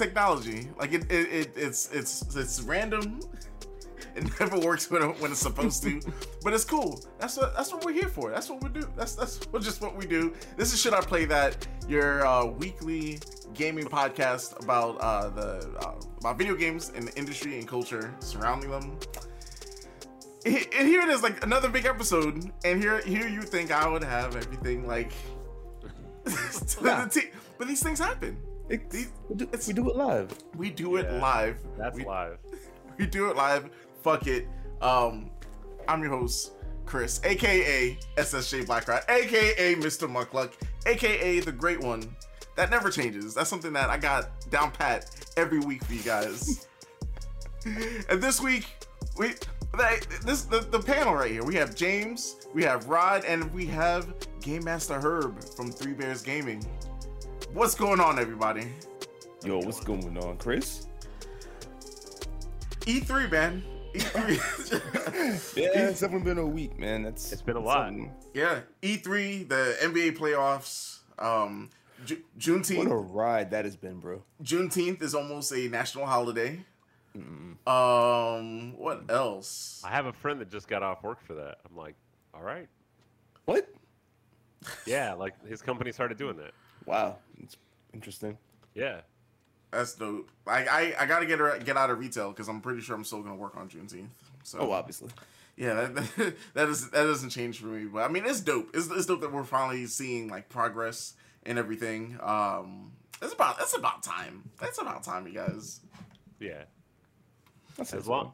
technology. Like it, it, it it's it's it's random. It never works when, when it's supposed to, but it's cool. That's what that's what we're here for. That's what we do. That's that's just what we do. This is should I play that your uh, weekly gaming podcast about uh, the uh, about video games and the industry and culture surrounding them. And here it is, like another big episode. And here here you think I would have everything like. Nah. but these things happen. It's, we, do, we do it live. We do it Yeah, live. That's we, live. we do it live. Fuck it. Um, I'm your host, Chris, aka SSJ Blackrat, aka Mr. Muckluck, aka the Great One. That never changes. That's something that I got down pat every week for you guys. and this week, we that, this the, the panel right here. We have James, we have Rod, and we have Game Master Herb from Three Bears Gaming. What's going on, everybody? Yo, what's going on, Chris? E3, E man. E3. Yeah, it's definitely been a week, man. That's It's been a lot. something. Yeah, E3, the NBA playoffs. Um, Ju- What a ride that has been, bro. Juneteenth is almost a national holiday. Um, what else? I have a friend that just got off work for that. I'm like, all right. What? Yeah, like his company started doing that. Wow, it's interesting. Yeah. That's dope. I I, I gotta get her, get out of retail because I'm pretty sure I'm still gonna work on Juneteenth. So Oh, obviously. yeah, that that is that doesn't change for me. But I mean, it's dope. It's, it's dope that we're finally seeing like progress and everything. Um, it's about it's about time. It's about time, you guys. Yeah. That's As long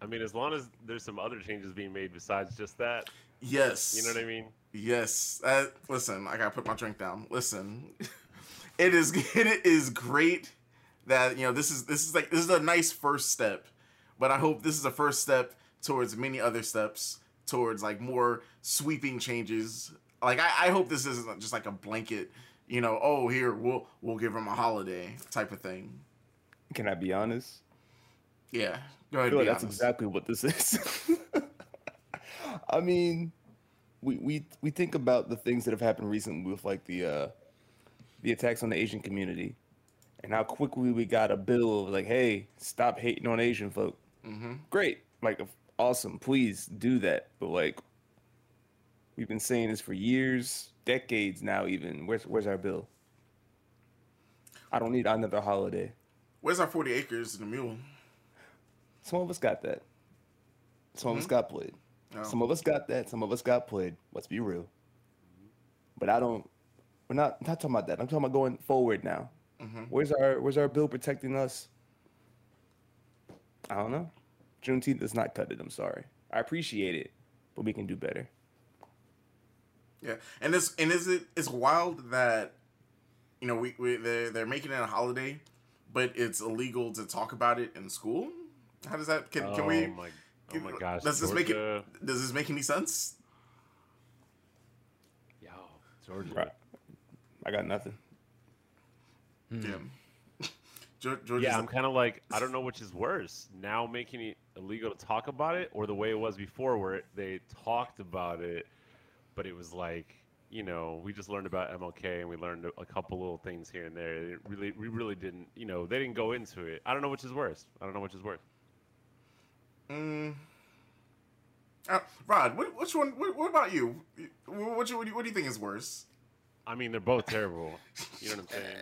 I mean, as long as there's some other changes being made besides just that, Yes. you know what I mean? Yes. Uh, listen, I gotta put my drink down. Listen, it is it is great that you know this is this is like this is a nice first step, but I hope this is a first step towards many other steps towards like more sweeping changes. Like I, I hope this isn't just like a blanket, you know. Oh, here we'll we'll give them a holiday type of thing. Can I be honest? Yeah. Go ahead. like that's honest. exactly what this is. I mean, we we we think about the things that have happened recently with like the uh the attacks on the Asian community and how quickly we got a bill of like, hey, stop hating on Asian folk. Mm-hmm. Great, like awesome, please do that. But like, we've been saying this for years, decades now. Even where's where's our bill? I don't need another holiday. Where's our forty acres and a mule? Some of us got that. Some of us got played. Oh. Some of us got that. Some of us got played. Let's be real. But I don't. We're not not talking about that. I'm talking about going forward now. Mm-hmm. Where's our Where's our bill protecting us? I don't know. Juneteenth does not cut it. I'm sorry. I appreciate it, but we can do better. Yeah, and this and is it? It's wild that you know we, we they're they're making it a holiday, but it's illegal to talk about it in school. How does that? Can, can oh we? My Oh my gosh. Does this make it? Does this make any sense? Yo, Georgia. Right. I got nothing. Yeah. George, George Yeah, I'm kind of like I don't know which is worse. Now making it illegal to talk about it, or the way it was before, where it, they talked about it, but it was like you know we just learned about MLK and we learned a couple little things here and there. It really, we really didn't, you know, they didn't go into it. I don't know which is worse. I don't know which is worse. Uh, Rod, what, which one? What, what about you? What, what, you- what do you? What do you think is worse? I mean, they're both terrible. You know what I'm saying?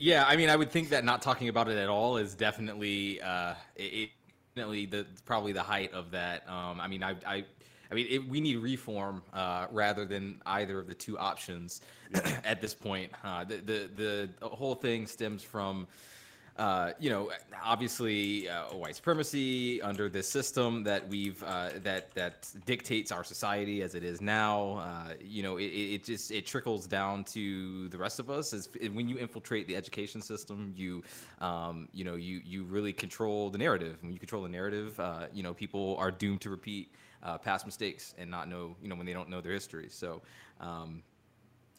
Yeah, I mean, I would think that not talking about it at all is definitely, uh, it, it- definitely the probably the height of that. Um, I mean, I, I, I mean, it, we need reform uh, rather than either of the two options at this point. Uh, the, the the whole thing stems from. Uh, you know, obviously, uh, white supremacy under this system that we've uh, that that dictates our society as it is now. Uh, you know, it, it just it trickles down to the rest of us. As when you infiltrate the education system, you um, you know you you really control the narrative. When you control the narrative, uh, you know people are doomed to repeat uh, past mistakes and not know you know when they don't know their history. So. Um,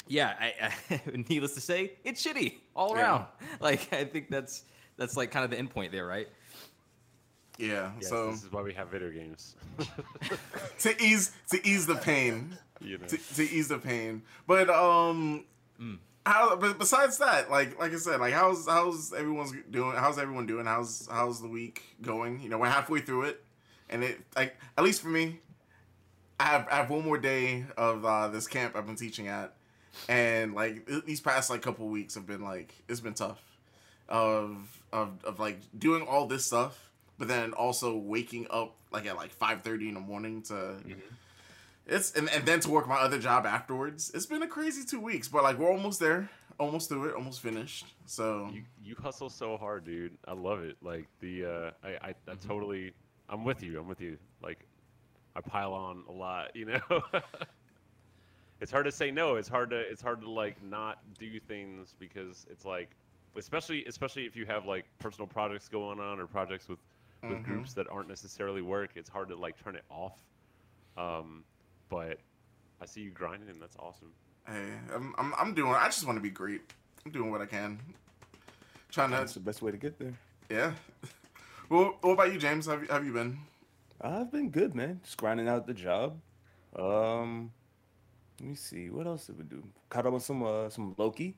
yeah, I, I, needless to say, it's shitty all Yeah. around. Like I think that's that's like kind of the end point there, right? Yeah. Yes, so this is why we have video games. to ease to ease the pain. you know. to, to ease the pain. But um, Mm. how? But besides that, like like I said, like how's how's everyone's doing? How's everyone doing? How's how's the week going? You know, we're halfway through it, and it like at least for me, I have I have one more day of uh, this camp I've been teaching at, and like these past like couple weeks have been like it's been tough, of of of like doing all this stuff, but then also waking up like at like five thirty in the morning to. It's and, and then to work my other job afterwards. It's been a crazy two weeks, but like we're almost there, almost through it, almost finished. So You you hustle so hard, dude. I love it. Like the uh, I I, I totally I'm with you. I'm with you. Like I pile on a lot, you know. it's hard to say no. It's hard to it's hard to like not do things because it's like especially especially if you have like personal projects going on or projects with with Mhm. groups that aren't necessarily work. It's hard to like turn it off. Um, but I see you grinding, and that's awesome. hey, I'm I'm, I'm doing. I just want to be great. I'm doing what I can. Trying to. That's the best way to get there. yeah. Well, what about you, James? Have you, have you been? I've been good, man. Just grinding out the job. Um, let me see. What else did we do? Caught up on some uh, some Loki.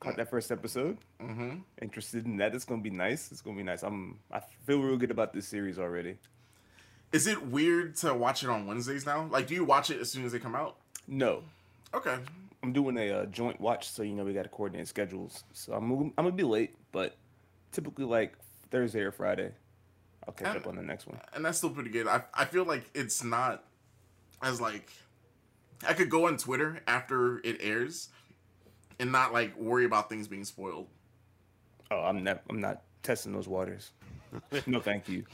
Caught that first episode. Mm-hmm. Interested in that. It's gonna be nice. It's gonna be nice. I'm. I feel real good about this series already. Is it weird to watch it on Wednesdays now? Like, do you watch it as soon as they come out? No, Okay. I'm doing a uh, joint watch, so you know we got to coordinate schedules. So I'm I'm gonna be late, but typically like Thursday or Friday, I'll catch Um, up on the next one. and that's still pretty good. I I feel like it's not as like I could go on Twitter after it airs and not like worry about things being spoiled. Oh, I'm not. I'm not testing those waters. no, thank you.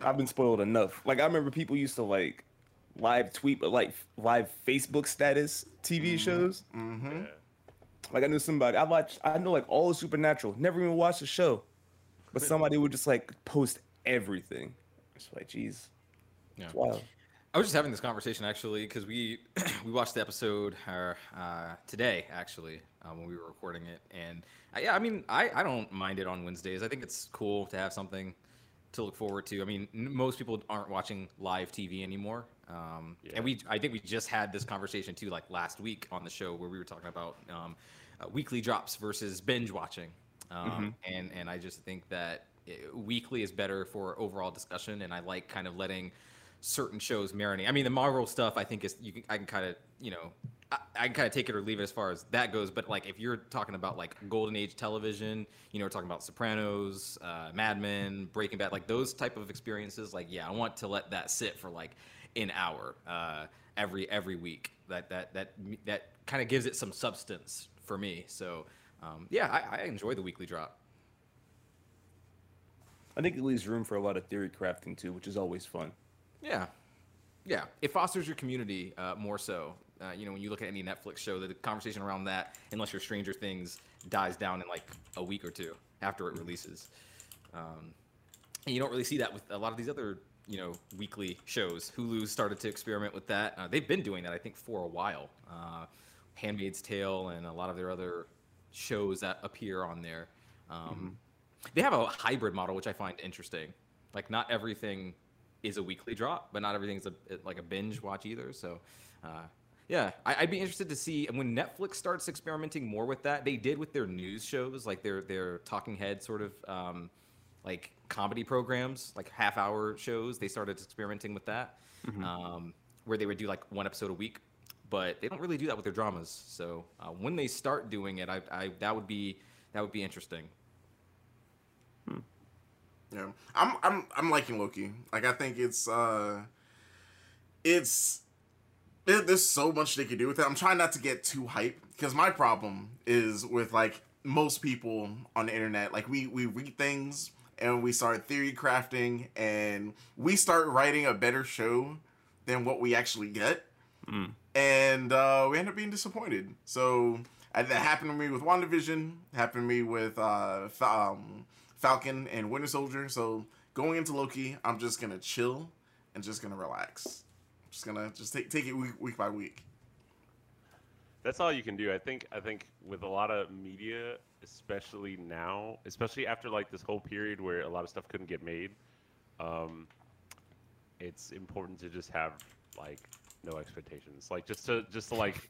I've been spoiled enough. Like I remember people used to like live tweet, but like live Facebook status TV shows. Mm-hmm. Yeah. Like I knew somebody. I watched. I know like all of Supernatural. Never even watched the show, but somebody would just like post everything. It's like, jeez, Yeah. it's wild. I was just having this conversation actually because we we watched the episode uh, uh, today actually uh, when we were recording it, and uh, yeah, I mean I, I don't mind it on Wednesdays. I think it's cool to have something to look forward to. I mean, n- most people aren't watching live TV anymore, um, Yeah. and we I think we just had this conversation too, like last week on the show where we were talking about um, uh, weekly drops versus binge watching, um, and and I just think that uh, weekly is better for overall discussion, and I like kind of letting certain shows marinate. I mean, the Marvel stuff, I think is you can I can kind of you know I, I can kind of take it or leave it as far as that goes. But like if you're talking about like golden age television, you know, we're talking about Sopranos, uh, Mad Men, Breaking Bad, like those type of experiences. Like yeah, I want to let that sit for like an hour uh, every every week. That that that that kind of gives it some substance for me. So um, yeah, I, I enjoy the weekly drop. I think it leaves room for a lot of theory crafting too, which is always fun. Yeah, yeah. It fosters your community uh, more so. Uh, you know, when you look at any Netflix show, the conversation around that, unless you're Stranger Things, dies down in like a week or two after it releases. Um, and you don't really see that with a lot of these other, you know, weekly shows. Hulu started to experiment with that. Uh, they've been doing that, I think, for a while. Uh, Handmaid's Tale and a lot of their other shows that appear on there. Um, They have a hybrid model, which I find interesting. Like, not everything is a weekly drop, but not everything's a like a binge watch either. So, uh, yeah, I, I'd be interested to see when Netflix starts experimenting more with that. They did with their news shows, like their their talking head sort of um, like comedy programs, like half hour shows. They started experimenting with that, um, where they would do like one episode a week. But they don't really do that with their dramas. So uh, when they start doing it, I, I that would be that would be interesting. Yeah, I'm I'm I'm liking Loki. Like I think it's uh, it's there, there's so much they could do with it. I'm trying not to get too hype because my problem is with like most people on the internet. Like we we read things and we start theory crafting and we start writing a better show than what we actually get, and uh, we end up being disappointed. So that happened to me with WandaVision. Happened to me with uh, um, Falcon and Winter Soldier. So going into Loki, I'm just gonna chill and just gonna relax. just gonna just take take it week, week by week. That's all you can do. I think. I think with a lot of media, especially now, especially after like this whole period where a lot of stuff couldn't get made, um, it's important to just have like no expectations. Like just to just to like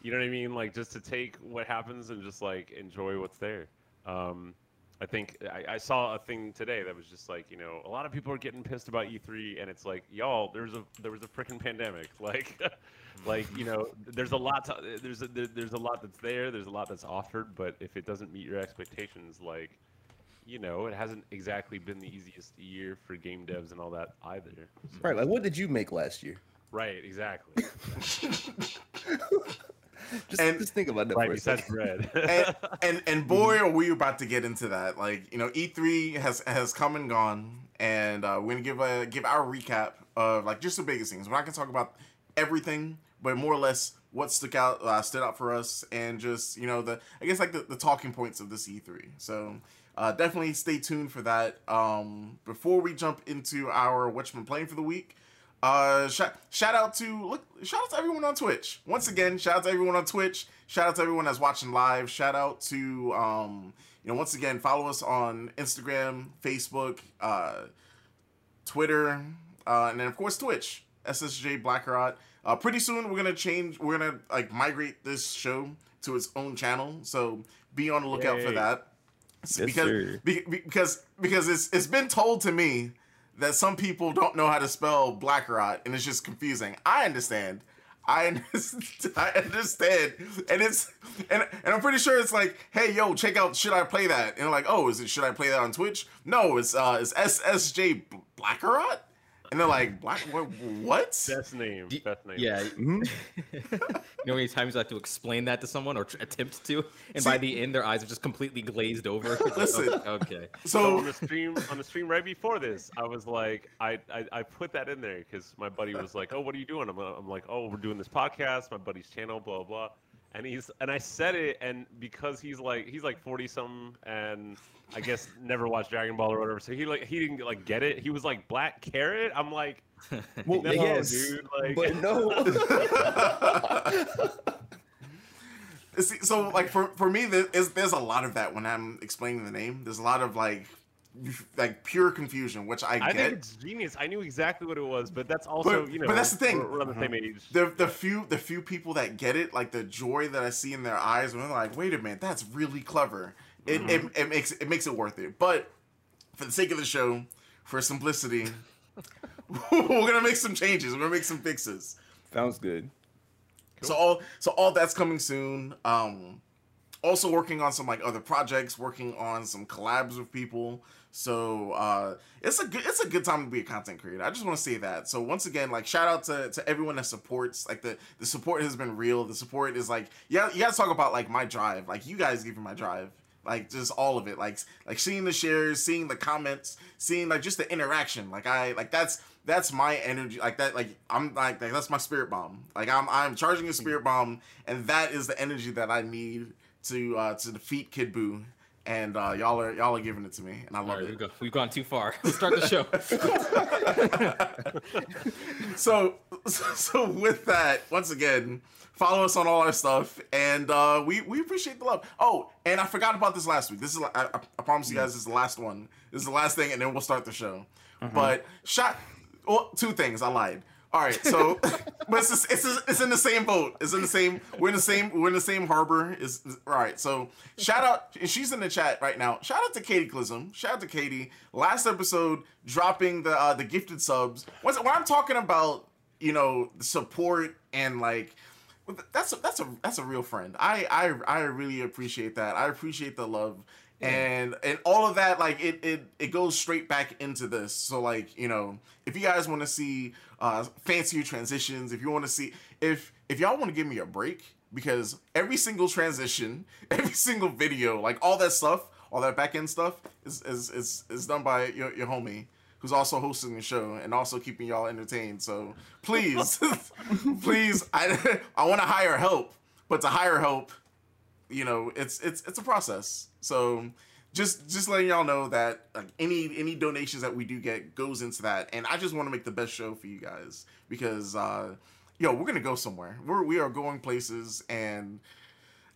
You know what I mean? Like just to take what happens and just like enjoy what's there. Um, I think I, I saw a thing today that was just like, you know, a lot of people are getting pissed about E3, and it's like, y'all, there's a there was a freaking pandemic. Like, like you know, there's a lot to there's a there, there's a lot that's there. There's a lot that's offered, but if it doesn't meet your expectations, like, you know, it hasn't exactly been the easiest year for game devs and all that either. So- Right. Like, what did you make last year? Right. Exactly. Just, And- just think about that right. for a second. bread. and, and and boy are we about to get into that like you know e3 has has come and gone and uh, we're gonna give a give our recap of like just the biggest things we're not gonna talk about everything but more or less what stuck out uh, stood out for us and just you know the i guess like the, the talking points of this e3 so uh, definitely stay tuned for that um before we jump into our what's been playing for the week uh, shout, shout out to look, shout out to everyone on Twitch. Once again, shout out to everyone on Twitch. Shout out to everyone that's watching live. Shout out to um, you know, once again, follow us on Instagram, Facebook, uh, Twitter, uh, and then of course Twitch. SSJ Blackrod. Uh, pretty soon we're gonna change. We're gonna like migrate this show to its own channel. So be on the lookout for that. Yes, because be- because because it's it's been told to me that some people don't know how to spell Blackrot and it's just confusing. I understand. I understand, I understand, and it's and, and I'm pretty sure it's like, hey, yo, check out, should I play that? And like, oh, is it should I play that on Twitch? No, it's uh, it's SSJ Blackrot, and they're like, Black what? what? Best name. D- Best name. Yeah. Mhm. you know how many times I have to explain that to someone or tr- attempt to, and by the end, their eyes are just completely glazed over. It's like, Listen. okay, okay. So So on the stream, on the stream right before this, I was like, I I, I put that in there because my buddy was like, "Oh, what are you doing?" I'm, I'm like, "Oh, we're doing this podcast, my buddy's channel, blah blah." And he's and I said it, and because he's like he's like forty something, and I guess never watched Dragon Ball or whatever, so he like he didn't like get it. He was like black carrot. I'm like, Well, no, yes, dude, like, but no. See, so like for for me, there is there's a lot of that when I'm explaining the name. There's a lot of like like pure confusion, which I, I get. think it's genius. I knew exactly what it was, but that's also But- you know, but that's the thing. We're, we're on the same age. the the few the few people that get it, like the joy that I see in their eyes when they're like, "Wait a minute, that's really clever." It, Mm-hmm. it, it makes it makes it worth it. But for the sake of the show, for simplicity, we're gonna make some changes. We're gonna make some fixes. Sounds good. So all so all that's coming soon. Um, also working on some like other projects, working on some collabs with people. So uh, it's a good it's a good time to be a content creator. I just want to say that. So once again, like shout out to, to everyone that supports. Like the the support has been real. The support is like yeah you got to talk about like my drive. Like you guys giving my drive. Like just all of it. Like like seeing the shares, seeing the comments, seeing like just the interaction. Like I like that's that's my energy like that like i'm like, like that's my spirit bomb like i'm i'm charging a spirit bomb and that is the energy that i need to uh to defeat kid buu and uh y'all are y'all are giving it to me and i love right, it. we've, go, we've gone too far. Let's start the show. so so with that once again follow us on all our stuff and uh we we appreciate the love. Oh and i forgot about this last week. This is i, I- promise you guys this is the last one. This is the last thing and then we'll start the show. But shot well two things. I lied all right so but it's, it's it's in the same boat. It's in the same we're in the same we're in the same harbor. Is all right so shout out and she's in the chat right now. Shout out to katie clism. Shout out to katie. Last episode dropping the uh the gifted subs. When when i'm talking about you know support and like that's a, that's a that's a real friend. I I I really appreciate that. I appreciate the love and and all of that. Like it it it goes straight back into this. So like you know, if you guys want to see uh fancier transitions, if you want to see if if y'all want to give me a break because every single transition, every single video, like all that stuff, all that back end stuff is is is, is done by your your homie who's also hosting the show and also keeping y'all entertained. So please, please, I I want to hire help, but to hire help, you know, it's it's it's a process. So just just letting y'all know that like any any donations that we do get goes into that, and I just want to make the best show for you guys because uh, yo, we're gonna go somewhere. We're we are going places, and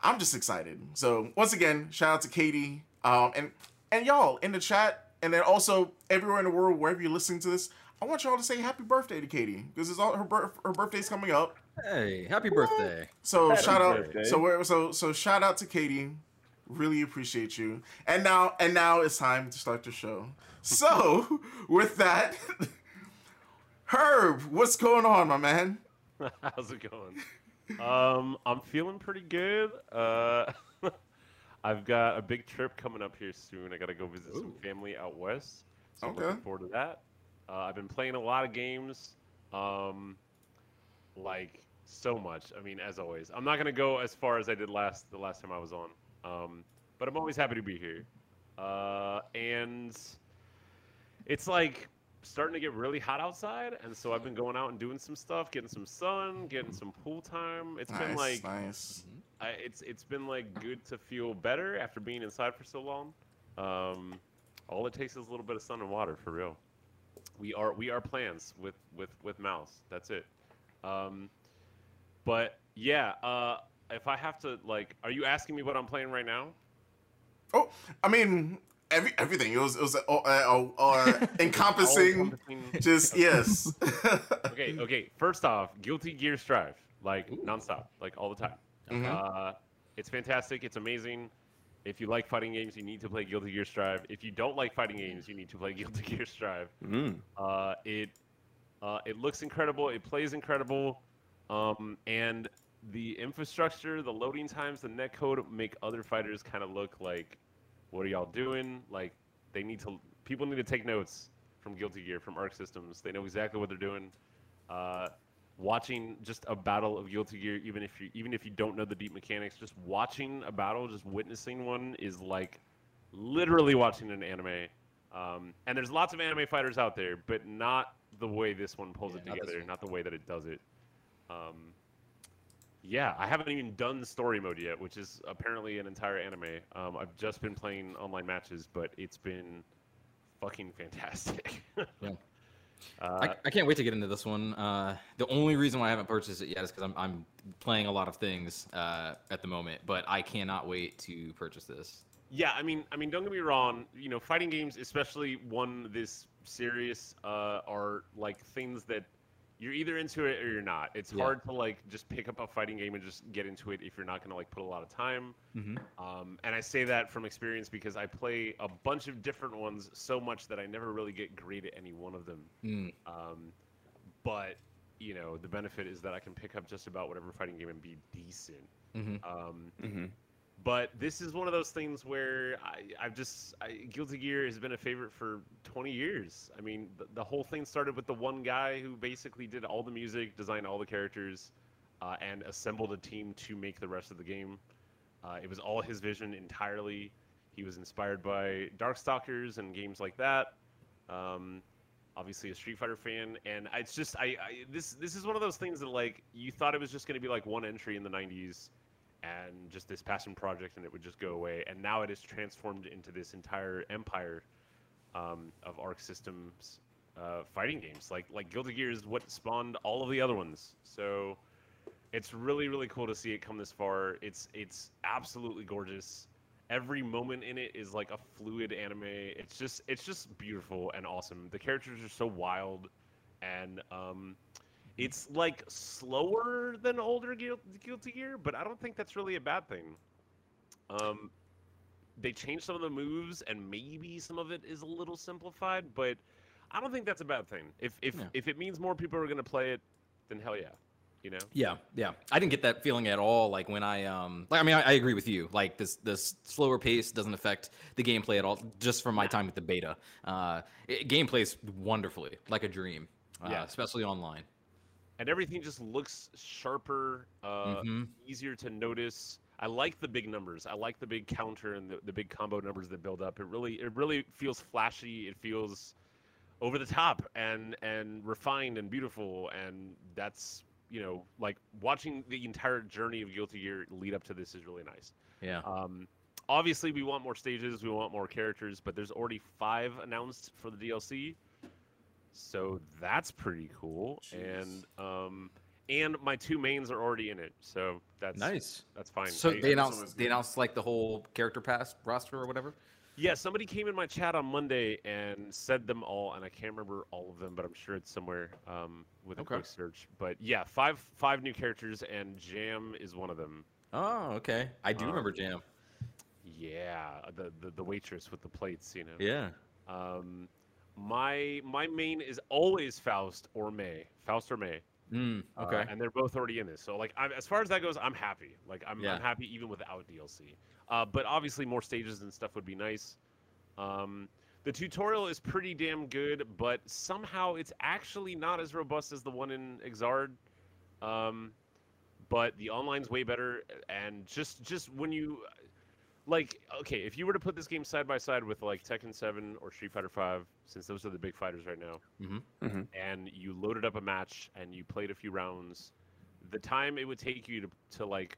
I'm just excited. So once again, shout out to Katie, um, and and y'all in the chat, and then also everywhere in the world, wherever you're listening to this, I want y'all to say happy birthday to Katie because it's all her birth her birthday's coming up. Hey, happy birthday. So Happy shout out. So we're so so shout out to Katie. Really appreciate you. And now and now it's time to start the show. So with that, Herb, what's going on, my man? How's it going? Um, I'm feeling pretty good. Uh, I've got a big trip coming up here soon. I gotta go visit some family out west. So I'm Okay. looking forward to that. Uh, I've been playing a lot of games. Um, like so much. I mean, as always, I'm not gonna go as far as I did last the last time I was on. Um, but I'm always happy to be here. Uh, and it's like starting to get really hot outside, and so I've been going out and doing some stuff, getting some sun, getting some pool time. It's been like nice. I, it's it's been like good to feel better after being inside for so long. Um, all it takes is a little bit of sun and water for real. We are we are plants with with with mouse. That's it. Um, but yeah, uh, if I have to like, are you asking me what I'm playing right now? Oh, I mean every everything. It was it was uh, uh, uh, encompassing. All-encompassing- Just yes. okay, okay. First off, Guilty Gear Strive, like nonstop, like all the time. Mhm. Uh, it's fantastic. It's amazing. If you like fighting games, you need to play Guilty Gear Strive. If you don't like fighting games, you need to play Guilty Gear Strive. Mm. Uh, it uh, it looks incredible. It plays incredible, um, and the infrastructure, the loading times, the netcode make other fighters kind of look like, what are y'all doing? Like they need to. People need to take notes from Guilty Gear, from Arc Systems. They know exactly what they're doing. Uh, watching just a battle of Guilty Gear, even if you even if you don't know the deep mechanics, just watching a battle, just witnessing one is like literally watching an anime. Um, and there's lots of anime fighters out there, but not the way this one pulls Yeah, it together, one. not the way that it does it. Um, yeah, I haven't even done story mode yet, which is apparently an entire anime. Um, I've just been playing online matches, but it's been fucking fantastic. Yeah. Uh, I, I can't wait to get into this one. Uh, the only reason why I haven't purchased it yet is because I'm, I'm playing a lot of things uh, at the moment, but I cannot wait to purchase this. Yeah, I mean, I mean, don't get me wrong. You know, fighting games, especially one this serious, uh, are like things that you're either into it or you're not. It's Yeah. hard to like just pick up a fighting game and just get into it if you're not gonna like put a lot of time. Mm-hmm. Um, and I say that from experience because I play a bunch of different ones so much that I never really get great at any one of them. Mm. Um, but you know, the benefit is that I can pick up just about whatever fighting game and be decent. hmm Um, hmm but this is one of those things where I, I've just I, Guilty Gear has been a favorite for 20 years. I mean, the, the whole thing started with the one guy who basically did all the music, designed all the characters, uh, and assembled a team to make the rest of the game. Uh, it was all his vision entirely. He was inspired by Darkstalkers and games like that. Um, obviously, a Street Fighter fan, and it's just I, I this this is one of those things that like you thought it was just going to be like one entry in the 90s and just this passion project and it would just go away. And now it is transformed into this entire empire um, of arc systems uh, fighting games. Like like guilty gear is what spawned all of the other ones. So it's really really cool to see it come this far. It's it's absolutely gorgeous. Every moment in it is like a fluid anime. It's just it's just beautiful and awesome. The characters are so wild and um, it's like slower than older Guil- Guilty Gear, but I don't think that's really a bad thing. Um, they changed some of the moves, and maybe some of it is a little simplified, but I don't think that's a bad thing. If if Yeah. if it means more people are gonna play it, then hell yeah, you know. Yeah, yeah. I didn't get that feeling at all. Like when I um, like I mean, I, I agree with you. Like this, this slower pace doesn't affect the gameplay at all. Just from my time with the beta, uh, it, game plays wonderfully, like a dream. Uh, Yeah. especially online. And everything just looks sharper, uh, Mhm. easier to notice. I like the big numbers. I like the big counter and the, the big combo numbers that build up. It really it really feels flashy. It feels over the top and and refined and beautiful and that's you know like watching the entire journey of Guilty Gear lead up to this is really nice. Yeah. Um, obviously, we want more stages, we want more characters, but there's already five announced for the DLC, so that's pretty cool. Jeez. And um, and my two mains are already in it, so that's nice. That's fine. So I- they announced they announced like the whole character pass roster or whatever. Yeah, somebody came in my chat on Monday and said them all, and I can't remember all of them, but I'm sure it's somewhere um, with a Okay. quick search. But yeah, five five new characters, and Jam is one of them. Oh, okay. I do Um, remember Jam. Yeah, the, the the waitress with the plates, you know. Yeah. Um, my my main is always Faust or May. Faust or May. Mm, Uh, okay. and they're both already in this. So like, I'm, as far as that goes, I'm happy. Like, I'm, Yeah. I'm happy even without DLC. Uh, but obviously, more stages and stuff would be nice. Um, the tutorial is pretty damn good, but somehow it's actually not as robust as the one in Xrd. Um, but the online's way better, and just just when you like, okay, if you were to put this game side by side with like Tekken 7 or Street Fighter 5, since those are the big fighters right now, and you loaded up a match and you played a few rounds, the time it would take you to, to like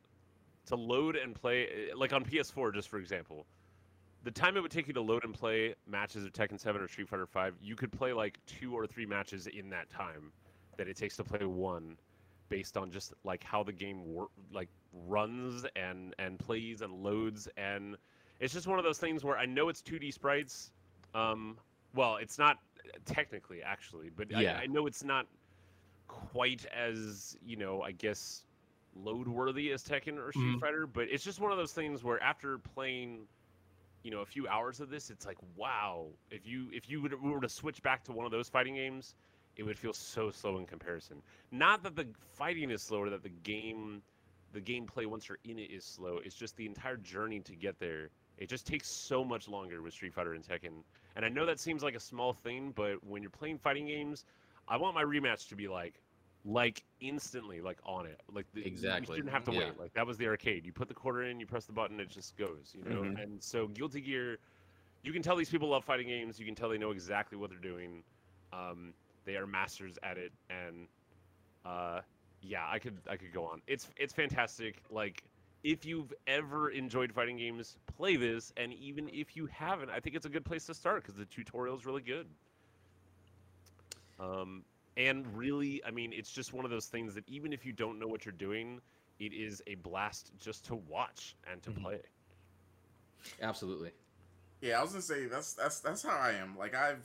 to load and play eh, like on PS4 just for example, the time it would take you to load and play matches of Tekken 7 or Street Fighter 5, you could play like two or three matches in that time that it takes to play one based on just like how the game wor- like runs and and plays and loads and it's just one of those things where I know it's 2D sprites um well it's not technically actually but Yeah. I, I know it's not quite as you know I guess load worthy as Tekken or Street Mhm. Fighter but it's just one of those things where after playing you know a few hours of this it's like wow if you if you were to switch back to one of those fighting games it would feel so slow in comparison. Not that the fighting is slower that the game the gameplay once you're in it is slow. It's just the entire journey to get there it just takes so much longer with street fighter and tekken. And i know that seems like a small thing but when you're playing fighting games i want my rematch to be like like instantly like on it. Like the, Exactly, you shouldn't have to yeah. wait. Like that was the arcade. You put the quarter in you press the button it just goes you know? Mhm. and so guilty gear you can tell these people love fighting games. You can tell they know exactly what they're doing. Um, they are masters at it and uh, yeah i could i could go on it's it's fantastic like if you've ever enjoyed fighting games play this and even if you haven't i think it's a good place to start because the tutorial is really good um, and really i mean it's just one of those things that even if you don't know what you're doing it is a blast just to watch and to Mhm. play Absolutely. Yeah, I was gonna say that's that's that's how I am. Like I've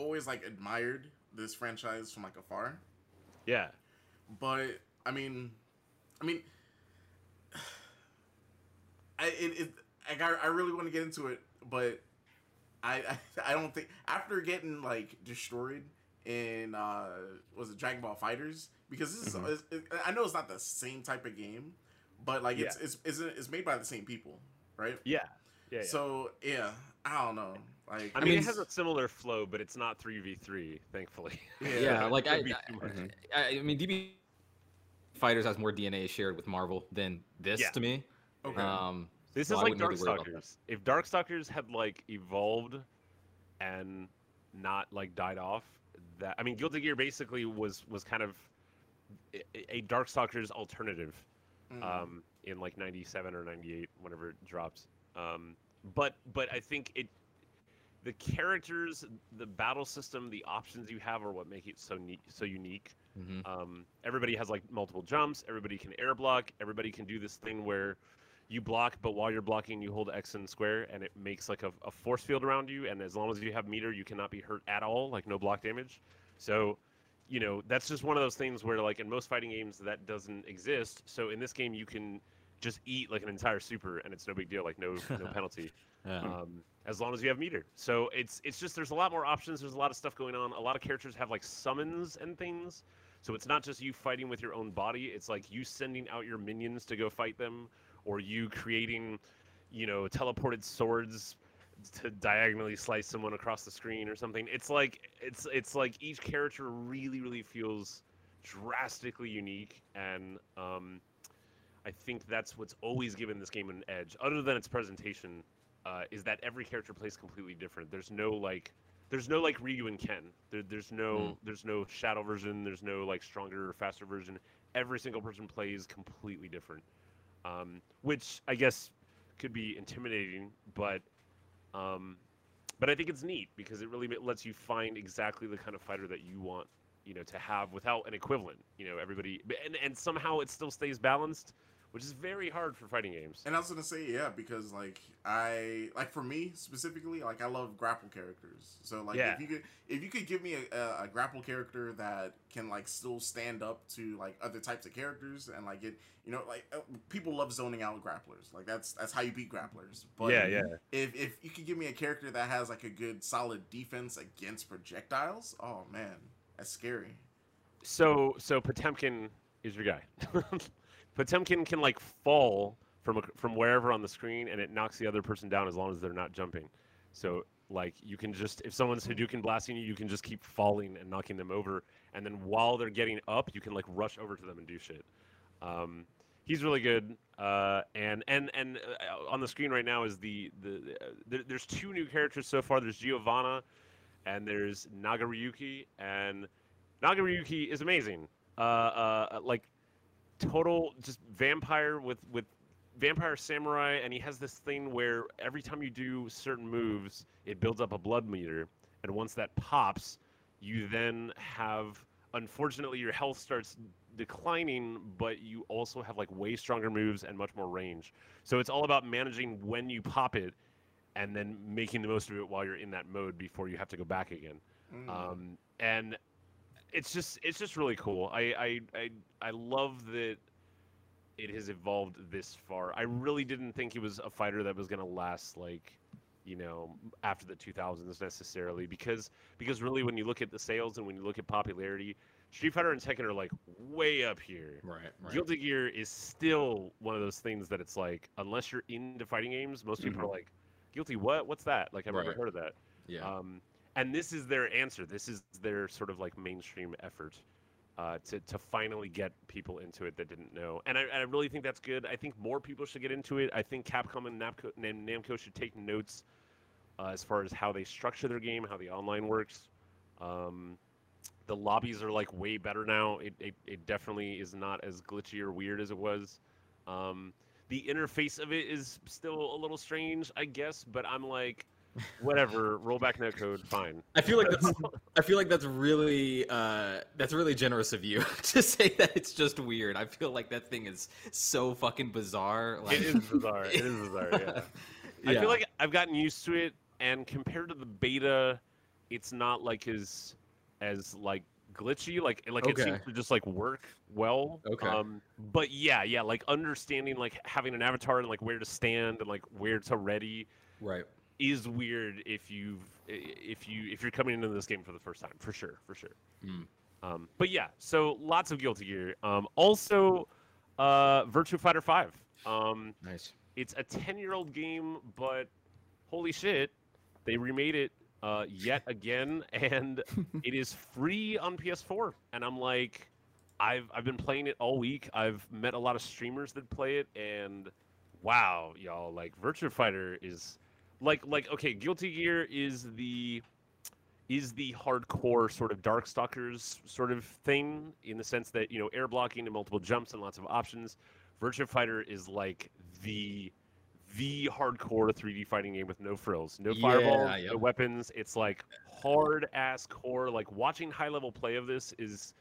always like admired this franchise from like afar. yeah But I mean, I mean, I it, it like I, I really want to get into it, but I, I I don't think after getting like destroyed in uh was it Dragon Ball FighterZ because this is Mhm. it's- it, I know it's not the same type of game, but like it's Yeah. it's it's it's made by the same people, right? yeah yeah, yeah. So yeah, I don't know. Like I mean, mean, it has a similar flow, but it's not three v three, thankfully. Yeah, like I, I, too much. I I mean, DB FighterZ has more DNA shared with Marvel than this Yeah. to me. okay. Um, This So is I like wouldn't really worry about Darkstalkers. If Darkstalkers had like evolved and not like died off, that I mean, Guilty Gear basically was was kind of a, a Darkstalkers alternative Mm. um, in like '97 or '98, whenever it drops. Um, but but I think it, the characters, the battle system, the options you have are what make it so neat, so unique. mhm. Um, everybody has like multiple jumps. Everybody can air block. Everybody can do this thing where you block, but while you're blocking, you hold X and square, and it makes like a, a force field around you. And as long as you have meter, you cannot be hurt at all, like no block damage. So, you know, that's just one of those things where like in most fighting games that doesn't exist. So in this game, you can just eat like an entire super, and it's no big deal, like no no penalty Yeah. um, as long as you have meter. So it's it's just there's a lot more options. There's a lot of stuff going on. A lot of characters have like summons and things. So it's not just you fighting with your own body. It's like you sending out your minions to go fight them, or you creating, you know, teleported swords to diagonally slice someone across the screen or something. It's like it's it's like each character really really feels drastically unique and um, I think that's what's always given this game an edge, other than its presentation, uh, is that every character plays completely different. There's no like, there's no like Ryu and Ken. There, there's no, Mm. there's no shadow version. There's no like stronger or faster version. Every single person plays completely different, um, which I guess could be intimidating, but, um, but I think it's neat because it really lets you find exactly the kind of fighter that you want, you know, to have without an equivalent. You know, everybody, and and somehow it still stays balanced which is very hard for fighting games. And I was gonna say yeah because like I like for me specifically like I love grapple characters. So like Yeah. if you could if you could give me a, a, grapple character that can like still stand up to like other types of characters and like it you know like uh, people love zoning out grapplers like that's that's how you beat grapplers. But yeah, yeah. if if you could give me a character that has like a good solid defense against projectiles, oh man, that's scary. So so Potemkin is your guy. Potemkin can like fall from a, from wherever on the screen, and it knocks the other person down as long as they're not jumping. So like you can just if someone's Hadouken blasting you, you can just keep falling and knocking them over, and then while they're getting up, you can like rush over to them and do shit. Um, he's really good. Uh, and and and uh, on the screen right now is the the uh, there, there's two new characters so far. There's Giovanna, and there's Nagoriyuki, and Nagoriyuki is amazing. Uh, uh, like total just vampire with with vampire samurai, and he has this thing where every time you do certain moves, it builds up a blood meter, and once that pops, you then have unfortunately your health starts declining, but you also have like way stronger moves and much more range. So it's all about managing when you pop it, and then making the most of it while you're in that mode before you have to go back again Mm. um, and it's just it's just really cool. I I I, I love that it has evolved this far. I really didn't think he was a fighter that was going to last like you know after the 2000s necessarily because because really when you look at the sales and when you look at popularity Street Fighter and Tekken are like way up here. Right, right. Guilty Gear is still one of those things that it's like unless you're into fighting games, most people Mhm. are like Guilty what? What's that? Like I've never Right. heard of that. yeah. Um, and this is their answer. This is their sort of like mainstream effort uh, to to finally get people into it that didn't know. And I, I really think that's good. I think more people should get into it. I think Capcom and Namco, Nam- Namco should take notes uh, as far as how they structure their game, how the online works. Um, the lobbies are like way better now. It, it, it definitely is not as glitchy or weird as it was. Um, the interface of it is still a little strange, I guess, but I'm like, whatever, roll back netcode, fine. I feel like that's I feel like that's really uh, that's really generous of you to say that it's just weird. I feel like that thing is so fucking bizarre. Like, It is bizarre. It is bizarre. Yeah. I feel like I've gotten used to it, and compared to the beta, it's not like as as like glitchy. Like like it seems to just like work well. Okay. Um, but yeah, yeah, like understanding like having an avatar and like where to stand and like where to ready right. Is weird if you've if you if you're coming into this game for the first time for sure for sure. Mm. um, but yeah so lots of guilty gear. Um, also uh, virtua fighter 5 um, Nice. it's a 10 year old game but holy shit they remade it uh, yet again and it is free on ps4 and i'm like I've, I've been playing it all week. I've met a lot of streamers that play it and wow y'all like virtua fighter is like like okay guilty gear is the is the hardcore sort of darkstalkers sort of thing in the sense that you know air blocking and multiple jumps and lots of options virtua fighter is like the the hardcore 3d fighting game with no frills no fireballs Yeah, no yep. weapons it's like hard ass core like watching high level play of this is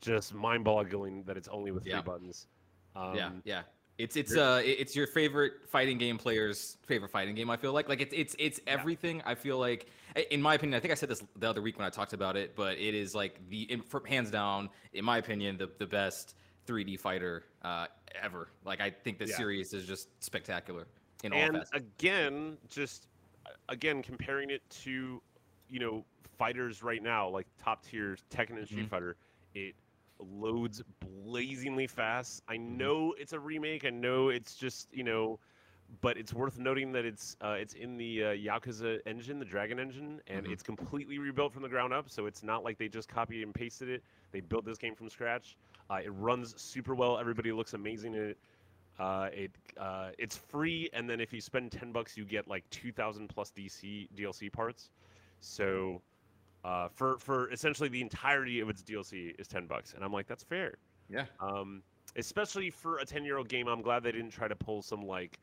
just mind boggling that it's only with Yeah. three buttons um, yeah, yeah. It's it's uh it's your favorite fighting game player's favorite fighting game. I feel like like it's it's it's everything. I feel like in my opinion, I think I said this the other week when I talked about it, but it is like the hands down, in my opinion, the the best 3D fighter uh, ever. Like I think the Yeah. series is just spectacular in all and facets. again just uh, again comparing it to you know fighters right now like top tier tekken and street Mhm. fighter it loads blazingly fast i Mm-hmm. know it's a remake i know it's just you know but it's worth noting that it's uh, it's in the uh, Yakuza engine, the Dragon engine, and Mhm. it's completely rebuilt from the ground up. So it's not like they just copied and pasted it. They built this game from scratch. Uh, it runs super well. Everybody looks amazing in it. Uh, it uh, it's free, and then if you spend ten bucks, you get like two thousand plus DC DLC parts. So uh, for for essentially the entirety of its DLC is ten bucks, and I'm like, that's fair. yeah. Um, especially for a ten year old game, I'm glad they didn't try to pull some like,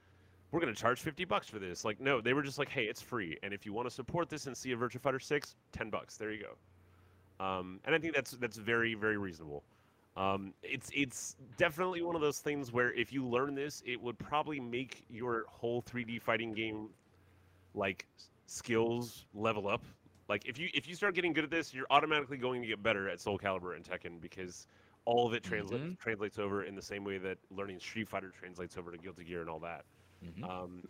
we're gonna charge fifty bucks for this. Like, no, they were just like, hey, it's free, and if you want to support this and see a Virtua Fighter Six, ten bucks, there you go. Um, and I think that's that's very very reasonable. Um, it's it's definitely one of those things where if you learn this, it would probably make your whole 3D fighting game like skills level up. Like if you if you start getting good at this, you're automatically going to get better at Soul Calibur and Tekken because all of it translates Mhm. translates over in the same way that learning Street Fighter translates over to Guilty Gear and all that. Mhm. Um,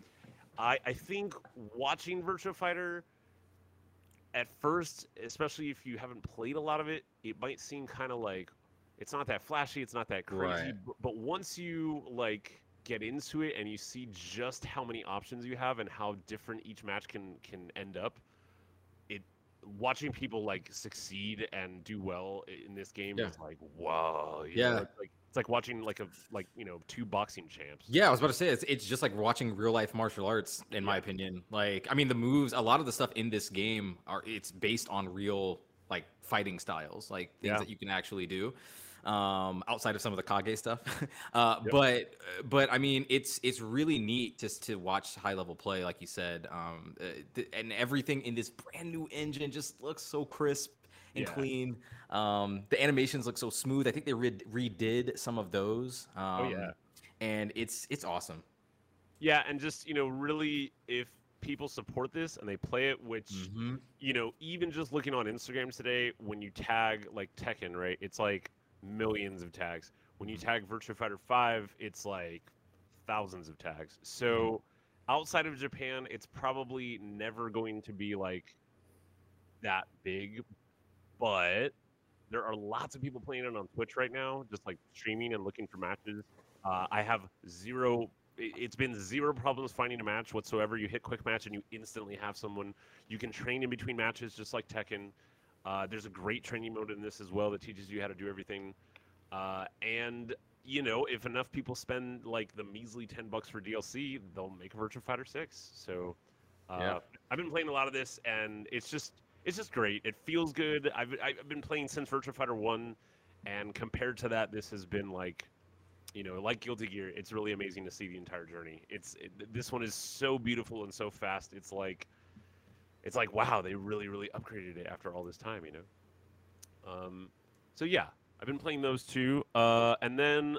I I think watching Virtua Fighter at first, especially if you haven't played a lot of it, it might seem kind of like it's not that flashy, it's not that crazy. Right. b- But once you like get into it and you see just how many options you have and how different each match can can end up, watching people like succeed and do well in this game Yeah. is like know, Yeah. it's like it's like watching like a like you know two boxing champs. Yeah, I was about to say it's it's just like watching real life martial arts, in my opinion. Like, I mean, the moves, a lot of the stuff in this game are it's based on real like fighting styles, like things Yeah. that you can actually do. Um, outside of some of the Kage stuff, uh, Yep. but but I mean, it's it's really neat just to watch high level play, like you said, um, uh, th- and everything in this brand new engine just looks so crisp and Yeah. clean. Um, the animations look so smooth. I think they red- redid some of those. Um, Oh, yeah. and it's it's awesome. Yeah, and just you know, really, if people support this and they play it, which Mm-hmm. you know, even just looking on Instagram today, when you tag like Tekken, right, it's like millions of tags. When you tag Virtua Fighter Five, it's like thousands of tags. So outside of Japan, it's probably never going to be like that big, but there are lots of people playing it on Twitch right now, just like streaming and looking for matches. Uh, I have zero. it- It's been zero problems finding a match whatsoever. You hit quick match and you instantly have someone. You can train in between matches just like Tekken. Uh, there's a great training mode in this as well that teaches you how to do everything. Uh, and you know, if enough people spend like the measly ten bucks for DLC, they'll make a Virtua Fighter Six. So, uh, Yeah. I've been playing a lot of this, and it's just it's just great. It feels good. I've I've been playing since Virtua Fighter One, and compared to that, this has been like, you know, like Guilty Gear. It's really amazing to see the entire journey. It's it, this one is so beautiful and so fast. It's like, it's like wow, they really really upgraded it after all this time. You know. Um, so yeah, I've been playing those two, uh, and then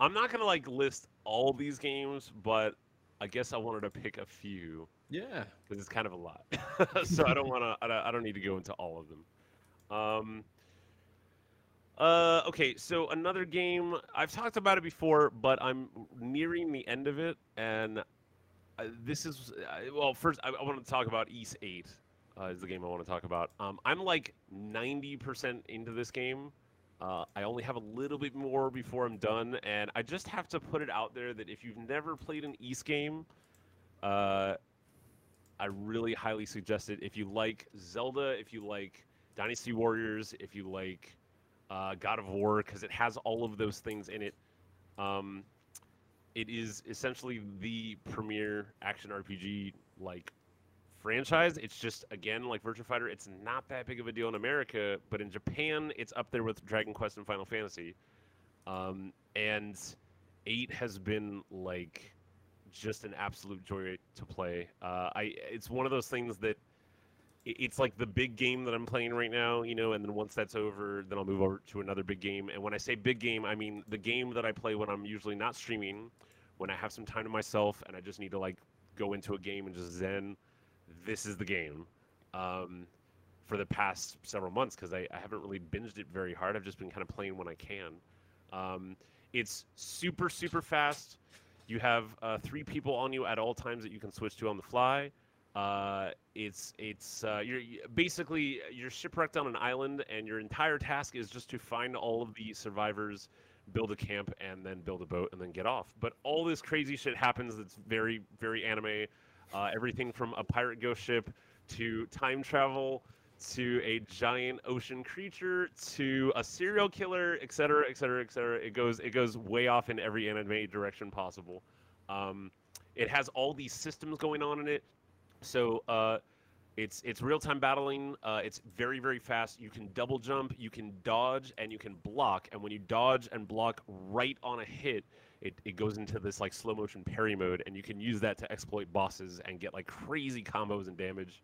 I'm not gonna like list all these games, but I guess I wanted to pick a few Yeah. because it's kind of a lot. so I don't want to. I don't, I don't need to go into all of them. Um. Uh. Okay. So another game I've talked about it before, but I'm nearing the end of it, and uh, this is uh, well. First, I, I want to talk about Ys Eight. Uh, is the game I want to talk about. Um, I'm like 90% into this game. Uh, I only have a little bit more before I'm done, and I just have to put it out there that if you've never played an Ys game, uh, I really highly suggest it. If you like Zelda, if you like Dynasty Warriors, if you like uh, God of War, because it has all of those things in it. Um, it is essentially the premier action RPG like franchise. It's just again like Virtua Fighter. It's not that big of a deal in America, but in Japan, it's up there with Dragon Quest and Final Fantasy. Um, and eight has been like just an absolute joy to play. Uh, I it's one of those things that it's like the big game that I'm playing right now, you know, and then once that's over, then I'll move over to another big game. And when I say big game, I mean the game that I play when I'm usually not streaming, when I have some time to myself and I just need to like go into a game and just zen. This is the game. Um, for the past several months because I, I haven't really binged it very hard. I've just been kind of playing when I can. Um, it's super super fast. You have uh, three people on you at all times that you can switch to on the fly. Uh, it's it's uh, you're basically you're shipwrecked on an island, and your entire task is just to find all of the survivors, build a camp, and then build a boat, and then get off. But all this crazy shit happens. That's very very anime. Uh, everything from a pirate ghost ship to time travel to a giant ocean creature to a serial killer, et cetera, et cetera, et cetera. It goes it goes way off in every anime direction possible. Um, it has all these systems going on in it. So uh, it's it's real time battling. Uh, it's very very fast. You can double jump, you can dodge, and you can block. And when you dodge and block right on a hit, it, it goes into this like slow motion parry mode, and you can use that to exploit bosses and get like crazy combos and damage.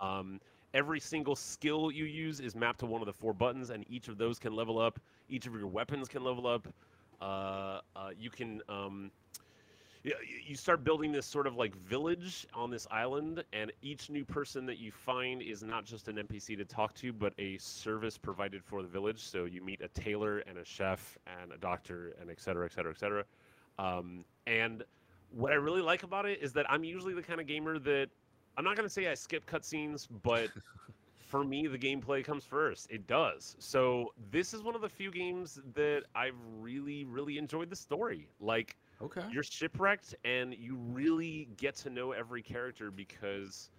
Um, every single skill you use is mapped to one of the four buttons, and each of those can level up. Each of your weapons can level up. Uh, uh, you can um, you start building this sort of like village on this island, and each new person that you find is not just an NPC to talk to, but a service provided for the village. So you meet a tailor and a chef and a doctor and et cetera, et cetera, et cetera. Um, and what I really like about it is that I'm usually the kind of gamer that I'm not gonna say I skip cutscenes, but for me the gameplay comes first. It does. So this is one of the few games that I've really, really enjoyed the story. Like Okay. you're shipwrecked and you really get to know every character because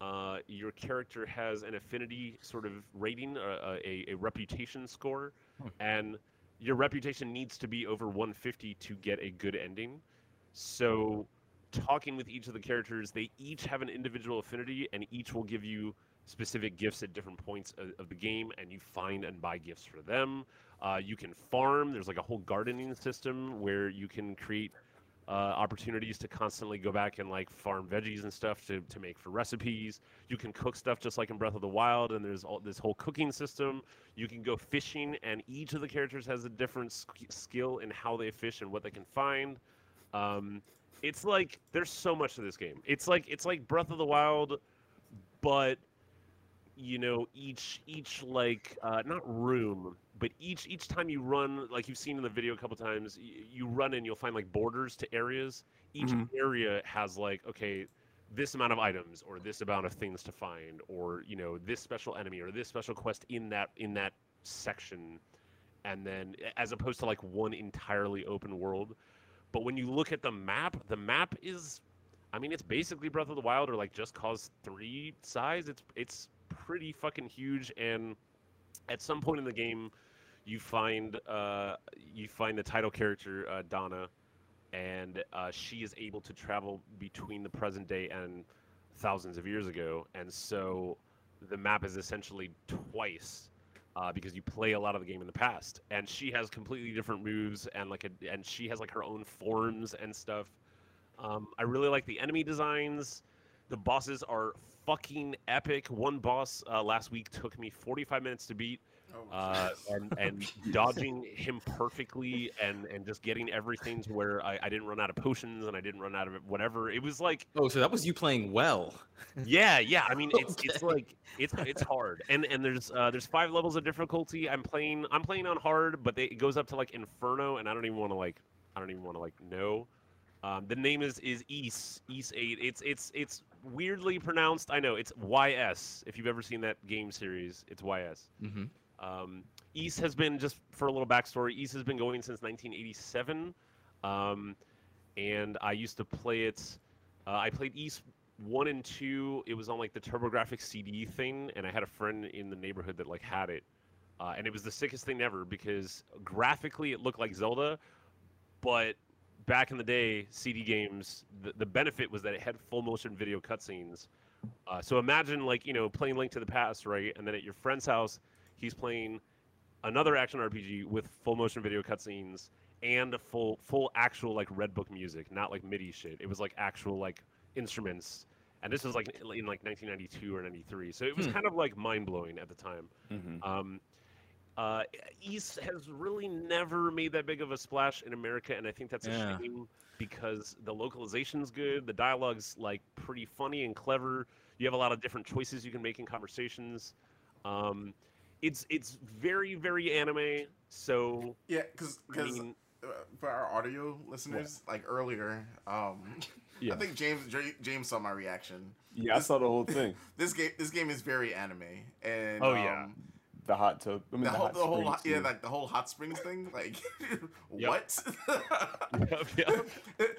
uh, your character has an affinity sort of rating, uh, a, a reputation score, Hmm. and your reputation needs to be over 150 to get a good ending. So, talking with each of the characters, they each have an individual affinity, and each will give you specific gifts at different points of, of the game, and you find and buy gifts for them. Uh, you can farm. There's like a whole gardening system where you can create uh, opportunities to constantly go back and like farm veggies and stuff to, to make for recipes. You can cook stuff just like in Breath of the Wild, and there's all this whole cooking system. You can go fishing, and each of the characters has a different sk- skill in how they fish and what they can find. Um, it's like there's so much to this game. It's like it's like Breath of the Wild, but you know each each like uh, not room but each each time you run like you've seen in the video a couple times y- you run and you'll find like borders to areas. Each Mhm. area has like okay this amount of items or this amount of things to find or you know this special enemy or this special quest in that in that section. And then as opposed to like one entirely open world. But when you look at the map the map is i mean it's basically breath of the wild or like just cause 3 size. It's it's pretty fucking huge and at some point in the game you find uh you find the title character uh, Dana and uh, she is able to travel between the present day and thousands of years ago and so the map is essentially twice uh, because you play a lot of the game in the past and she has completely different moves and like a, and she has like her own forms and stuff. Um, i really like the enemy designs. The bosses are fucking epic one boss uh, last week took me 45 minutes to beat Oh, uh, and and dodging him perfectly and and just getting everything to where I, I didn't run out of potions and I didn't run out of whatever. It was like Oh, so that was you playing well. yeah, yeah. I mean, it's it's like it's it's hard, and and there's uh, there's five levels of difficulty. I'm playing I'm playing on hard, but they, it goes up to like Inferno, and I don't even want to like I don't even want to like know. Um, the name is is Ys Ys Eight. It's it's it's weirdly pronounced. I know it's YS. If you've ever seen that game series, it's YS. Mm-hmm. Um, Ys has been just for a little backstory. Ys has been going since 1987, um, and I used to play it. Uh, I played Ys one and two. It was on like the TurboGrafx CD thing, and I had a friend in the neighborhood that like had it, uh, and it was the sickest thing ever because graphically it looked like Zelda, but back in the day, CD games, the, the benefit was that it had full motion video cutscenes. Uh, so imagine like you know playing Link to the Past, right? And then at your friend's house, he's playing another action RPG with full motion video cutscenes and a full full actual like red book music, not like MIDI shit. It was like actual like instruments. And this was like in like 1992 or 93. So it was Hmm. kind of like mind blowing at the time. Mhm. Um, uh, Ys has really never made that big of a splash in America, and I think that's a Yeah. shame because the localization's good, the dialogue's like pretty funny and clever. You have a lot of different choices you can make in conversations. Um, it's it's very very anime. So yeah, because I mean, for our audio listeners, like earlier, um, Yeah. I think James James saw my reaction. Yeah, I saw the whole thing. This game this game is very anime, and Oh, yeah. The hot tub. I mean, the, the, whole hot the whole springs, yeah like the whole hot springs thing like what? Yep, yep.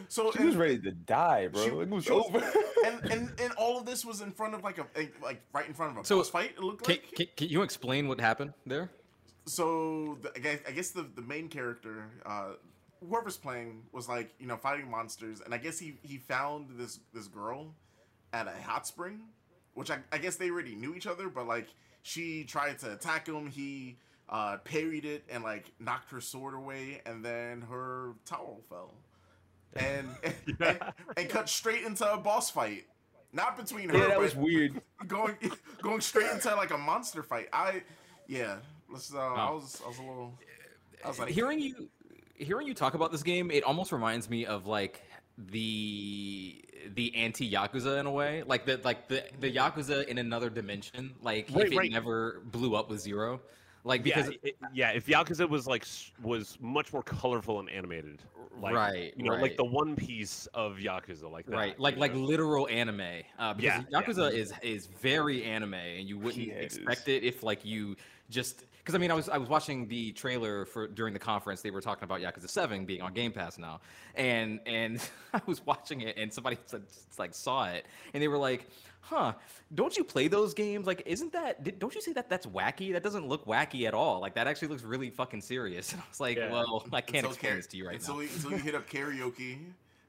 so She was ready to die, bro. She- it was she was- over. and, and and all of this was in front of like a, a- like right in front of a So, boss fight. It looked Can, like. can, can you explain what happened there? so the, I guess, I guess the, the main character, uh, whoever's playing, was like you know fighting monsters, and I guess he he found this this girl at a hot spring, which I, I guess they already knew each other, but like she tried to attack him, he uh, parried it and like knocked her sword away, and then her towel fell, and and, and, and cut straight into a boss fight. not between her. Yeah, that was weird. Going going straight into like a monster fight. I yeah. Let's. Uh, I was I was a little. I was like hearing you hearing you talk about this game, it almost reminds me of like the the anti Yakuza in a way, like the like the the Yakuza in another dimension. Like Right, if it right. never blew up with zero, like because yeah, it- yeah, if Yakuza was like was much more colorful and animated, like, Right, You know, like the One Piece of Yakuza, like that. right, like like know? literal anime. Uh, because Yeah, yeah. Yakuza is is very anime, and you wouldn't Yeah, it expect it if like you just because I mean I was I was watching the trailer for during the conference they were talking about Yakuza Seven being on Game Pass now, and and I was watching it and somebody said, like saw it and they were like, huh, don't you play those games? Like, isn't that did, don't you say that that's wacky? That doesn't look wacky at all. Like that actually looks really fucking serious. And I was like, Yeah. well, I can't until explain kara- this to you right until now. You, until you hit up karaoke.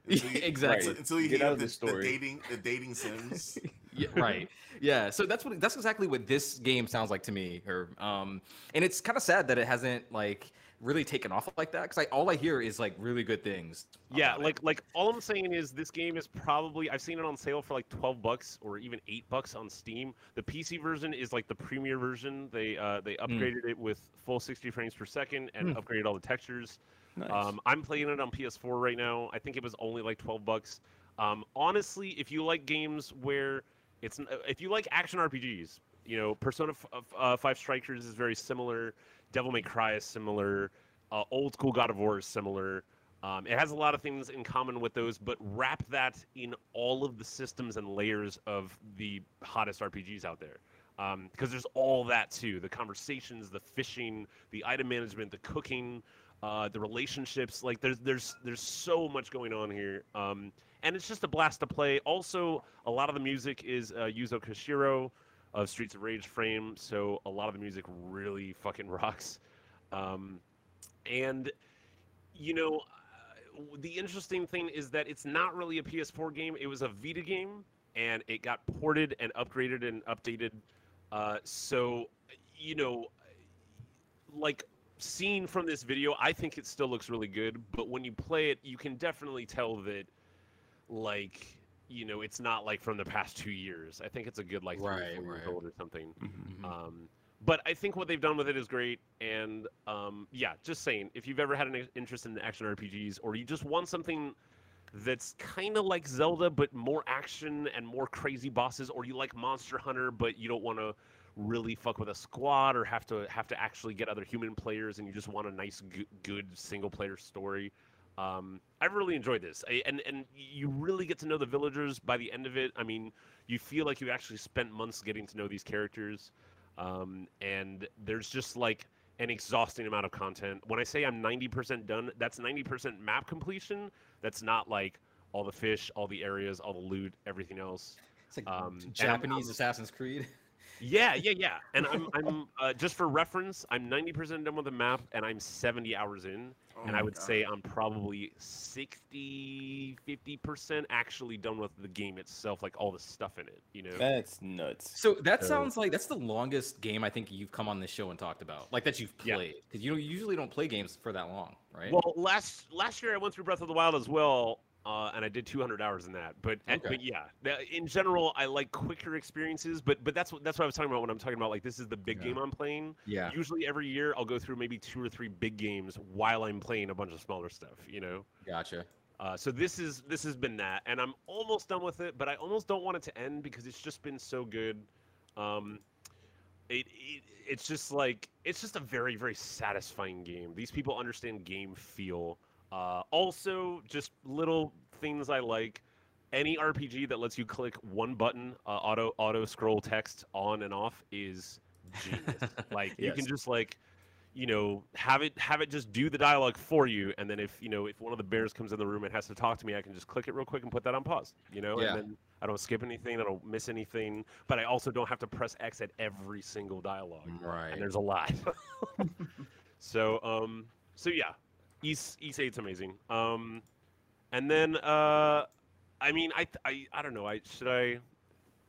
Until you, Exactly. Until, until you Get hit out of the, the story. the dating the dating sims. yeah, right. Yeah. So that's what that's exactly what this game sounds like to me. Or um, and it's kind of sad that it hasn't like really taken off like that because I all I hear is like really good things. Yeah, about it. like like all I'm saying is this game is probably I've seen it on sale for like 12 bucks or even 8 bucks on Steam. The PC version is like the premier version. They uh they upgraded it with full 60 frames per second and upgraded all the textures. Nice. Um, I'm playing it on PS4 right now. I think it was only like 12 bucks. Um, honestly, if you like games where it's if you like action RPGs, you know, Persona uh, 5 Strikers is very similar. Devil May Cry is similar. Uh, old school God of War is similar. Um, it has a lot of things in common with those, but wrap that in all of the systems and layers of the hottest RPGs out there. Because there's all that too the conversations, the fishing, the item management, the cooking, uh, the relationships. Like there's there's there's so much going on here, um, and it's just a blast to play. Also, a lot of the music is uh, Yuzo Koshiro of Streets of Rage frame, so a lot of the music really fucking rocks. Um, and you know, uh, the interesting thing is that it's not really a PS4 game. It was a Vita game, and it got ported and upgraded and updated. Uh, so, you know, like seen from this video, I think it still looks really good. But when you play it, you can definitely tell that, like, you know, it's not like from the past two years. I think it's a good like three Right, four years old or something. Mhm. Um, but I think what they've done with it is great. And um, yeah, just saying, if you've ever had an interest in action RPGs, or you just want something that's kind of like Zelda but more action and more crazy bosses, or you like Monster Hunter but you don't want to really fuck with a squad or have to have to actually get other human players, and you just want a nice, good, good single player story. Um, I really enjoyed this, I, and and you really get to know the villagers by the end of it. I mean, you feel like you actually spent months getting to know these characters um, and there's just like an exhausting amount of content. When I say I'm 90% done, that's 90% map completion. That's not like all the fish, all the areas, all the loot, everything else. It's like Um, Japanese Assassin's Creed. Yeah, yeah, yeah. And I'm, I'm uh, just for reference, I'm 90% done with the map, and I'm 70 hours in. Oh and I would God. say I'm probably 60, 50% actually done with the game itself, like all the stuff in it. You know? That's nuts. So that So- sounds like that's the longest game I think you've come on this show and talked about, like that you've Yeah. played, because you you usually don't play games for that long, right? Well, last last year I went through Breath of the Wild as well, uh, and I did 200 hours in that. But Okay. but yeah, in general, I like quicker experiences. But but that's what that's what I was talking about when I'm talking about like this is the big Yeah. game I'm playing. yeah. Usually every year I'll go through maybe two or three big games while I'm playing a bunch of smaller stuff. You know. Gotcha. Uh, so this is this has been that, and I'm almost done with it, but I almost don't want it to end because it's just been so good. Um, it, it it's just like it's just a very very satisfying game. These people understand game feel. Uh, also, just little things I like. Any RPG that lets you click one button, uh, auto auto scroll text on and off is genius. like you can just like you know have it have it just do the dialogue for you and then if you know if one of the bears comes in the room and has to talk to me i can just click it real quick and put that on pause you know Yeah. and then i don't skip anything i don't miss anything but i also don't have to press x at every single dialogue Right. and there's a lot so um so yeah Ys Ys 8's amazing um and then uh i mean i i, I don't know i should i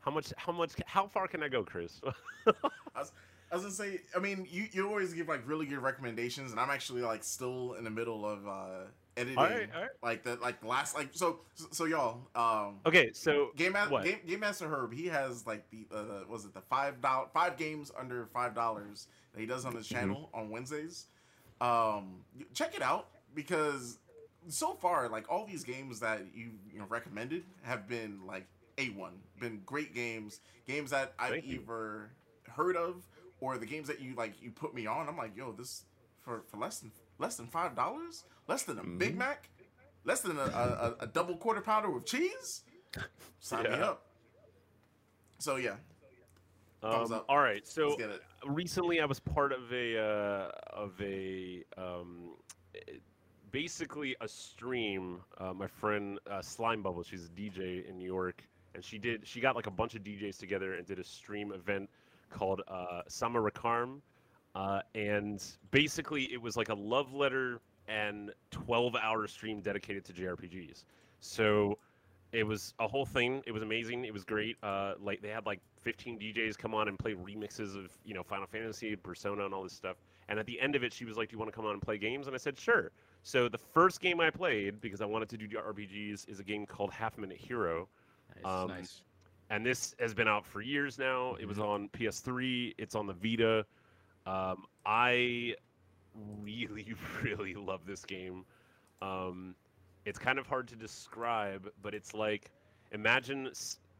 how much how much how far can i go chris I was, I was gonna say, I mean, you, you always give like really good recommendations, and I'm actually like still in the middle of uh, editing. All right, all right. Like the like the last like so so, so y'all um Okay, so Game, Ma-? Game Game Master Herb, he has like the uh, was it the five dollar five games under five dollars that he does on his channel on Wednesdays. Um, check it out because so far, like all these games that you you know recommended have been like a one, been great games, games that I've Thank you. either heard of or the games that you like you put me on. I'm like, yo, this for for less than less than five dollars, less than a Big Mac, less than a, a, a, double quarter pounder with cheese. Sign me up. So yeah, Um, all right, so let's get it. Recently I was part of a uh, of a um, basically a stream. Uh, my friend uh, Slime Bubble, she's a DJ in New York, and she did she got like a bunch of DJs together and did a stream event called uh, Summer Rakarm, uh, and basically it was like a love letter and 12 hour stream dedicated to JRPGs. So it was a whole thing. It was amazing. It was great. Uh, like they had like 15 DJs come on and play remixes of you know Final Fantasy, Persona, and all this stuff. And at the end of it, she was like, "Do you want to come on and play games?" And I said, "Sure." So the first game I played because I wanted to do RPGs is a game called Half Minute Hero, Nice, Um, nice. and this has been out for years now. It was on PS3. It's on the Vita. Um, I really, really love this game. Um, it's kind of hard to describe, but it's like imagine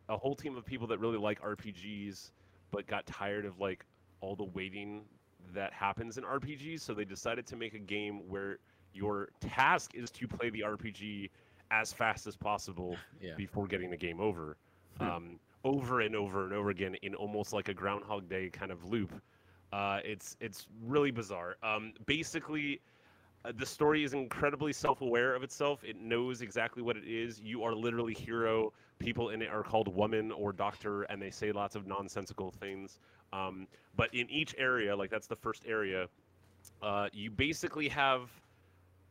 a whole team of people that really like RPGs, but got tired of like all the waiting that happens in RPGs. So they decided to make a game where your task is to play the RPG as fast as possible Yeah. before getting the game over, um, over and over and over again in almost like a Groundhog Day kind of loop. Uh, it's it's really bizarre. Um, basically, uh, the story is incredibly self-aware of itself. It knows exactly what it is. You are literally hero. People in it are called woman or doctor, and they say lots of nonsensical things. Um, but in each area, like that's the first area, uh, you basically have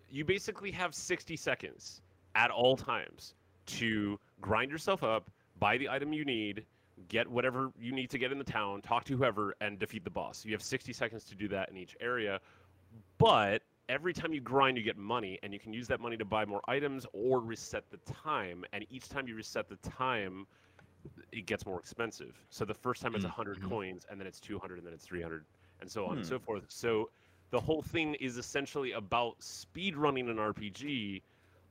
you basically have 60 seconds at all times to grind yourself up, buy the item you need, get whatever you need to get in the town, talk to whoever, and defeat the boss. You have 60 seconds to do that in each area. But every time you grind, you get money, and you can use that money to buy more items or reset the time. And each time you reset the time, it gets more expensive. So the first time it's Mm, 100 mhm. coins, and then it's 200, and then it's 300, and so on and Hmm. so forth. So the whole thing is essentially about speed running an RPG.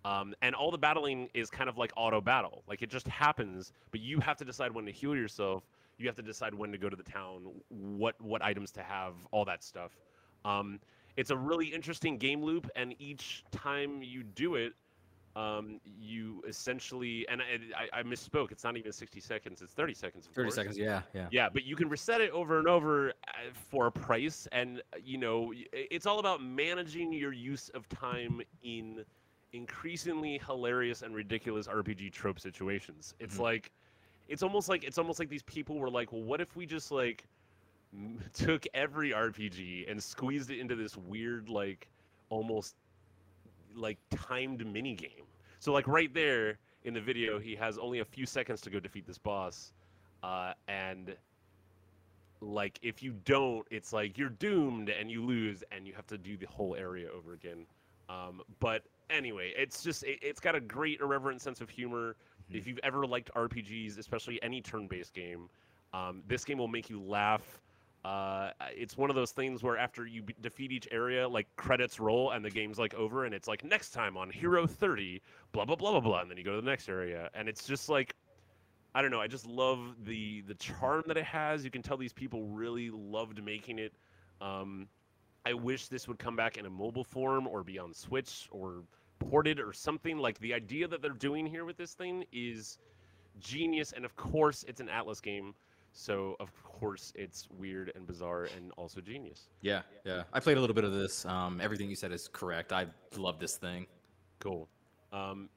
Um, and all the battling is kind of like auto battle. Like it just happens, but you have to decide when to heal yourself. You have to decide when to go to the town, what what items to have, all that stuff. Um, it's a really interesting game loop, and each time you do it, um, you essentially and I, I, I misspoke. It's not even 60 seconds; it's 30 seconds. of 30 course. seconds. Yeah, yeah. Yeah, but you can reset it over and over uh, for a price, and you know it's all about managing your use of time in increasingly hilarious and ridiculous RPG trope situations. It's Mhm. like, it's almost like it's almost like these people were like, well, what if we just like took every RPG and squeezed it into this weird like almost like timed mini game. So like right there in the video, he has only a few seconds to go defeat this boss, uh, and like if you don't, it's like you're doomed and you lose and you have to do the whole area over again. Um, but anyway, it's just it, it's got a great irreverent sense of humor. If you've ever liked RPGs, especially any turn-based game, um, this game will make you laugh. Uh, it's one of those things where after you defeat each area, like credits roll and the game's like over, and it's like next time on Hero 30, blah blah blah blah blah, and then you go to the next area, and it's just like, I don't know, I just love the the charm that it has. You can tell these people really loved making it. Um, I wish this would come back in a mobile form or be on Switch or ported or something. Like the idea that they're doing here with this thing is genius, and of course it's an Atlus game. So of course it's weird and bizarre and also genius. Yeah, yeah. I played a little bit of this. Um, everything you said is correct. I love this thing. Cool. Um,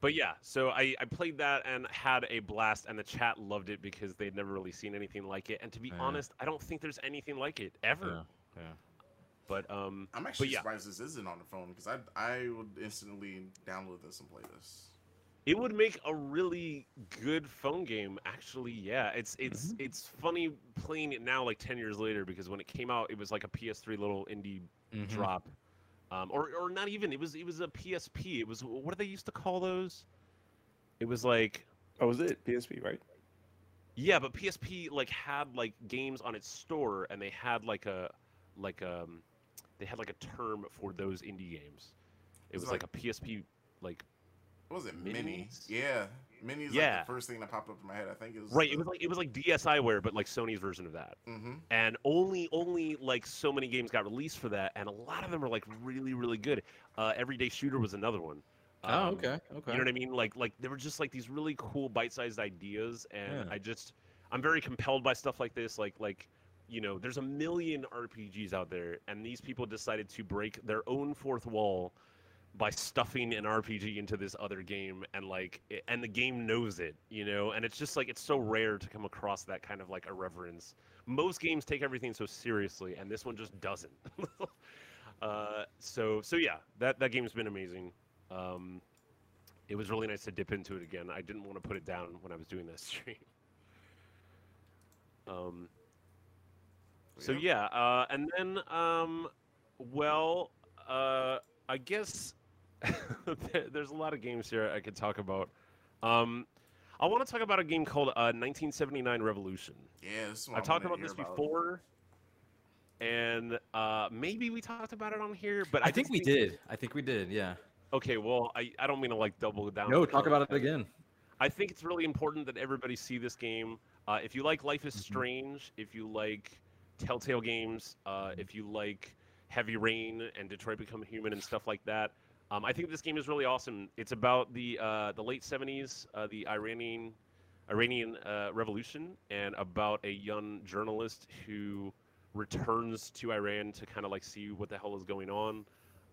but yeah, so I, I played that and had a blast, and the chat loved it because they'd never really seen anything like it. And to be Yeah. honest, I don't think there's anything like it ever. Yeah, yeah. But um, I'm actually yeah. surprised this isn't on the phone because I I would instantly download this and play this. It would make a really good phone game, actually. Yeah, it's it's it's funny playing it now, like ten years later, because when it came out, it was like a PS3 little indie Mhm. drop. um, or or not even. It was it was a PSP. It was what do they used to call those? It was like Oh, was it PSP, right? yeah, but PSP like had like games on its store, and they had like a like um they had like a term for those indie games. It It's was like, a PSP like What was it? Mini. Minis? Yeah. Mini's Yeah. like the first thing that popped up in my head. I think it was right. It was like it was like DSiWare, but like Sony's version of that. Mm-hmm. and only only like so many games got released for that and a lot of them are like really really good uh everyday shooter was another one. Um, okay, okay. you know what i mean like like there were just like these really cool bite-sized ideas and Yeah. i just i'm very compelled by stuff like this like like you know there's a million rpgs out there and these people decided to break their own fourth wall by stuffing an RPG into this other game and like it, and the game knows it, you know, and it's just like it's so rare to come across that kind of like irreverence. Most games take everything so seriously, and this one just doesn't. uh, so so yeah, that that game's been amazing. Um, it was really nice to dip into it again. I didn't want to put it down when I was doing that stream. Um, so Yep. yeah, uh, and then um, well, uh, I guess there's a lot of games here I could talk about. Um, I want to talk about a game called uh, 1979 Revolution. Yeah, this is what I I talked about this hear before, and uh, maybe we talked about it on here, but I I, think just we did. I think we did. Yeah. Okay, well, I, I don't mean to like double down. No, talk about it again. I think it's really important that everybody see this game. Uh, if you like Life is Mhm. Strange, if you like Telltale games, uh, if you like Heavy Rain and Detroit Become Human and stuff like that, um, I think this game is really awesome. It's about the uh, the late '70s, uh, the Iranian Iranian uh, Revolution, and about a young journalist who returns to Iran to kind of like see what the hell is going on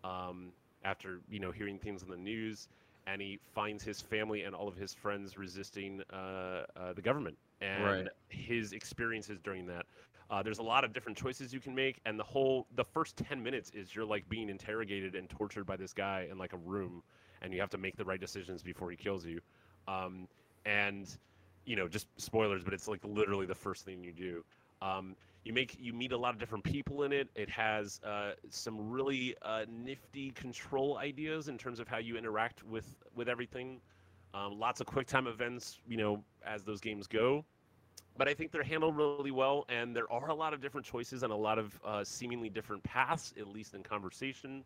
um, after you know hearing things in the news and he finds his family and all of his friends resisting uh, uh, the government and Right. his experiences during that. Uh, there's a lot of different choices you can make, and the whole the first ten minutes is you're like being interrogated and tortured by this guy in like a room, and you have to make the right decisions before he kills you. Um, and you know, just spoilers, but it's like literally the first thing you do. Um, you make you meet a lot of different people in it. It has uh, some really uh, nifty control ideas in terms of how you interact with with everything. Um, lots of quick time events, you know, as those games go. But I think they're handled really well, and there are a lot of different choices and a lot of uh, seemingly different paths, at least in conversation.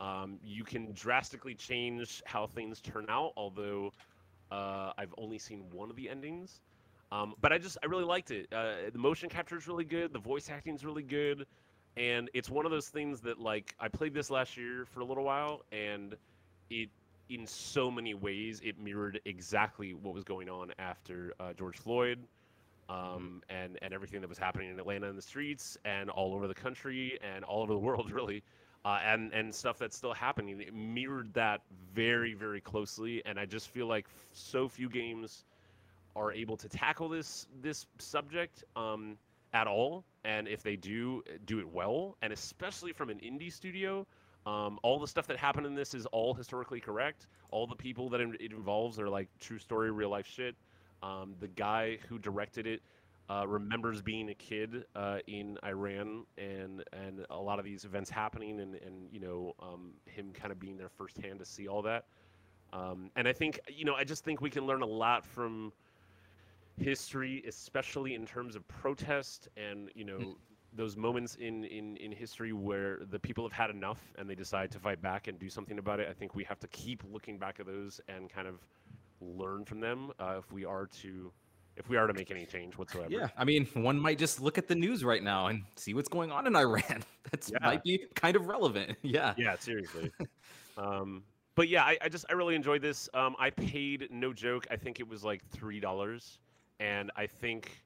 Um, you can drastically change how things turn out, although uh, I've only seen one of the endings. Um, but I just I really liked it. Uh, the motion capture is really good. The voice acting is really good, and it's one of those things that like I played this last year for a little while, and it in so many ways it mirrored exactly what was going on after uh, George Floyd. Um, and, and everything that was happening in Atlanta in the streets and all over the country and all over the world, really, uh, and and stuff that's still happening. It mirrored that very very closely, and I just feel like so few games are able to tackle this this subject um, at all, and if they do, do it well, and especially from an indie studio. Um, all the stuff that happened in this is all historically correct. All the people that it involves are like true story, real life shit. Um, the guy who directed it uh, remembers being a kid uh, in Iran and and a lot of these events happening, and and you know um, him kind of being there firsthand to see all that. Um, and I think you know I just think we can learn a lot from history, especially in terms of protest and you know those moments in, in in history where the people have had enough and they decide to fight back and do something about it. I think we have to keep looking back at those and kind of learn from them uh, if we are to if we are to make any change whatsoever. Yeah, I mean, one might just look at the news right now and see what's going on in Iran. That's Yeah. might be kind of relevant. Yeah. Yeah, seriously. um, but yeah, I, I just I really enjoyed this. Um, I paid no joke. I think it was like three dollars, and I think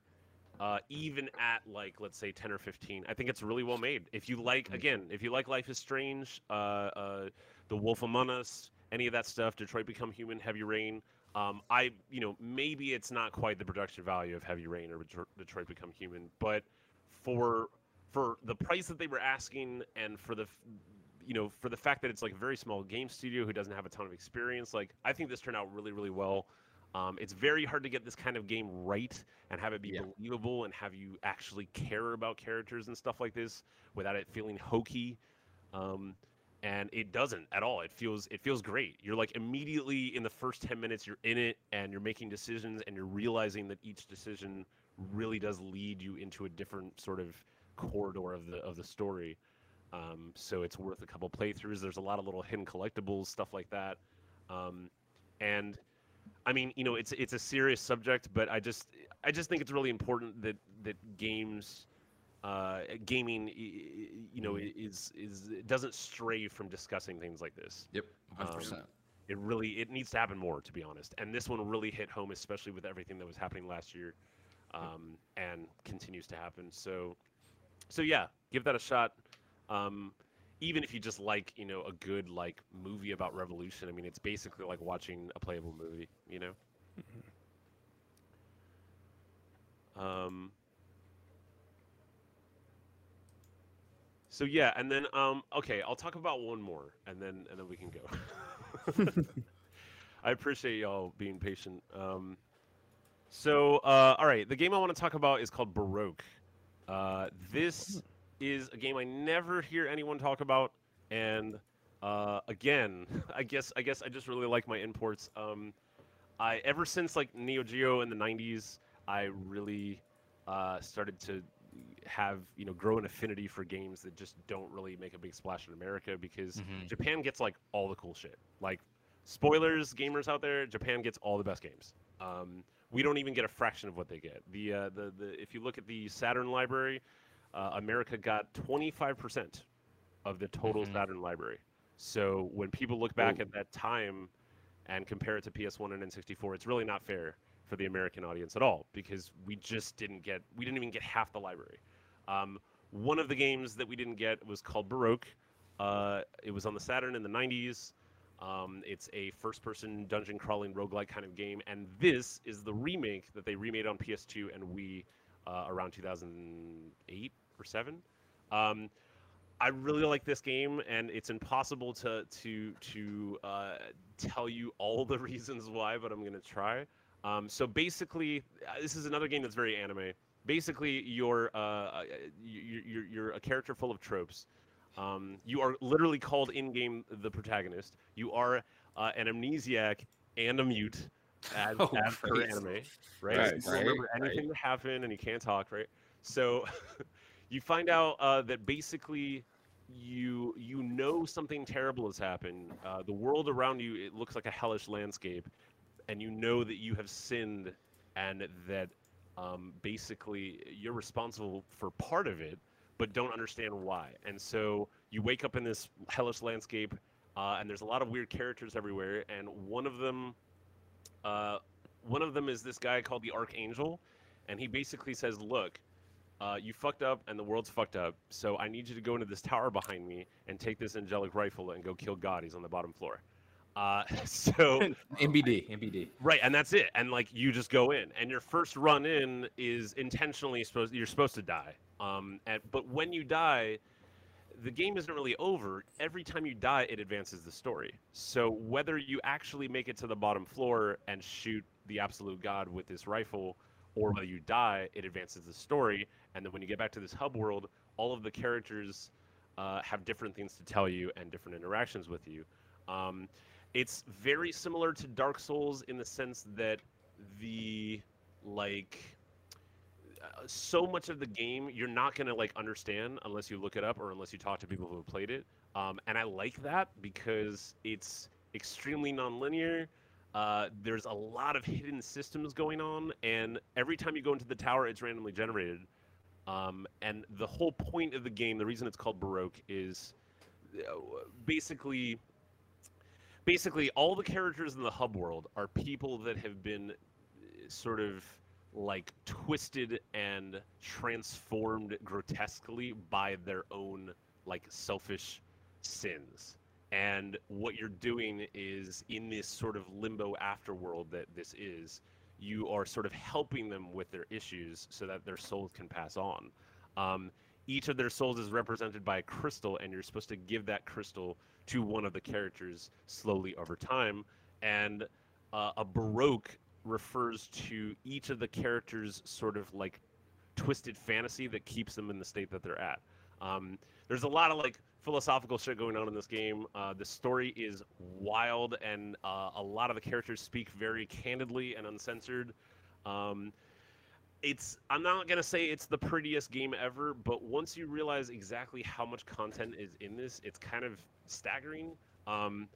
uh, even at like let's say ten or fifteen, I think it's really well made. If you like, again, if you like Life is Strange, uh, uh, The Wolf Among Us, any of that stuff, Detroit Become Human, Heavy Rain. Um, I, you know, maybe it's not quite the production value of Heavy Rain or Detroit Become Human, but for for the price that they were asking and for the you know for the fact that it's like a very small game studio who doesn't have a ton of experience like i think this turned out really really well um, it's very hard to get this kind of game right and have it be Yeah. believable and have you actually care about characters and stuff like this without it feeling hokey um, and it doesn't at all. It feels it feels great. You're like immediately in the first ten minutes, you're in it, and you're making decisions, and you're realizing that each decision really does lead you into a different sort of corridor of the of the story. Um, so it's worth a couple playthroughs. There's a lot of little hidden collectibles, stuff like that. Um, and I mean, you know, it's it's a serious subject, but I just I just think it's really important that that games, uh, gaming, you know, is is it doesn't stray from discussing things like this. Yep, hundred Um, percent. It really it needs to happen more, to be honest. And this one really hit home, especially with everything that was happening last year, um, and continues to happen. So, so yeah, give that a shot. Um, even if you just like, you know, a good like movie about revolution. I mean, it's basically like watching a playable movie. You know. Um. So yeah, and then um, okay, I'll talk about one more, and then and then we can go. I appreciate y'all being patient. Um, so uh, all right, the game I want to talk about is called Baroque. Uh, this is a game I never hear anyone talk about, and uh, again, I guess I guess I just really like my imports. Um, I ever since like Neo Geo in the '90s, I really uh, started to have you know grow an affinity for games that just don't really make a big splash in America because Mhm. Japan gets like all the cool shit. Like spoilers, gamers out there, Japan gets all the best games. Um, we don't even get a fraction of what they get. The uh, the the if you look at the Saturn library, uh, America got 25% of the total Mhm. Saturn library. So when people look back Oh. at that time and compare it to PS1 and N64, it's really not fair for the American audience at all because we just didn't get we didn't even get half the library. Um, one of the games that we didn't get was called Baroque. Uh, it was on the Saturn in the 90s. Um, it's a first-person dungeon crawling roguelike kind of game, and this is the remake that they remade on PS2 and Wii uh, around 2008 or seven. Um, I really like this game, and it's impossible to to to uh, tell you all the reasons why, but I'm gonna try. Um, so basically, uh, this is another game that's very anime. Basically, you're uh, uh, you- you're you're a character full of tropes. Um, you are literally called in game the protagonist. You are uh, an amnesiac and a mute, as, Oh, as per anime, right? Right, you can't right, remember anything that happened, and you can't talk, right? So you find out uh, that basically you you know something terrible has happened. Uh, the world around you it looks like a hellish landscape, and you know that you have sinned, and that um, basically you're responsible for part of it, but don't understand why. And so you wake up in this hellish landscape, uh, and there's a lot of weird characters everywhere, and one of them. Uh, one of them is this guy called the Archangel, and he basically says, "Look, uh, you fucked up, and the world's fucked up. So I need you to go into this tower behind me and take this angelic rifle and go kill God. He's on the bottom floor." Uh, so MBD, MBD. Right, and that's it. And like you just go in, and your first run in is intentionally supposed you're supposed to die. Um, and but when you die, the game isn't really over. Every time you die, it advances the story. So whether you actually make it to the bottom floor and shoot the absolute god with this rifle, or whether you die, it advances the story. And then when you get back to this hub world, all of the characters uh, have different things to tell you and different interactions with you. Um, it's very similar to Dark Souls in the sense that the like uh, so much of the game you're not gonna like understand unless you look it up or unless you talk to people who have played it. Um, and I like that because it's extremely nonlinear. Uh, there's a lot of hidden systems going on, and every time you go into the tower, it's randomly generated. Um, and the whole point of the game, the reason it's called Baroque, is uh, basically basically all the characters in the hub world are people that have been uh, sort of like twisted and transformed grotesquely by their own like selfish sins. And what you're doing is in this sort of limbo afterworld that this is you are sort of helping them with their issues so that their souls can pass on. Um, each of their souls is represented by a crystal and you're supposed to give that crystal to one of the characters slowly over time and uh, a baroque refers to each of the characters sort of like twisted fantasy that keeps them in the state that they're at Um, there's a lot of like philosophical shit going on in this game. Uh, the story is wild, and uh, a lot of the characters speak very candidly and uncensored. Um, it's I'm not gonna say it's the prettiest game ever, but once you realize exactly how much content is in this, it's kind of staggering. Um,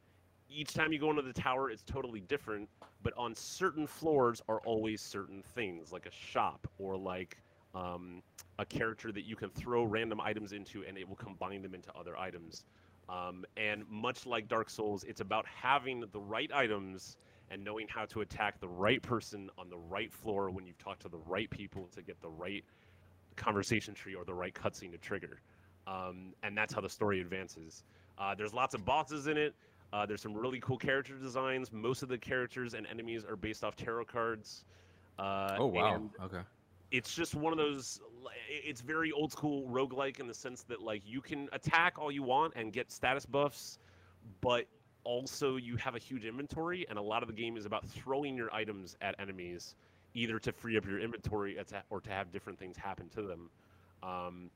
each time you go into the tower, it's totally different, but on certain floors are always certain things, like a shop or like um, a character that you can throw random items into, and it will combine them into other items. Um, and much like Dark Souls, it's about having the right items and knowing how to attack the right person on the right floor when you've talked to the right people to get the right conversation tree or the right cutscene to trigger. Um, and that's how the story advances. Uh, there's lots of bosses in it. Uh, there's some really cool character designs. Most of the characters and enemies are based off tarot cards. Uh, Oh wow. Okay. it's just one of those it's very old school roguelike in the sense that like you can attack all you want and get status buffs but also you have a huge inventory and a lot of the game is about throwing your items at enemies either to free up your inventory or to- have different things happen to them um,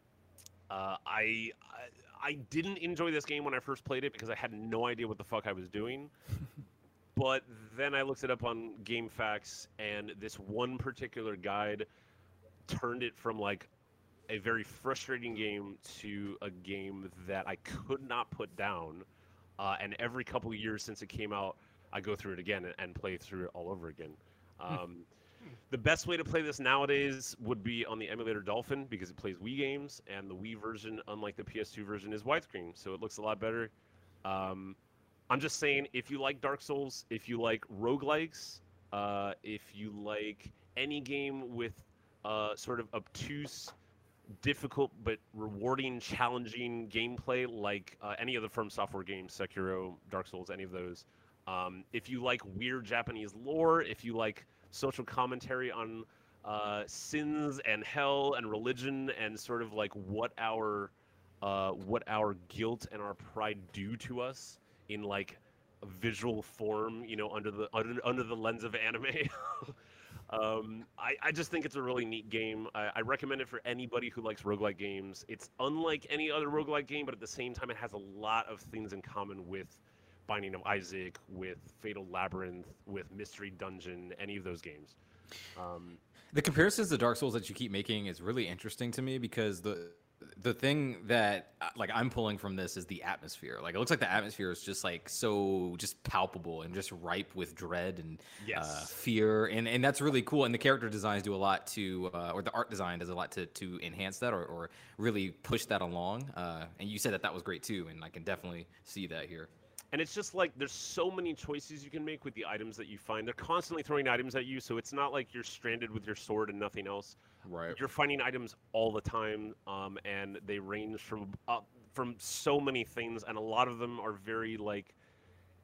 uh, I, I I didn't enjoy this game when I first played it because I had no idea what the fuck I was doing. but then I looked it up on GameFAQs, and this one particular guide turned it from like a very frustrating game to a game that I could not put down. Uh, and every couple years since it came out, I go through it again and, and play through it all over again. Um, the best way to play this nowadays would be on the emulator Dolphin because it plays Wii games, and the Wii version, unlike the PS2 version, is widescreen, so it looks a lot better. Um, I'm just saying, if you like Dark Souls, if you like roguelikes, uh, if you like any game with uh, sort of obtuse, difficult but rewarding, challenging gameplay, like uh, any of the From Software games, Sekiro, Dark Souls, any of those. Um, if you like weird Japanese lore, if you like social commentary on uh, sins and hell and religion and sort of like what our uh, what our guilt and our pride do to us in like visual form, you know, under the under, under the lens of anime. um, I, I just think it's a really neat game. I, I recommend it for anybody who likes roguelike games. It's unlike any other roguelike game, but at the same time, it has a lot of things in common with Binding of Isaac, with Fatal Labyrinth, with Mystery Dungeon, any of those games. Um, The comparisons to Dark Souls that you keep making is really interesting to me because the the thing that uh, like I'm pulling from this is the atmosphere. Like it looks like the atmosphere is just like so just palpable and just ripe with dread and uh, fear, and and that's really cool. And the character designs do a lot to, uh, or the art design does a lot to to enhance that or, or really push that along. Uh, and you said that that was great too, and I can definitely see that here. and it's just like there's so many choices you can make with the items that you find. They're constantly throwing items at you, so it's not like you're stranded with your sword and nothing else. Right. You're finding items all the time, um, and they range from uh, from so many things, and a lot of them are very like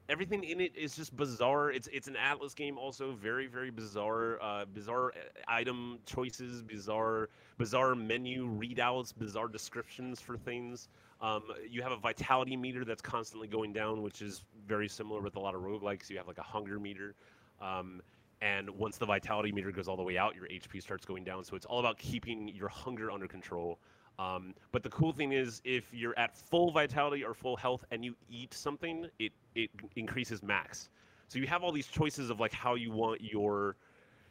everything in it is just bizarre. It's it's an Atlus game, also very very bizarre, uh, bizarre uh, item choices, bizarre bizarre menu readouts, bizarre descriptions for things. Um, you have a vitality meter that's constantly going down, which is very similar with a lot of roguelikes. You have like a hunger meter. Um, and once the vitality meter goes all the way out, your HP starts going down. So it's all about keeping your hunger under control. Um, but the cool thing is, if you're at full vitality or full health and you eat something, it it increases max. So you have all these choices of like how you want your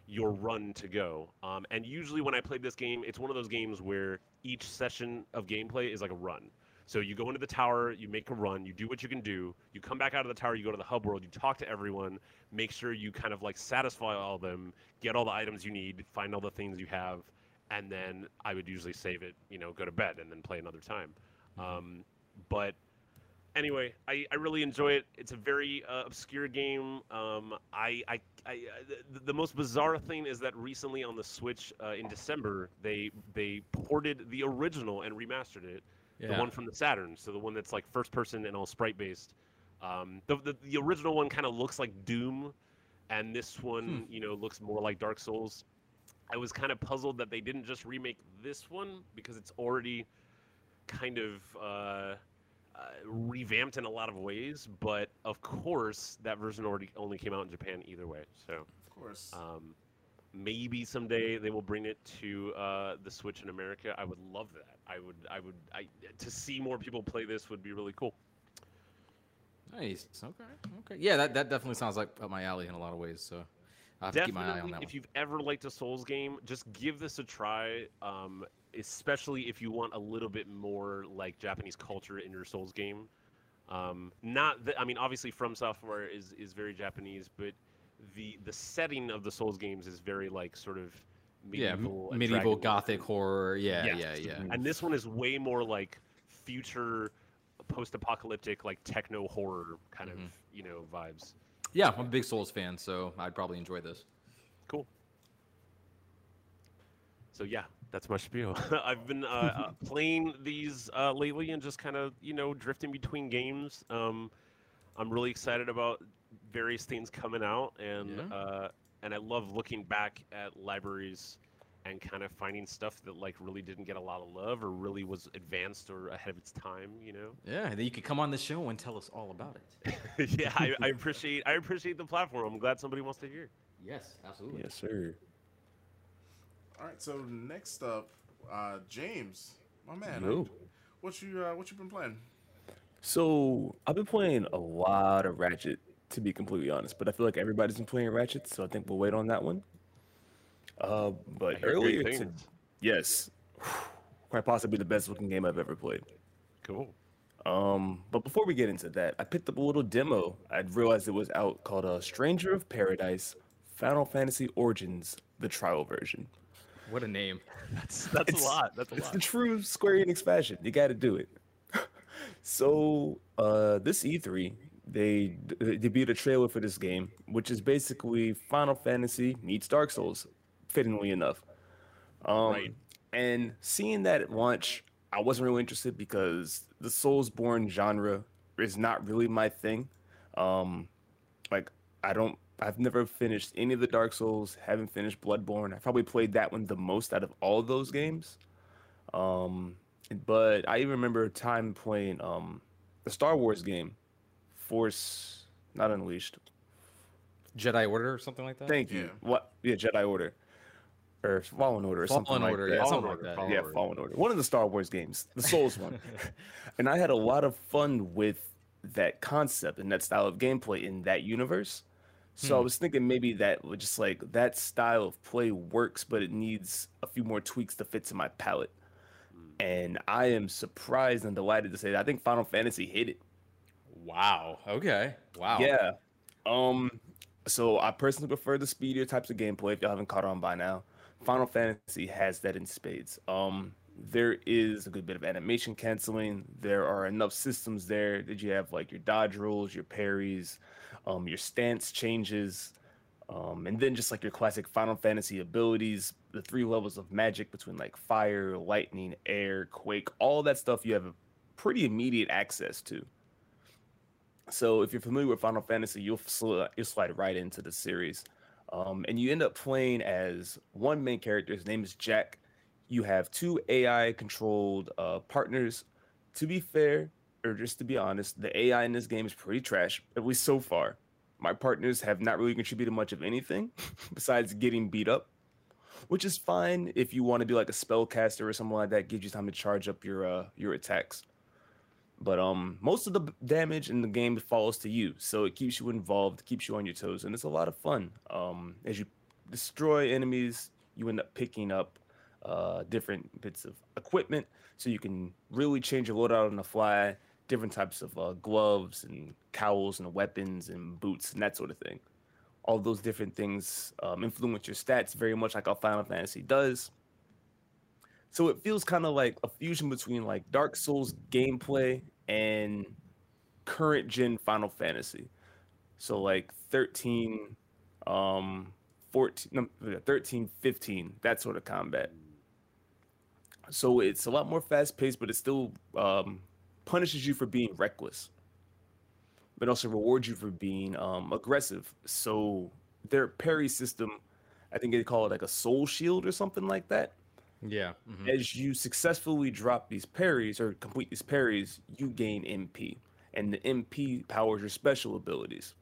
your run to go. Um, and usually when I played this game, it's one of those games where each session of gameplay is like a run. So you go into the tower, you make a run, you do what you can do, you come back out of the tower, you go to the hub world, you talk to everyone, make sure you kind of like satisfy all of them, get all the items you need, find all the things you have, and then I would usually save it, you know, go to bed and then play another time. Um, but anyway, I, I really enjoy it. It's a very uh, obscure game. Um, I, I, I, the, the most bizarre thing is that recently on the Switch uh, in December they they ported the original and remastered it, the one from the Saturn, so the one that's like first person and all sprite based. Um, the, the the original one kind of looks like Doom, and this one you know looks more like Dark Souls. I was kind of puzzled that they didn't just remake this one because it's already kind of uh, uh, revamped in a lot of ways. But of course, that version already only came out in Japan either way. So Of course. um, maybe someday they will bring it to uh, the Switch in America. I would love that. I would, I would, I to see more people play this would be really cool. Nice. Okay. Okay. Yeah, that, that definitely sounds like up my alley in a lot of ways. So I have to keep my eye on Definitely, that if one. you've ever liked a Souls game, just give this a try. Um, especially if you want a little bit more like Japanese culture in your Souls game. Um, not that I mean, obviously, From Software is is very Japanese, but the the setting of the Souls games is very like sort of medieval, m- and medieval gothic Lord. horror. Yeah, Yes. yeah, yeah. And this one is way more like future, post-apocalyptic, like techno horror kind Mhm. of you know vibes. Yeah, I'm a big Souls fan, so I'd probably enjoy this. Cool. So yeah, that's my spiel. I've been uh, uh, playing these uh, lately and just kind of you know drifting between games. Um, I'm really excited about various things coming out, and Yeah. uh, and I love looking back at libraries and kind of finding stuff that like really didn't get a lot of love or really was advanced or ahead of its time. You know. Yeah, and then you could come on the show and tell us all about it. yeah, I, I appreciate I appreciate the platform. I'm glad somebody wants to hear. Yes, absolutely. Yes, sir. All right, so next up, uh, James, my man. Yo. What you uh, what you been playing? So I've been playing a lot of Ratchet, to be completely honest. But I feel like everybody's been playing Ratchet, so I think we'll wait on that one. Uh, but earlier, to, yes, quite possibly the best looking game I've ever played. Cool. Um, but before we get into that, I picked up a little demo. I realized it was out called uh, "Stranger of Paradise: Final Fantasy Origins: The Trial Version." What a name. That's that's It's- a lot. That's a It's lot. the true Square Enix fashion. You got to do it. so uh, this E3, they debuted a trailer for this game, which is basically Final Fantasy meets Dark Souls, fittingly enough. Um, Right. And seeing that at launch, I wasn't really interested because the Soulsborne genre is not really my thing. Um, like I don't, I've never finished any of the Dark Souls. Haven't finished Bloodborne. I probably played that one the most out of all those games. Um, but I even remember a time playing um the Star Wars game, Force, not Unleashed. Jedi Order or something like that? Thank you. Yeah. What? Yeah, Jedi Order, or Fallen Order, or Fallen something like Order, that. yeah, Fallen something Order, like that. Fallen yeah, Order. Fallen Order. One of the Star Wars games, the Souls one. and I had a lot of fun with that concept and that style of gameplay in that universe. So I Hmm. was thinking maybe that would just like that style of play works, but it needs a few more tweaks to fit to my palate. And I am surprised and delighted to say that I think Final Fantasy hit it. Wow. Okay. Wow. Yeah. Um. So I personally prefer the speedier types of gameplay. If y'all haven't caught on by now, Final Fantasy has that in spades. Um. There is a good bit of animation canceling. There are enough systems there that you have like your dodge rolls, your parries, um, your stance changes, um, and then just like your classic Final Fantasy abilities, the three levels of magic between like fire, lightning, air, quake, all that stuff you have pretty immediate access to. So if you're familiar with Final Fantasy, you'll you'll slide right into the series, um, and you end up playing as one main character. His name is Jack. You have two AI-controlled uh, partners. To be fair, or just to be honest, the AI in this game is pretty trash, at least so far. My partners have not really contributed much of anything besides getting beat up, which is fine if you want to be like a spellcaster or something like that. Gives you time to charge up your uh, your attacks. But um, most of the damage in the game falls to you, so it keeps you involved, keeps you on your toes, and it's a lot of fun. Um, as you destroy enemies, you end up picking up uh, different bits of equipment, so you can really change your loadout on the fly. Different types of uh, gloves and cowls and weapons and boots and that sort of thing. All those different things um, influence your stats very much like how Final Fantasy does. So it feels kind of like a fusion between like Dark Souls gameplay and current gen Final Fantasy. So like 13 um 14 no, 13 15 that sort of combat. So it's a lot more fast paced but it still um punishes you for being reckless. But also rewards you for being um aggressive. So their parry system I think they call it like a soul shield or something like that Yeah. mhm. as you successfully drop these parries or complete these parries, you gain MP, and the MP powers your special abilities.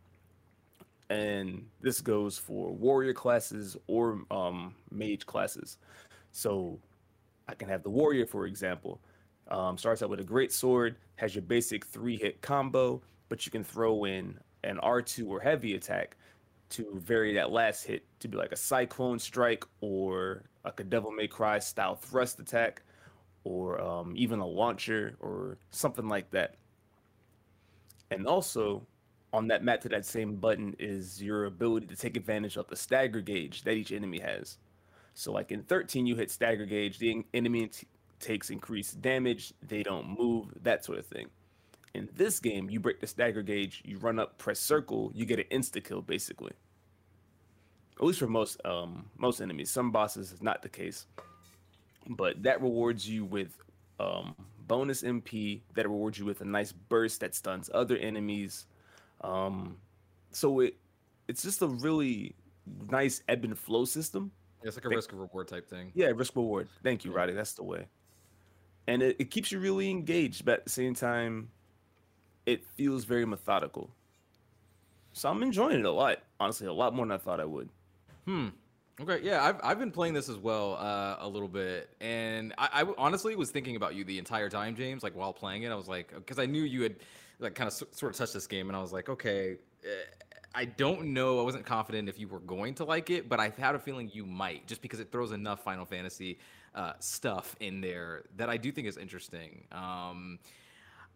and this goes for warrior classes or um, mage classes. So I can have the warrior, for example. Um, starts out with a great sword, has your basic three hit combo, but you can throw in an R2 or heavy attack to vary that last hit to be like a cyclone strike or like a devil may cry style thrust attack or um, even a launcher or something like that. And also on that map to that same button is your ability to take advantage of the stagger gauge that each enemy has. So like in 13, you hit stagger gauge, the enemy t- takes increased damage, they don't move, that sort of thing. In this game, you break the stagger gauge, you run up, press circle, you get an insta kill basically. At least for most um most enemies. Some bosses is not the case. But that rewards you with um bonus MP that rewards you with a nice burst that stuns other enemies. Um so it it's just a really nice ebb and flow system. Yeah, It's like a risk reward type thing. Yeah, risk reward. Thank you, Roddy. That's the way. And it, it keeps you really engaged, but at the same time, it feels very methodical. So I'm enjoying it a lot. Honestly, a lot more than I thought I would. Hmm. Okay. Yeah, I've I've been playing this as well uh, a little bit, and I, I honestly was thinking about you the entire time, James. Like while playing it, I was like, because I knew you had like kind of sort of touched this game, and I was like, okay. Uh, I don't know. I wasn't confident if you were going to like it, but I had a feeling you might, just because it throws enough Final Fantasy uh, stuff in there that I do think is interesting. Um,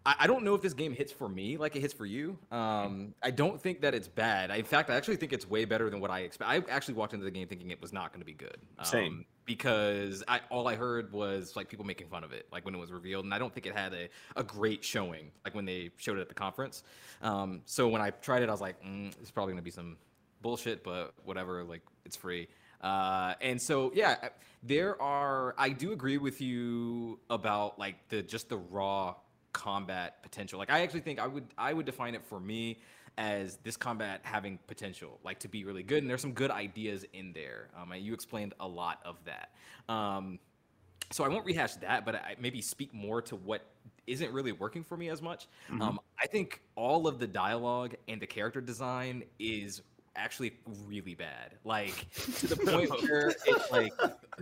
I, I, don't know if this game hits for me like it hits for you. Um, I don't think that it's bad. I, in fact, I actually think it's way better than what I expect. I actually walked into the game thinking it was not going to be good. Um, Same. Because I, all I heard was like people making fun of it, like when it was revealed, and I don't think it had a, a great showing, like when they showed it at the conference. Um, so when I tried it, I was like, mm, it's probably going to be some bullshit, but whatever. Like it's free. Uh, and so yeah, there are. I do agree with you about like the just the raw combat potential. Like I actually think I would I would define it for me as this combat having potential, like to be really good. And there's some good ideas in there. Um, you explained a lot of that. Um, so I won't rehash that, but I maybe speak more to what isn't really working for me as much. Mm-hmm. Um, I think all of the dialogue and the character design is actually really bad like to the point where it like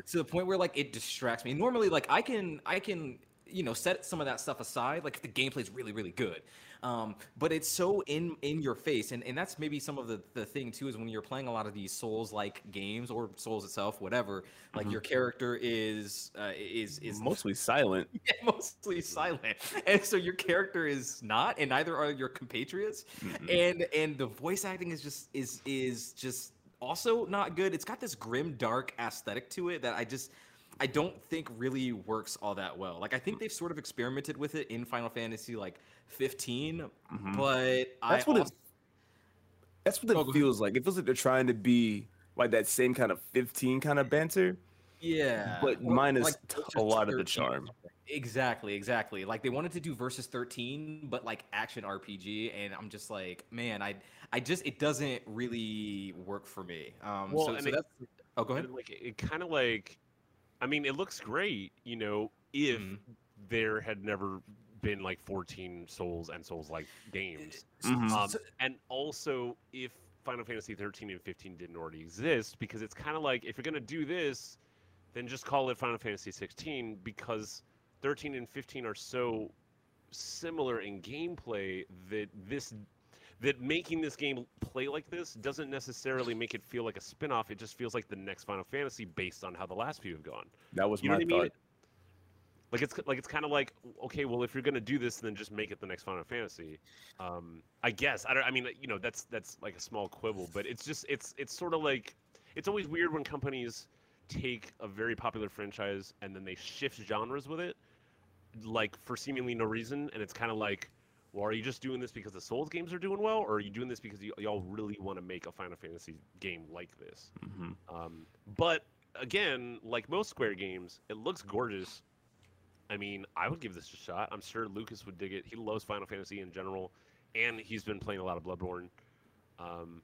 to the point where like it distracts me normally like i can i can you know set some of that stuff aside like if the gameplay is really really good. Um, but it's so in in your face and, and that's maybe some of the the thing too is when you're playing a lot of these souls like games or souls itself whatever like mm-hmm. your character is uh, is is mostly silent. Yeah, mostly silent. And so your character is not and neither are your compatriots. Mm-hmm. and and the voice acting is just is is just also not good. It's got this grim dark aesthetic to it that i just I don't think really works all that well. Like I think they've sort of experimented with it in Final Fantasy like 15, mm-hmm. but that's I what also... it. That's what it oh, feels like. It feels like they're trying to be like that same kind of 15 kind of banter. Yeah, but minus like, a lot of the charm. Exactly, exactly. Like they wanted to do versus 13, but like action RPG, and I'm just like, man, I, I just it doesn't really work for me. Um, well, so, so it, that's. Oh, go ahead. Like it kind of like I mean, it looks great, you know, if mm-hmm. there had never been like 14 Souls and Souls like games. Mm-hmm. Um, and also, if Final Fantasy 13 and 15 didn't already exist, because it's kind of like if you're going to do this, then just call it Final Fantasy 16 because 13 and 15 are so similar in gameplay that this that making this game play like this doesn't necessarily make it feel like a spin-off. It just feels like the next final fantasy based on how the last few have gone. That was you my thought I mean? like it's like it's kind of like okay well if you're gonna do this then just make it the next final fantasy. Um i guess i don't i mean you know that's that's like a small quibble but it's just it's it's sort of like it's always weird when companies take a very popular franchise and then they shift genres with it like for seemingly no reason and it's kind of like well, are you just doing this because the Souls games are doing well, or are you doing this because y- y'all really want to make a Final Fantasy game like this? Mm-hmm. Um, but again, like most Square games, it looks gorgeous. I mean, I would give this a shot. I'm sure Lucas would dig it. He loves Final Fantasy in general, and he's been playing a lot of Bloodborne. Um,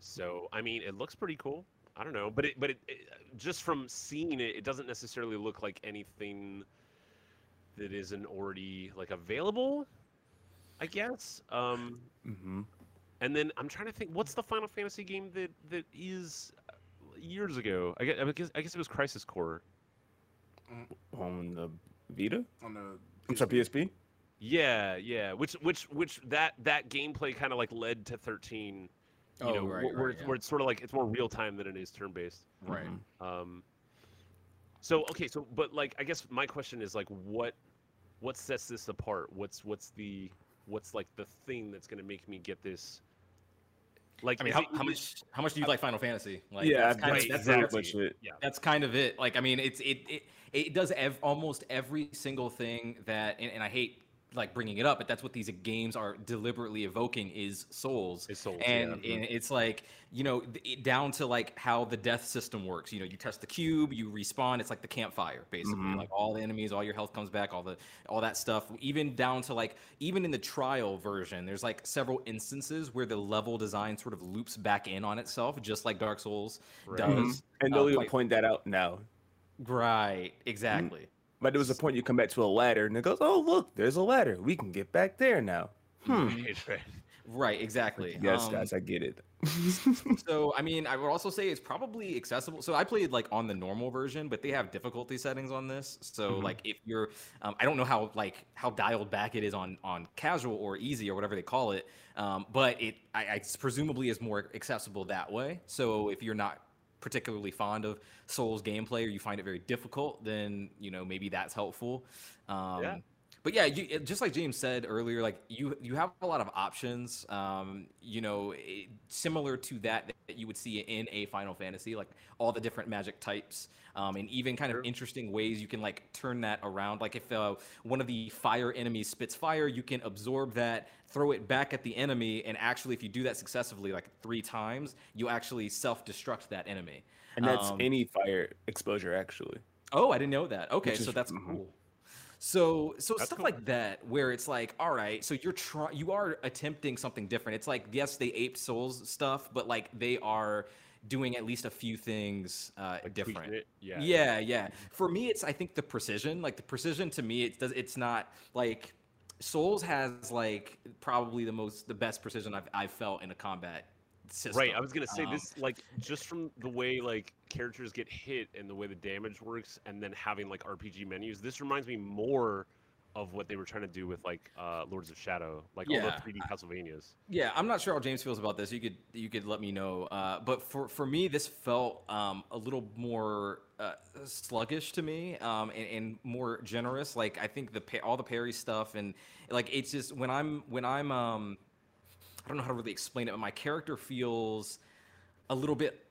so, I mean, it looks pretty cool. I don't know, but it, but it, it, just from seeing it, it doesn't necessarily look like anything that isn't already like available. I guess. Um, mm-hmm. And then I'm trying to think, what's the Final Fantasy game that that is uh, years ago? I guess I guess, I guess it was Crisis Core. On the Vita? On the I'm sorry, PSP? Yeah, yeah. Which which which that that gameplay kind of like led to 13. You Oh, know, right, where, right, it's, yeah. where it's sort of like it's more real time than it is turn based. Right. Um, so okay, so but like I guess my question is like what what sets this apart? What's what's the what's like the thing that's gonna make me get this? Like I mean, is how, it- how is- much how much do you like Final Fantasy? Like, yeah, that's kind that's, of that's, exactly. much it. Yeah. that's kind of it. Like, I mean, it's it it, it does ev- almost every single thing that, and, and I hate like bringing it up, but that's what these games are deliberately evoking is souls. Is souls, and, yeah. and it's like you know th- it, down to like how the death system works. You know, you test the cube, you respawn. It's like the campfire, basically. Mhm. Like all the enemies, all your health comes back, all the all that stuff. Even down to like even in the trial version, there's like several instances where the level design sort of loops back in on itself, just like Dark Souls Right. does. Mhm. And Uh, they'll even like- point that out now. Right, exactly. But there was a point you come back to a ladder and it goes, oh, look, there's a ladder. We can get back there now. Hmm. Right, right. Right, exactly. Yes, Um, guys, I get it. So, I mean, I would also say it's probably accessible. So, I played like on the normal version, but they have difficulty settings on this. So, Mhm. like, if you're, um, I don't know how like how dialed back it is on on casual or easy or whatever they call it, um, but it I, I presumably is more accessible that way. So, if you're not particularly fond of Souls gameplay or you find it very difficult, then you know maybe that's helpful. Um, Yeah. But yeah, you, just like James said earlier, like you you have a lot of options. Um, you know, it, similar to that that you would see in a Final Fantasy, like all the different magic types, um, and even kind of interesting ways you can like turn that around. Like if uh, one of the fire enemies spits fire, you can absorb that, throw it back at the enemy, and actually, if you do that successfully, like three times, you actually self-destruct that enemy. And that's Um, any fire exposure, actually. Oh, I didn't know that. Okay, Which so is- that's mhm. cool. So, so That's stuff cool. like that, where it's like, all right, so you're trying, you are attempting something different. It's like, yes, they aped Souls stuff, but like they are doing at least a few things uh, Like different. Yeah. Yeah, yeah. For me, it's I think the precision. Like the precision to me, it does. It's not like Souls has like probably the most, the best precision I've I've felt in a combat system. Right, I was gonna say Um, this like just from the way like characters get hit and the way the damage works, and then having like RPG menus. This reminds me more of what they were trying to do with like uh, Lords of Shadow, like all the 3D Castlevanias. Yeah, I'm not sure how James feels about this. You could you could let me know. Uh, but for for me, this felt um, a little more uh, sluggish to me um, and, and more generous. Like I think the all the parry stuff and like it's just when I'm when I'm um, I don't know how to really explain it, but my character feels a little bit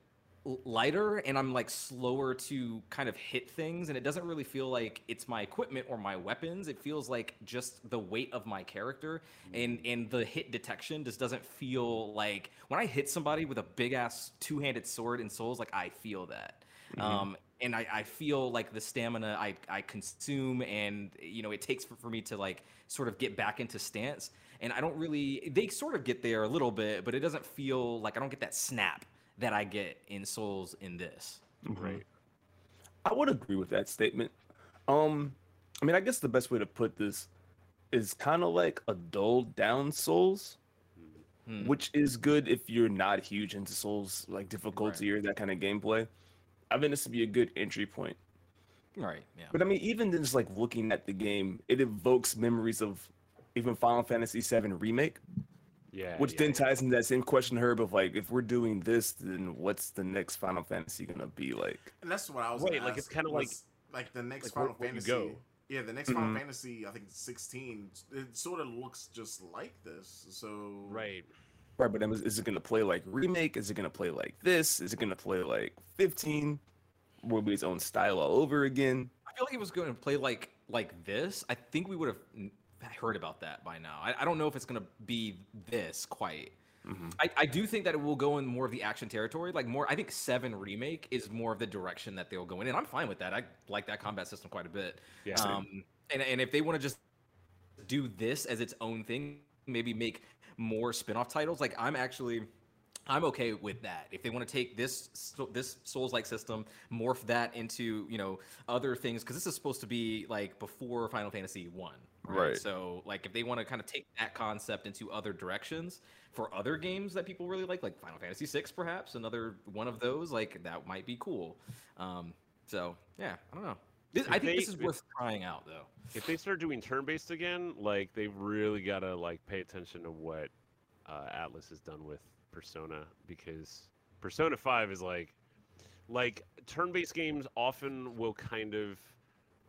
lighter and I'm like slower to kind of hit things and it doesn't really feel like it's my equipment or my weapons. It feels like just the weight of my character and and the hit detection just doesn't feel like when I hit somebody with a big ass two-handed sword in souls like I feel that. Um and I, I feel like the stamina I, I consume and you know it takes for, for me to like sort of get back into stance. And I don't really they sort of get there a little bit but it doesn't feel like I don't get that snap that I get in Souls in this. Right. I would agree with that statement. Um, I mean, I guess the best way to put this is kind of like a dulled down Souls, Hmm. which is good if you're not huge into Souls like difficulty or that kind of gameplay. I think this would be a good entry point. Right. Yeah. But I mean, even just like looking at the game, it evokes memories of even Final Fantasy VII remake, Yeah. which yeah, then yeah. ties into that same question, Herb, of like, if we're doing this, then what's the next Final Fantasy gonna be like? And that's what I was Right, gonna like, it's kinda like- like the next like, where- Final where you Fantasy. go. Yeah, the next Final Mhm. Fantasy, I think 16. It sort of looks just like this. So Right. Right, but is, is it gonna play like remake? Is it gonna play like this? Is it gonna play like 15? Will be its own style all over again? I feel like it was going to play like like this. I think we would have n- heard about that by now. I, I don't know if it's going to be this quite. Mhm. I, I do think that it will go in more of the action territory. Like more, I think Seven remake is more of the direction that they'll go in, and I'm fine with that. I like that combat system quite a bit. Yeah. Um, and and if they want to just do this as its own thing, maybe make more spin-off titles. Like I'm actually I'm okay with that. If they want to take this this Souls-like system, morph that into you know other things, because this is supposed to be like before Final Fantasy One, right? Right. So like if they want to kind of take that concept into other directions for other games that people really like, like Final Fantasy VI, perhaps another one of those, like that might be cool. Um, so yeah, I don't know. This, I think they- this is worth trying out though. If they start doing turn-based again, like they've really got to like pay attention to what uh, Atlus has done with Persona because Persona 5 is like like turn-based games often will kind of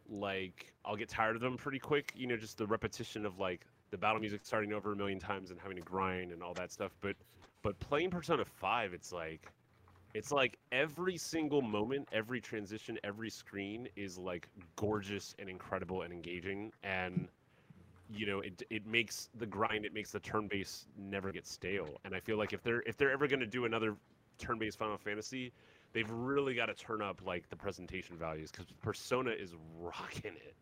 like I'll get tired of them pretty quick, you know, just the repetition of like the battle music starting over a million times and having to grind and all that stuff, but but playing Persona 5 it's like it's like every single moment, every transition, every screen is like gorgeous and incredible and engaging. And you know it it makes the grind it makes the turn base never get stale. And i feel like if they're if they're ever going to do another turn based final fantasy they've really got to turn up like the presentation values because persona is rocking it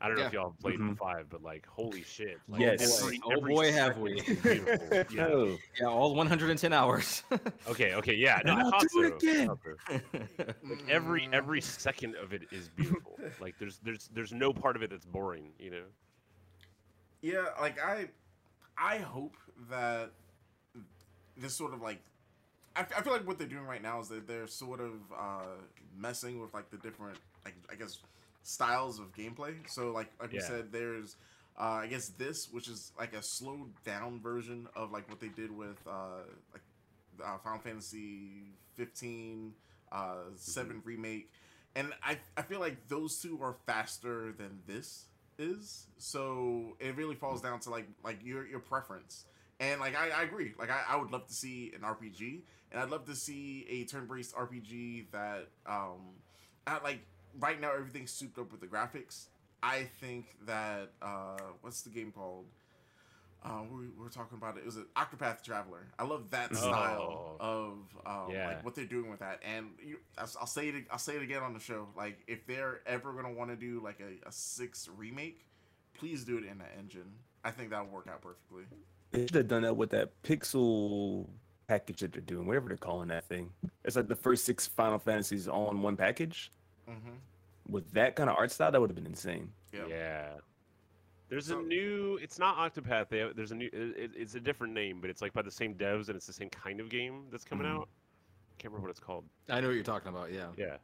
i don't know if y'all have played Mhm. five but like holy shit like, Yes. every- Oh every boy, have we. yeah. No. Yeah, all 110 hours. okay okay yeah no, And I I'll do it so. I again. like every Mm. every second of it is beautiful like there's there's there's no part of it that's boring you know Yeah, like I, I hope that this sort of like, I, I feel like what they're doing right now is that they're sort of uh, messing with like the different, like I guess, styles of gameplay. So like like we said, there's, uh, I guess this, which is like a slowed down version of like what they did with uh, like uh, Final Fantasy 15, uh, 7 remake, and I I feel like those two are faster than this is. So it really falls down to like like your your preference. And like I, I agree. Like I, I would love to see an RPG, and I'd love to see a turn-based RPG that um, I, like right now everything's souped up with the graphics. I think that uh, what's the game called? Uh, we we were talking about it. It was an Octopath Traveler. I love that style Oh. of um, Yeah. like what they're doing with that. And you, I'll, I'll say it. I'll say it again on the show. Like if they're ever gonna want to do like a, a six remake, please do it in that engine. I think that'll work out perfectly. They should have done that with that pixel package that they're doing, whatever they're calling that thing. It's like the first six Final Fantasies all in one package. Mm-hmm. With that kind of art style, that would have been insane. Yeah. Yeah. There's a new. It's not Octopath. They have, there's a new. It, it's a different name, but it's like by the same devs, and it's the same kind of game that's coming Mhm. out. Can't remember what it's called. I know what you're talking about. Yeah. Yeah.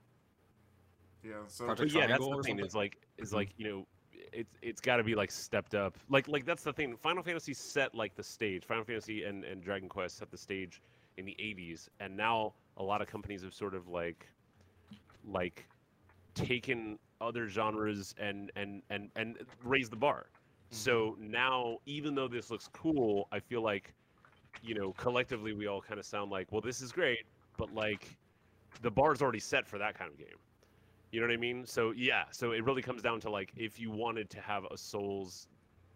Yeah. So yeah, that's the thing. something? Is like is like you know, it's it's got to be like stepped up. Like like that's the thing. Final Fantasy set like the stage. Final Fantasy and and Dragon Quest set the stage in the 80s, and now a lot of companies have sort of like like taken other genres and and and and raised the bar. Mm-hmm. So now, even though this looks cool, I feel like, you know, collectively we all kind of sound like, well, this is great, but like, the bar's already set for that kind of game. You know what I mean? So yeah, so it really comes down to like, if you wanted to have a Souls,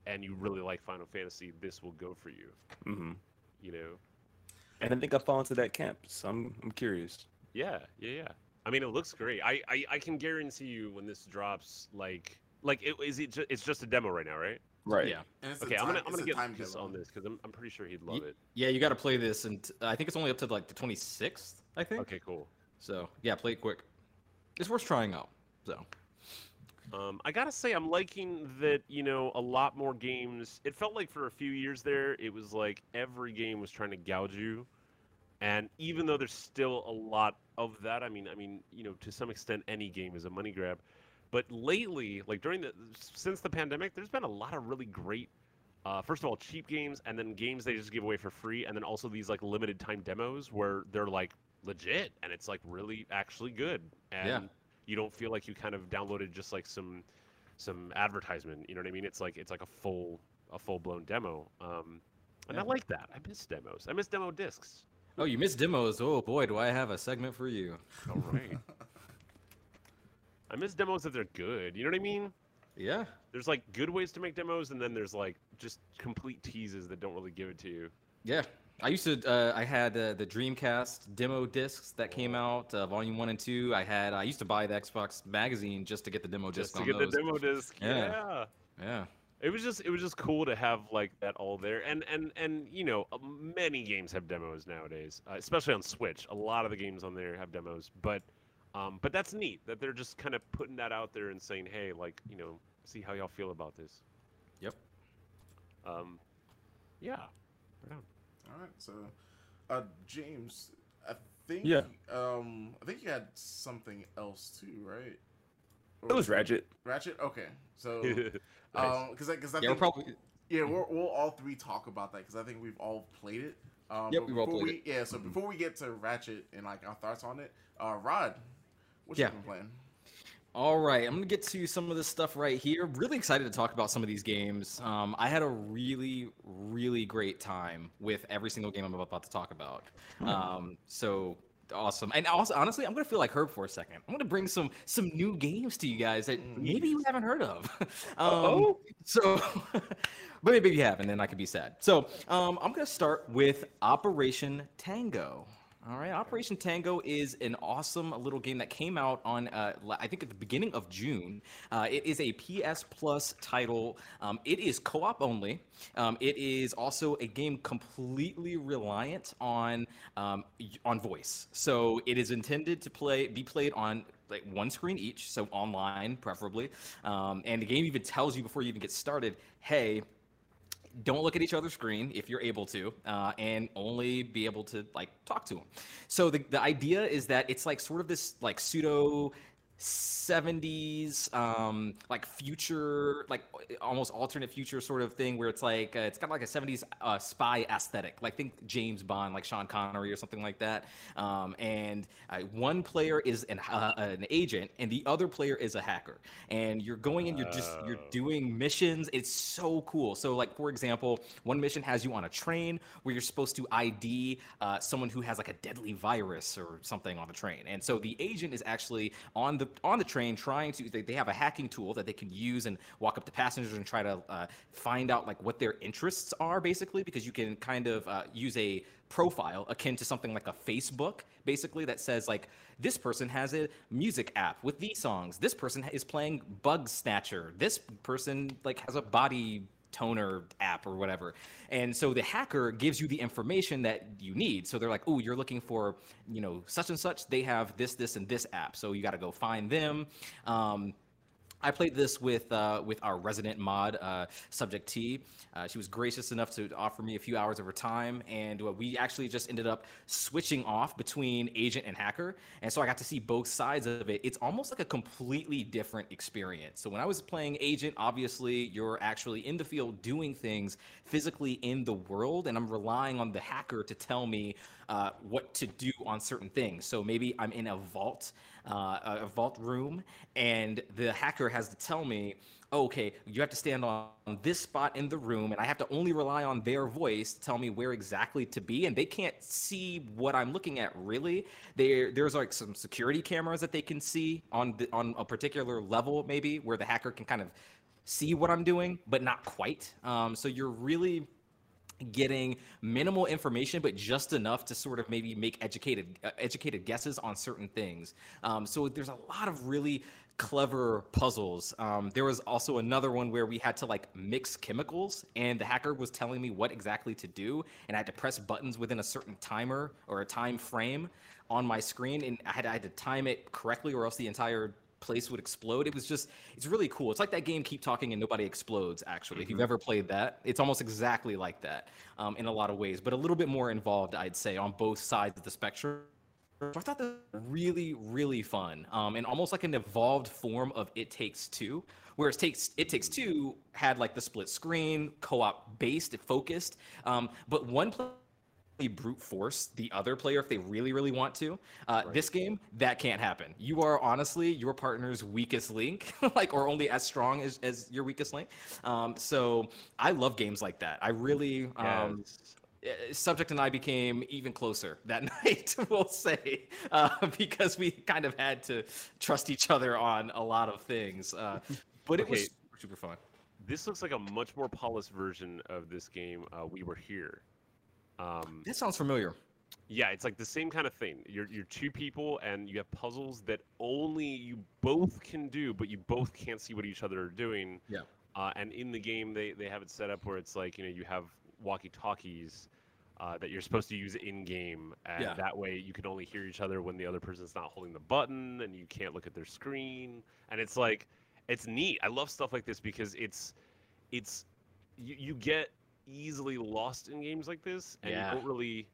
and you really like Final Fantasy, this will go for you. hmm You know? And I think I fall into that camp, so I'm, I'm curious. Yeah, yeah, yeah. I mean, it looks great. I I, I can guarantee you when this drops, like. Like it is it ju- it's just a demo right now, right? Right. Yeah. And it's a Okay, I'm gonna I'm gonna get time Lucas on this because I'm, I'm pretty sure he'd love it. Yeah, you got to play this, and I think it's only up to like the 26th. I think. Okay, cool. So yeah, play it quick. It's worth trying out. So Um, I gotta say, I'm liking that. You know, a lot more games. It felt like for a few years there, it was like every game was trying to gouge you, and even though there's still a lot of that, I mean, I mean, you know, to some extent, any game is a money grab. But lately, like during the since the pandemic, there's been a lot of really great. Uh, first of all, cheap games, and then games they just give away for free, and then also these like limited time demos where they're like legit, and it's like really actually good. And Yeah. you don't feel like you kind of downloaded just like some some advertisement. You know what I mean? It's like it's like a full a full blown demo. Um, and I like that. I miss demos. I miss demo discs. oh, you missed demos. Oh boy, do I have a segment for you. All right. I miss demos if they're good. You know what I mean? Yeah. There's like good ways to make demos, and then there's like just complete teases that don't really give it to you. Yeah. I used to. Uh, I had uh, the Dreamcast demo discs that came out, uh, Volume One and Two. I had. I used to buy the Xbox magazine just to get the demo Just disc to on get those. the demo disc. Yeah. Yeah. Yeah. It was just it was just cool to have like that all there, and and and you know uh, many games have demos nowadays, uh, especially on Switch. A lot of the games on there have demos, but um, but that's neat that they're just kind of putting that out there and saying, hey, like you know, see how y'all feel about this. Yep. Um, yeah. Right on. All right, so uh, James, I think Yeah. um, I think you had something else too, right? It was Ratchet. Ratchet. Okay, so Nice. um, because I because I Yeah, we're think probably yeah we'll, we'll all three talk about that because I think we've all played it. Um, Yep, we've all before played we, Yeah, so before we get to Ratchet and like our thoughts on it, uh, Rod, what Yeah. you been playing? All right, I'm gonna get to some of this stuff right here. Really excited to talk about some of these games. Um, I had a really, really great time with every single game I'm about to talk about. Um, so awesome, and also honestly, I'm gonna feel like Herb for a second. I'm gonna bring some some new games to you guys that maybe you haven't heard of. um, so, but maybe you have, and then I could be sad. So um, I'm gonna start with Operation Tango. All right, Operation Tango is an awesome little game that came out on, uh, I think, at the beginning of June. Uh, it is a PS Plus title. Um, it is co-op only. Um, it is also a game completely reliant on um, on voice. So it is intended to play be played on like one screen each, so online preferably. Um, and the game even tells you before you even get started, hey, don't look at each other's screen if you're able to uh, and only be able to like talk to them so the, the idea is that it's like sort of this like pseudo 70s um like future like almost alternate future sort of thing where it's like uh, it's got like a 70s uh, spy aesthetic like think james bond like sean connery or something like that. Um and uh, one player is an uh, an agent and the other player is a hacker. And you're going and you're just you're Oh. doing missions. It's so cool. So like for example one mission has you on a train where you're supposed to id uh, someone who has like a deadly virus or something on the train. And so the agent is actually on the on the train trying to they, they have a hacking tool that they can use and walk up to passengers and try to uh, find out like what their interests are basically because you can kind of uh, use a profile akin to something like a facebook basically that says like this person has a music app with these songs. This person is playing bug snatcher. This person like has a body toner app or whatever. And so the hacker gives you the information that you need. So they're like, "Oh, you're looking for, you know, such and such. They have this, this, and this app. So you got to go find them." Um, I played this with uh, with our resident mod, uh, Subject T. Uh, she was gracious enough to offer me a few hours of her time, and uh, we actually just ended up switching off between agent and hacker. And so I got to see both sides of it. It's almost like a completely different experience. So when I was playing agent, obviously you're actually in the field doing things physically in the world, and I'm relying on the hacker to tell me uh, what to do on certain things. So maybe I'm in a vault, uh, a vault room, and the hacker has to tell me, "Oh, okay, you have to stand on this spot in the room, and I have to only rely on their voice to tell me where exactly to be. And they can't see what I'm looking at really. There, there's like some security cameras that they can see on the, on a particular level, maybe where the hacker can kind of see what I'm doing, but not quite. Um, so you're really getting minimal information but just enough to sort of maybe make educated uh, educated guesses on certain things. Um, so there's a lot of really clever puzzles. Um, there was also another one where we had to like mix chemicals and the hacker was telling me what exactly to do and i had to press buttons within a certain timer or a time frame on my screen and i had, I had to time it correctly or else the entire place would explode. It was just, it's really cool. It's like that game Keep Talking and Nobody Explodes, actually. If you've ever played that, it's almost exactly like that um, in a lot of ways, but a little bit more involved, I'd say, on both sides of the spectrum. So I thought that was really, really fun, um, and almost like an evolved form of It Takes Two. Whereas takes It Takes Two had like the split screen, co-op based, it focused, um, but one player brute force the other player if they really really want to uh, this game that can't happen you are honestly your partner's weakest link like or only as strong as, as your weakest link um, so i love games like that i really um, Yes. uh, subject and i became even closer that night we'll say uh, because we kind of had to trust each other on a lot of things uh, but it was Okay. super, super fun This looks like a much more polished version of this game. Uh, we were here. Um, that sounds familiar yeah, it's like the same kind of thing. You're you're two people, and you have puzzles that only you both can do, but you both can't see what each other are doing. Yeah. Uh, and in the game, they, they have it set up where it's like, you know, you have walkie talkies uh, that you're supposed to use in game. And Yeah. that way you can only hear each other when the other person's not holding the button and you can't look at their screen. And it's like, it's neat. I love stuff like this because it's, it's, you, you get easily lost in games like this and Yeah. you don't really,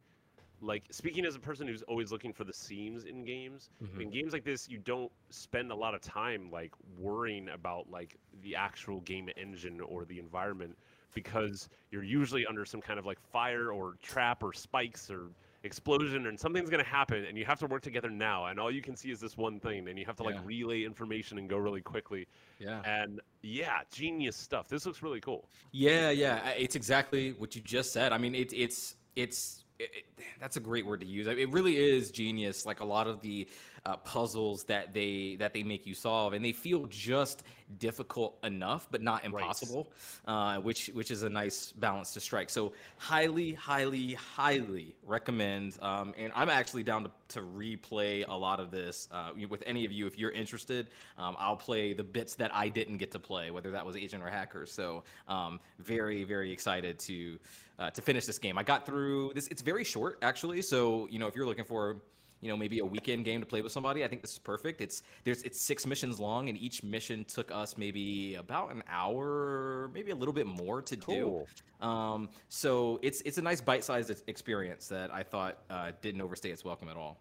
like, speaking as a person who's always looking for the seams in games, Mhm. in games like this you don't spend a lot of time like worrying about like the actual game engine or the environment because you're usually under some kind of like fire or trap or spikes or explosion and something's going to happen and you have to work together now and all you can see is this one thing and you have to like relay information and go really quickly Yeah. and yeah genius stuff this looks really cool Yeah, yeah, it's exactly what you just said. I mean, it, it's it's it, it- that's a great word to use. It really is genius. Like a lot of the uh, puzzles that they that they make you solve, and they feel just difficult enough, but not impossible. Uh, which which is a nice balance to strike. So highly, highly, highly recommend. Um, and I'm actually down to, to replay a lot of this uh, with any of you if you're interested. Um, I'll play the bits that I didn't get to play, whether that was Agent or Hacker. So um, very, very excited to uh, to finish this game. I got through this. It's very short, actually. So you know, if you're looking for you know maybe a weekend game to play with somebody, I think this is perfect. It's there's it's six missions long, and each mission took us maybe about an hour, maybe a little bit more to do. Um, so it's it's a nice bite-sized experience that I thought uh, didn't overstay its welcome at all.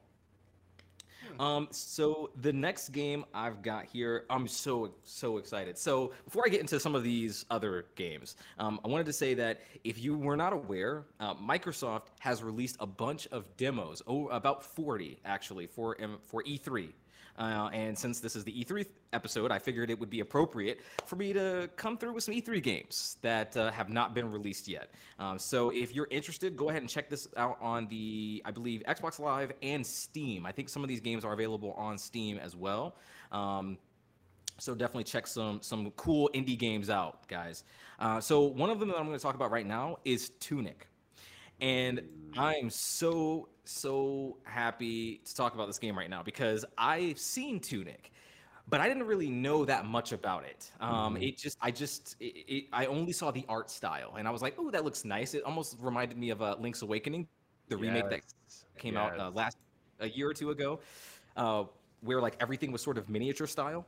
Um, so the next game I've got here, I'm so so excited. So before I get into some of these other games, um, I wanted to say that if you were not aware, uh, Microsoft has released a bunch of demos, oh, about 40 actually for for E3. Uh, and since this is the E3 episode, I figured it would be appropriate for me to come through with some E3 games that uh, have not been released yet. Um, so if you're interested, go ahead and check this out on the, I believe, Xbox Live and Steam. I think some of these games are available on Steam as well. Um, so definitely check some some cool indie games out, guys. Uh, so one of them that I'm going to talk about right now is Tunic, and I'm so so happy to talk about this game right now because I've seen Tunic, but I didn't really know that much about it. Um, It just I just it, it, I only saw the art style, and I was like, oh, that looks nice. It almost reminded me of uh, Link's Awakening, the remake that Yes, came out uh, last a year or two ago, uh, where like everything was sort of miniature style,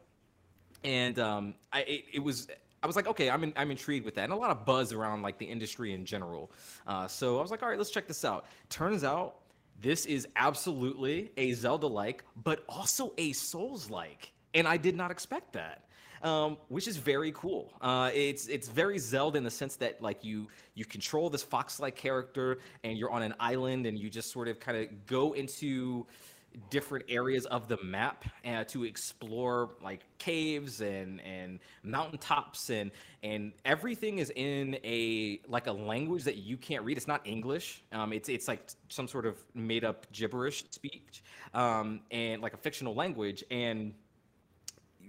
and um, I it, it was. I was like, okay, I'm in, I'm intrigued with that, and a lot of buzz around like the industry in general. Uh, so I was like, all right, let's check this out. Turns out this is absolutely a Zelda-like, but also a Souls-like, and I did not expect that. Um, which is very cool. Uh, it's it's very Zelda in the sense that like you you control this fox-like character and you're on an island and you just sort of kind of go into different areas of the map uh, to explore like caves and and mountaintops and and everything is in a like a language that you can't read. It's not English. Um, it's it's like some sort of made up gibberish speech um, and like a fictional language and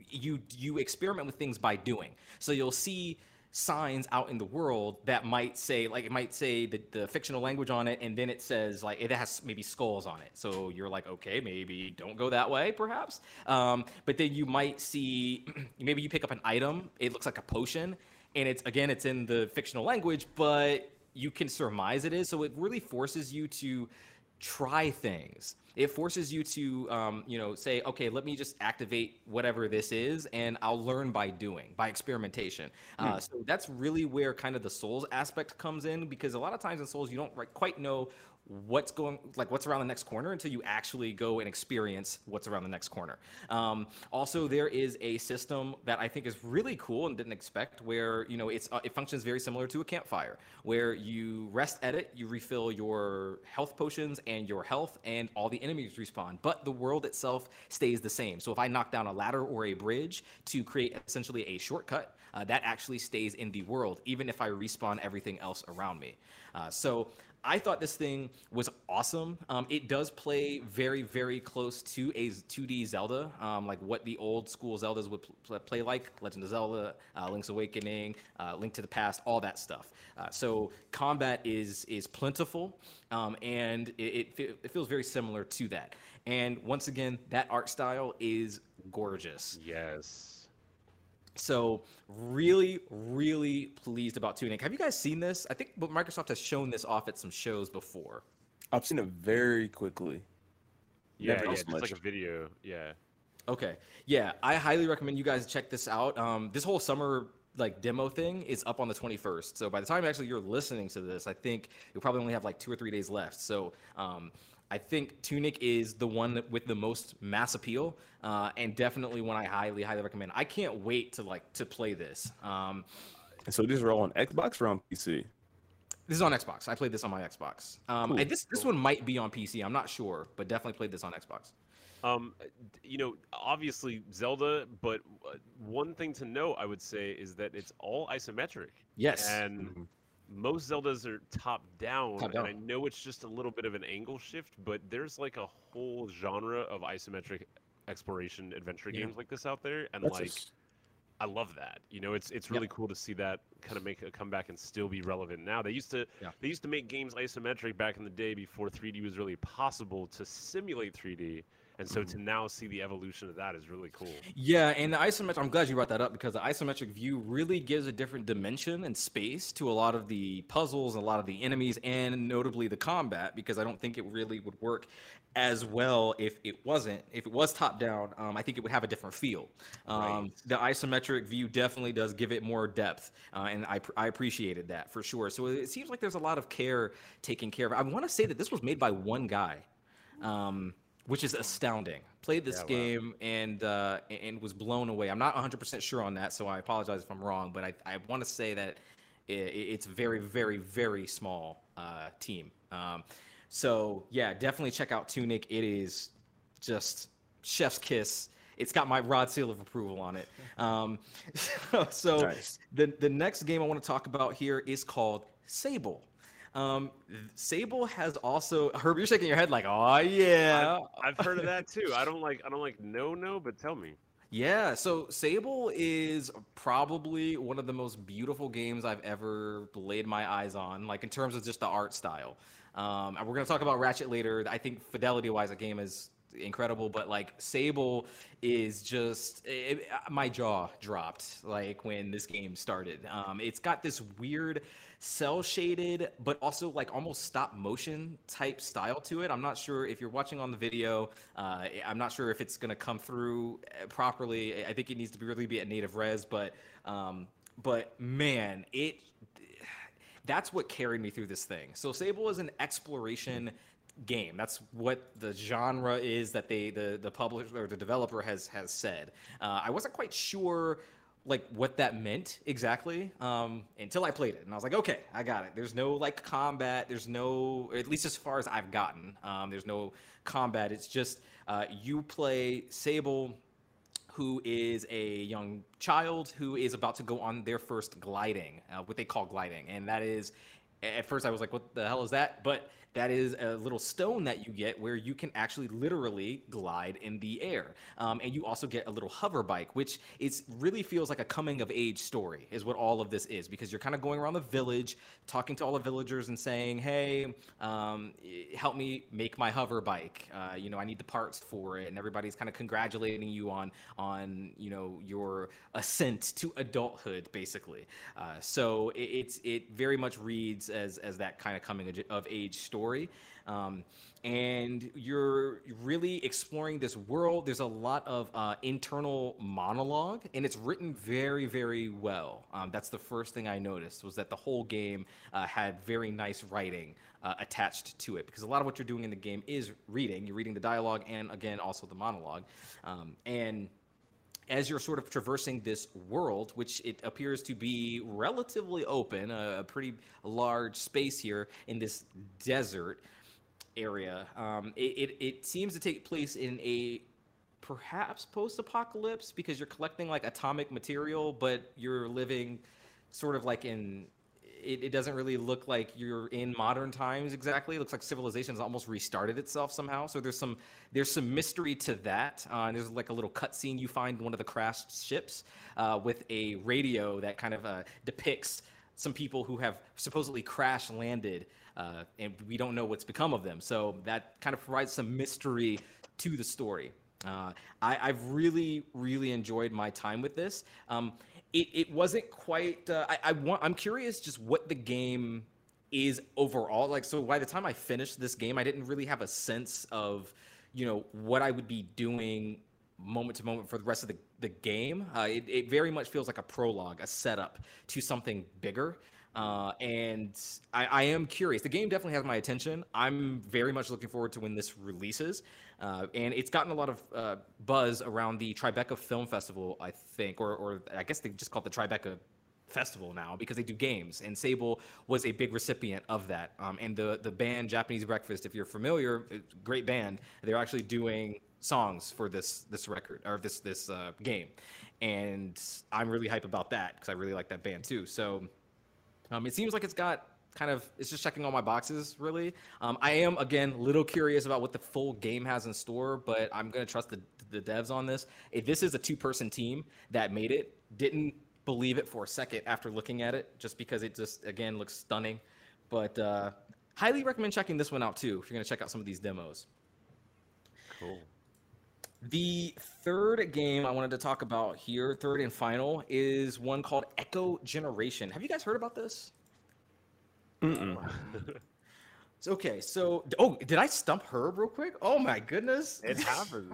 you you experiment with things by doing. So you'll see signs out in the world that might say like it might say the, the fictional language on it and then it says like it has maybe skulls on it. So you're like okay maybe don't go that way perhaps. Um, but then you might see maybe you pick up an item it looks like a potion and it's again it's in the fictional language but you can surmise it is. So it really forces you to try things. It forces you to um, you know say okay let me just activate whatever this is and i'll learn by doing by experimentation. Uh, so that's really where kind of the souls aspect comes in because a lot of times in souls you don't quite know what's going like what's around the next corner until you actually go and experience what's around the next corner. Um, also there is a system that i think is really cool and didn't expect where you know it's uh, it functions very similar to a campfire where you rest at it you refill your health potions and your health and all the enemies respawn. But the world itself stays the same. So if i knock down a ladder or a bridge to create essentially a shortcut uh, that actually stays in the world even if i respawn everything else around me. Uh, so I thought this thing was awesome. Um, it does play very, very close to a 2D Zelda, um, like what the old school Zeldas would pl- play like Legend of Zelda, uh, Link's Awakening, uh, Link to the Past, all that stuff. Uh, so combat is is plentiful, um, and it, it, it feels very similar to that. And once again, that art style is gorgeous. yes So really, really pleased about Tunic. Have you guys seen this? I think Microsoft has shown this off at some shows before. I've seen it very quickly. Yeah, Never yeah, as just much. like a video. Yeah. Okay. Yeah, I highly recommend you guys check this out. Um, this whole summer like demo thing is up on the 21st. So by the time actually you're listening to this, I think you'll probably only have like two or three days left. So um, I think Tunic is the one that- with the most mass appeal, uh, and definitely one I highly, highly recommend. I can't wait to like to play this. Um, And so these are all on Xbox or on PC? this is on Xbox. I played this on my Xbox. Um, Cool, and this this one might be on PC. I'm not sure, but definitely played this on Xbox. Um, you know, obviously Zelda, but uh, one thing to note, I would say, is that it's all isometric. Yes. And Mhm. Most Zeldas are top down, Top and I know it's just a little bit of an angle shift, but there's like a whole genre of isometric exploration adventure Yeah. games like this out there, and That's like s- I love that. You know, it's it's really cool to see that kind of make a comeback and still be relevant now. They used to Yeah. they used to make games isometric back in the day before 3D was really possible to simulate 3D, and so Mm-hmm. to now see the evolution of that is really cool. Yeah, and the isometric. I'm glad you brought that up because the isometric view really gives a different dimension and space to a lot of the puzzles, and a lot of the enemies, and notably the combat. Because I don't think it really would work as well if it wasn't. If it was top down, um, I think it would have a different feel. Um, Right. The isometric view definitely does give it more depth, uh, and I I appreciated that for sure. So it seems like there's a lot of care taken care of. I want to say that this was made by one guy. Um, which is astounding. Played this Yeah, wow. game and uh, and was blown away. I'm not 100% sure on that, so I apologize if I'm wrong. But I, I want to say that i it's very very very small uh, team. Um, so yeah, definitely check out Tunic. It is just chef's kiss. It's got my rod seal of approval on it. Um, so Nice. the the next game I want to talk about here is called Sable. Um, Sable has also Herb. You're shaking your head like, oh yeah, I've heard of that too. I don't like I don't like no no, but tell me. yeah. So Sable is probably one of the most beautiful games I've ever laid my eyes on. Like in terms of just the art style. Um, and we're gonna talk about Ratchet later. I think fidelity-wise, the game is incredible, but like Sable is just it, my jaw dropped like when this game started. Um, it's got this weird cell shaded, but also like almost stop motion type style to it. I'm not sure if you're watching on the video. Uh, I'm not sure if it's gonna come through uh, properly. I think it needs to be really be at native res, but um, but man, it that's what carried me through this thing. So Sable is an exploration game. That's what the genre is that they the the publisher or the developer has has said. Uh, I wasn't quite sure like what that meant exactly um, until I played it, and I was like, okay, I got it. There's no like combat. There's no at least as far as I've gotten. Um, there's no combat. It's just uh, you play Sable who is a young child who is about to go on their first gliding, uh, what they call gliding. And that is, at first I was like, what the hell is that? But that is a little stone that you get where you can actually literally glide in the air. Um, and you also get a little hover bike, which it really feels like a coming of age story, is what all of this is, because you're kind of going around the village, talking to all the villagers and saying, hey, um, help me make my hover bike. Uh, you know, I need the parts for it. And everybody's kind of congratulating you on, on you know, your ascent to adulthood, basically. Uh, so it, it's it very much reads as as that kind of coming of- age story. Um, and you're really exploring this world. There's a lot of uh, internal monologue, and it's written very, very well. Um, that's the first thing I noticed was that the whole game uh, had very nice writing uh, attached to it because a lot of what you're doing in the game is reading. You're reading the dialogue and again also the monologue, um, and as you're sort of traversing this world, which it appears to be relatively open, a, a pretty large space here in this desert area, um, it, it, it seems to take place in a perhaps post-apocalypse because you're collecting like atomic material, but you're living sort of like in. It, it doesn't really look like you're in modern times exactly. It looks like civilization has almost restarted itself somehow. So there's some there's some mystery to that. Uh, and there's like a little cutscene you find in one of the crashed ships uh, with a radio that kind of uh, depicts some people who have supposedly crash landed, uh, and we don't know what's become of them. So that kind of provides some mystery to the story. Uh, I, I've really, really enjoyed my time with this. Um, it, it wasn't quite. Uh, I, I want. I'm curious just what the game is overall. Like, so by the time I finished this game, I didn't really have a sense of, you know, what I would be doing moment to moment for the rest of the, the game. Uh, it, it very much feels like a prologue, a setup to something bigger. Uh, and I, I, am curious. The game definitely has my attention. I'm very much looking forward to when this releases. Uh, and it's gotten a lot of uh, buzz around the Tribeca Film Festival, I think, or, or I guess they just call it the Tribeca Festival now because they do games. And Sable was a big recipient of that. Um, and the the band Japanese Breakfast, if you're familiar, great band. They're actually doing songs for this this record or this this uh, game, and I'm really hype about that because I really like that band too. So um, it seems like it's got kind of it's just checking all my boxes really. Um, I am again a little curious about what the full game has in store, but I'm gonna trust the the devs on this. If this is a two person team that made it, didn't believe it for a second after looking at it, just because it just again looks stunning. But uh, highly recommend checking this one out too if you're gonna check out some of these demos. Cool. The third game I wanted to talk about here, third and final, is one called Echo Generation. Have you guys heard about this? Okay, so oh, did I stump Herb real quick? Oh my goodness, it happens.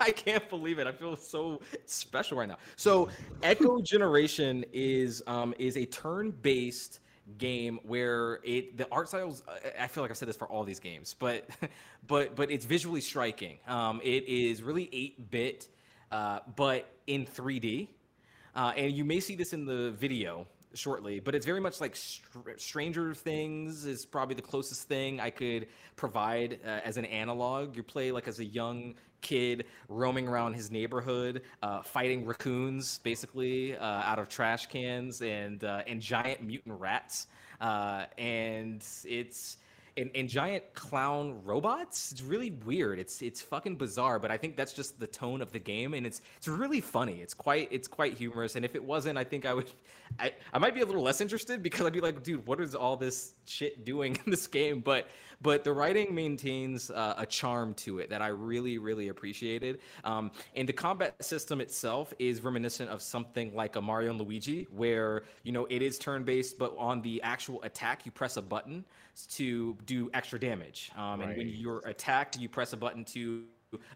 I can't believe it. I feel so special right now. So, Echo Generation is um, is a turn-based game where it the art styles i feel like i've said this for all these games but but but it's visually striking um, it is really 8-bit uh, but in 3d uh, and you may see this in the video shortly, but it's very much like Str- Stranger Things is probably the closest thing I could provide uh, as an analog. You play like as a young kid roaming around his neighborhood, uh, fighting raccoons basically uh, out of trash cans and uh, and giant mutant rats, uh, and it's and, and giant clown robots. It's really weird. It's it's fucking bizarre, but I think that's just the tone of the game, and it's it's really funny. It's quite it's quite humorous. And if it wasn't, I think I would, I I might be a little less interested because I'd be like, dude, what is all this shit doing in this game? But but the writing maintains uh, a charm to it that I really really appreciated. Um, and the combat system itself is reminiscent of something like a Mario and Luigi, where you know it is turn based, but on the actual attack you press a button to do extra damage. Um, right. And when you're attacked, you press a button to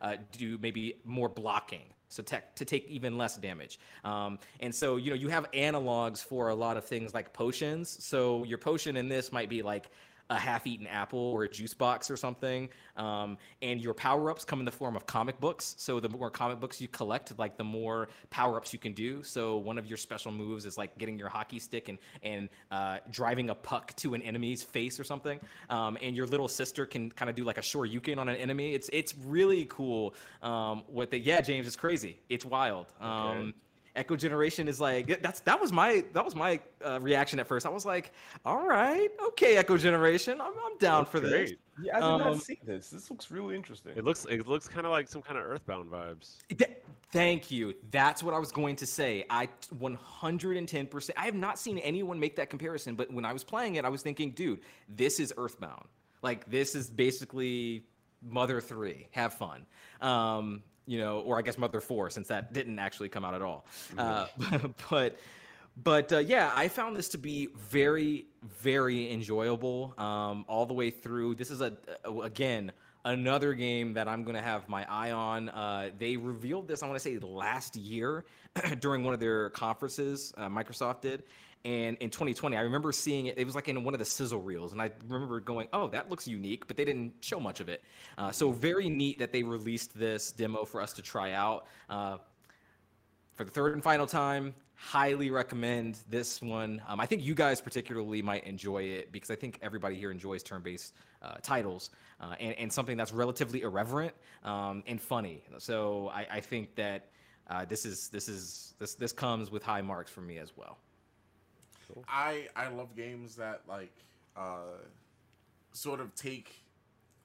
uh, do maybe more blocking so tech, to take even less damage. Um, and so you know you have analogs for a lot of things like potions. So your potion in this might be like a half-eaten apple or a juice box or something. Um, and your power-ups come in the form of comic books. So the more comic books you collect, like the more power-ups you can do. So one of your special moves is like getting your hockey stick and and uh, driving a puck to an enemy's face or something. Um, and your little sister can kind of do like a shoryuken on an enemy. It's it's really cool. Um, what the yeah, James, it's crazy. It's wild. Okay. Echo Generation is like that's that was my that was my uh, reaction at first. I was like, all right, okay, Echo Generation, I'm, I'm down for great. this. Yeah, I did um, not see this. This looks really interesting. It looks it looks kind of like some kind of Earthbound vibes. thank you. That's what I was going to say. I 110%. I have not seen anyone make that comparison, but when I was playing it, I was thinking, dude, this is Earthbound. Like this is basically Mother 3. Have fun. Um, you know, or I guess Mother Four, since that didn't actually come out at all. Mm-hmm. Uh, but but uh, yeah, I found this to be very very enjoyable um, all the way through. This is a, a again another game that I'm going to have my eye on. Uh, they revealed this, I want to say, last year during one of their conferences, uh, Microsoft did. And in 2020, I remember seeing it. It was like in one of the sizzle reels, and I remember going, "Oh, that looks unique," but they didn't show much of it. Uh, so very neat that they released this demo for us to try out uh, for the third and final time. Highly recommend this one. Um, I think you guys particularly might enjoy it because I think everybody here enjoys turn-based uh, titles uh, and, and, something that's relatively irreverent um, and funny. So I, I think that uh, this is this is this this comes with high marks for me as well. Cool. I I love games that like uh, sort of take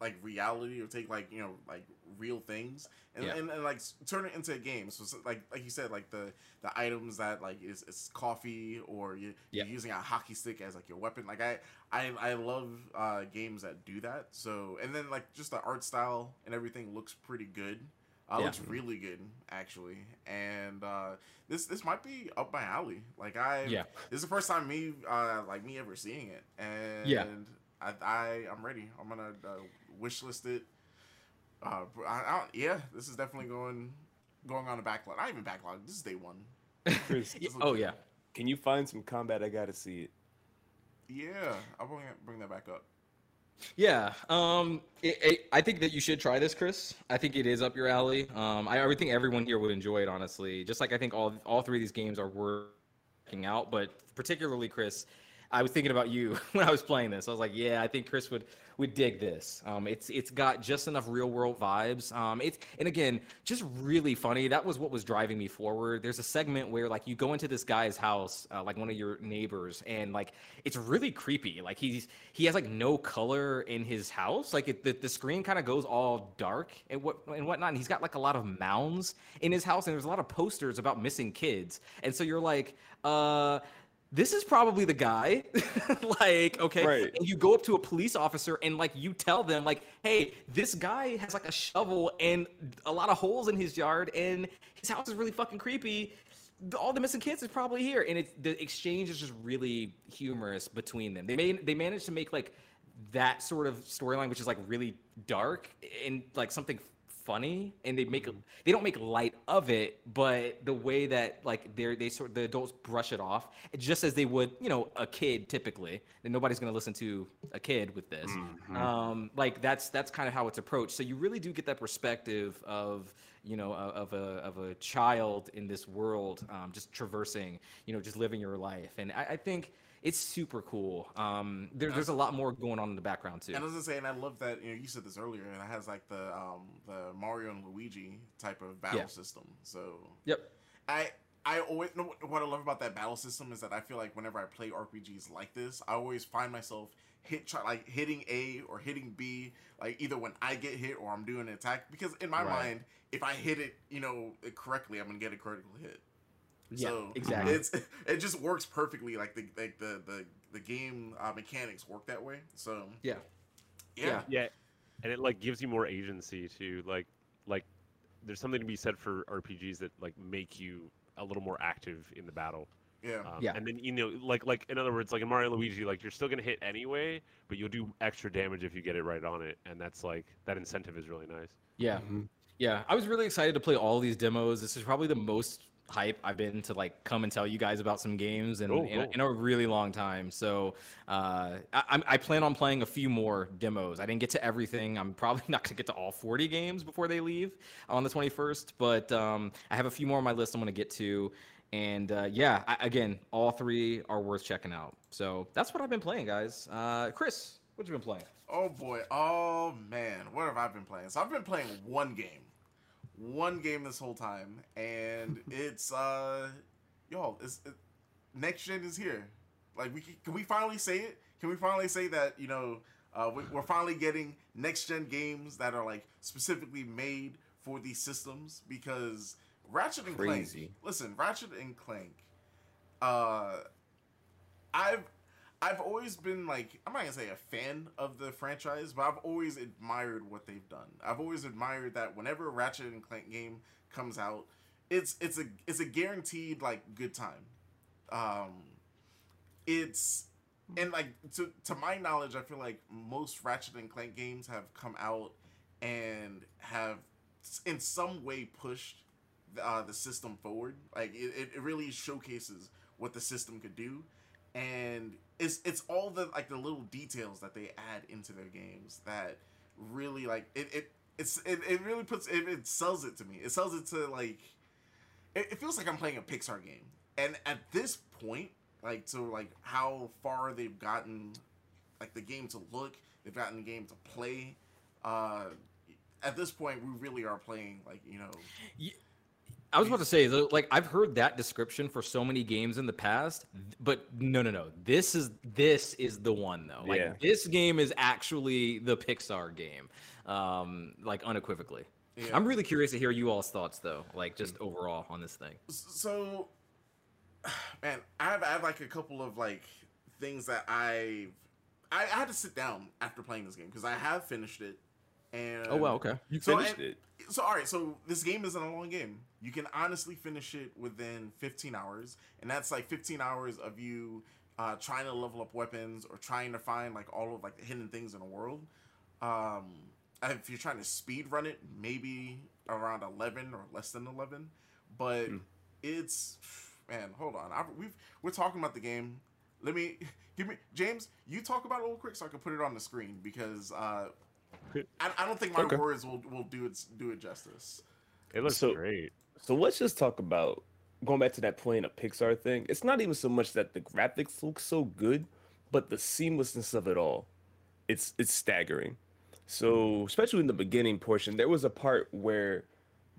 like reality or take like you know like real things and, yeah. and, and, like turn it into a game so like like you said like the the items that like is, is coffee or you, yeah. you're using a hockey stick as like your weapon like i i, I love uh, games that do that so and then like just the art style and everything looks pretty good Uh, Yeah. Looks really good, actually, and uh, this this might be up my alley. Like I, Yeah. this is the first time me uh, like me ever seeing it, and Yeah. I, I I'm ready. I'm gonna uh, wish list it. Uh, I, I don't, yeah, this is definitely going going on a backlog. Not even backlog. This is day one. Chris, Yeah, oh yeah. can you find some combat? I gotta see it. Yeah, I'll bring it- bring that back up. Yeah, um, it, it, I think that you should try this, Chris. I think it is up your alley. Um, I, I would think everyone here would enjoy it, honestly. Just like I think all all three of these games are worth checking out, but particularly Chris, I was thinking about you when I was playing this. I was like, yeah, I think Chris would would dig this. Um, it's it's got just enough real world vibes. Um, it's and again, just really funny. That was what was driving me forward. There's a segment where like you go into this guy's house, uh, like one of your neighbors, and like it's really creepy. Like he's he has like no color in his house. Like it, the the screen kind of goes all dark and what and whatnot. And he's got like a lot of mounds in his house, and there's a lot of posters about missing kids. And so you're like, uh this is probably the guy like okay Right. and you go up to a police officer and like you tell them like hey this guy has like a shovel and a lot of holes in his yard and his house is really fucking creepy. All the missing kids is probably here. And it's the exchange is just really humorous between them. They made they managed to make like that sort of storyline which is like really dark and like something funny and they make they don't make light of it but the way that like they're they sort the adults brush it off just as they would you know a kid typically and nobody's going to listen to a kid with this. Um like that's that's kind of how it's approached. So you really do get that perspective of you know of a of a child in this world um just traversing you know just living your life. And i, I think it's super cool um there, there's a lot more going on in the background too And I was gonna say, and I love that you know you said this earlier, and it has like the um the Mario and Luigi type of battle Yeah. system. So yep I I always know what- I love about that battle system is that I feel like whenever I play RPGs like this, I always find myself hit try, like hitting A or hitting B, like either when I get hit or I'm doing an attack. Because in my Right. mind, if I hit it, you know, correctly, I'm gonna get a critical hit. Yeah, so exactly. It's it just works perfectly. Like the like the the the game uh, mechanics work that way. So yeah yeah, Yeah. Yeah, and it like gives you more agency to like like there's something to be said for RPGs that like make you a little more active in the battle. yeah. Um, Yeah. And then you know, like like in other words, like in Mario Luigi, like you're still gonna hit anyway, but you'll do extra damage if you get it right on it, and that's like that incentive is really nice. Yeah. Mhm. Yeah. I was really excited to play all these demos. This is probably the most hype I've been to like come and tell you guys about some games in, Oh, in, cool. in a really long time. So uh, I, I plan on playing a few more demos. I didn't get to everything. I'm probably not going to get to all 40 games before they leave on the 21st, but um, I have a few more on my list I'm going to get to. And uh, yeah, I, again, all three are worth checking out. So that's what I've been playing, guys. Uh, Chris, what you been playing? Oh boy. Oh man. What have I been playing? So I've been playing one game. One game this whole time. And it's uh y'all, it's it, next gen is here. Like we can, can we finally say it? Can we finally say that, you know, uh, we, we're finally getting next gen games that are like specifically made for these systems because Ratchet and Crazy. Clank. Listen, Ratchet and Clank. Uh, I've I've always been like I'm not gonna say a fan of the franchise, but I've always admired what they've done. I've always admired that whenever a Ratchet and Clank game comes out, it's it's a it's a guaranteed like good time. Um, it's and like to to my knowledge, I feel like most Ratchet and Clank games have come out and have in some way pushed uh, the system forward. Like it, it- it really showcases what the system could do, and it's it's all the like the little details that they add into their games that really like it it it's it, it really puts it, it sells it to me. It sells it to like it, it feels like I'm playing a Pixar game, and at this point, like to like how far they've gotten, like the game to look, they've gotten the game to play. Uh, at this point, we really are playing like you know I was about to say, like I've heard that description for so many games in the past, but no, no, no. This is this is the one though. Like Yeah. this game is actually the Pixar game, um, like unequivocally. Yeah. I'm really curious to hear you all's thoughts though, like just overall on this thing. so man i have, I have like a couple of like things that i i, I had to sit down after playing this game because i have finished it And Oh well, okay. You So, finished and- it. so all right, so this game isn't a long game. You can honestly finish it within 15 hours, and that's like 15 hours of you uh, trying to level up weapons or trying to find like all of like the hidden things in the world. Um, if you're trying to speed run it, maybe around 11 or less than 11, but it's man. Hold on, I, we've we're talking about the game. Let me give me James. You talk about it real quick so I can put it on the screen because uh, I, I don't think my Okay. words will, will do it do it justice. It looks So- great. So let's just talk about going back to that playing a Pixar thing. It's not even so much that the graphics look so good, but the seamlessness of it all. It's it's staggering. So especially in the beginning portion, there was a part where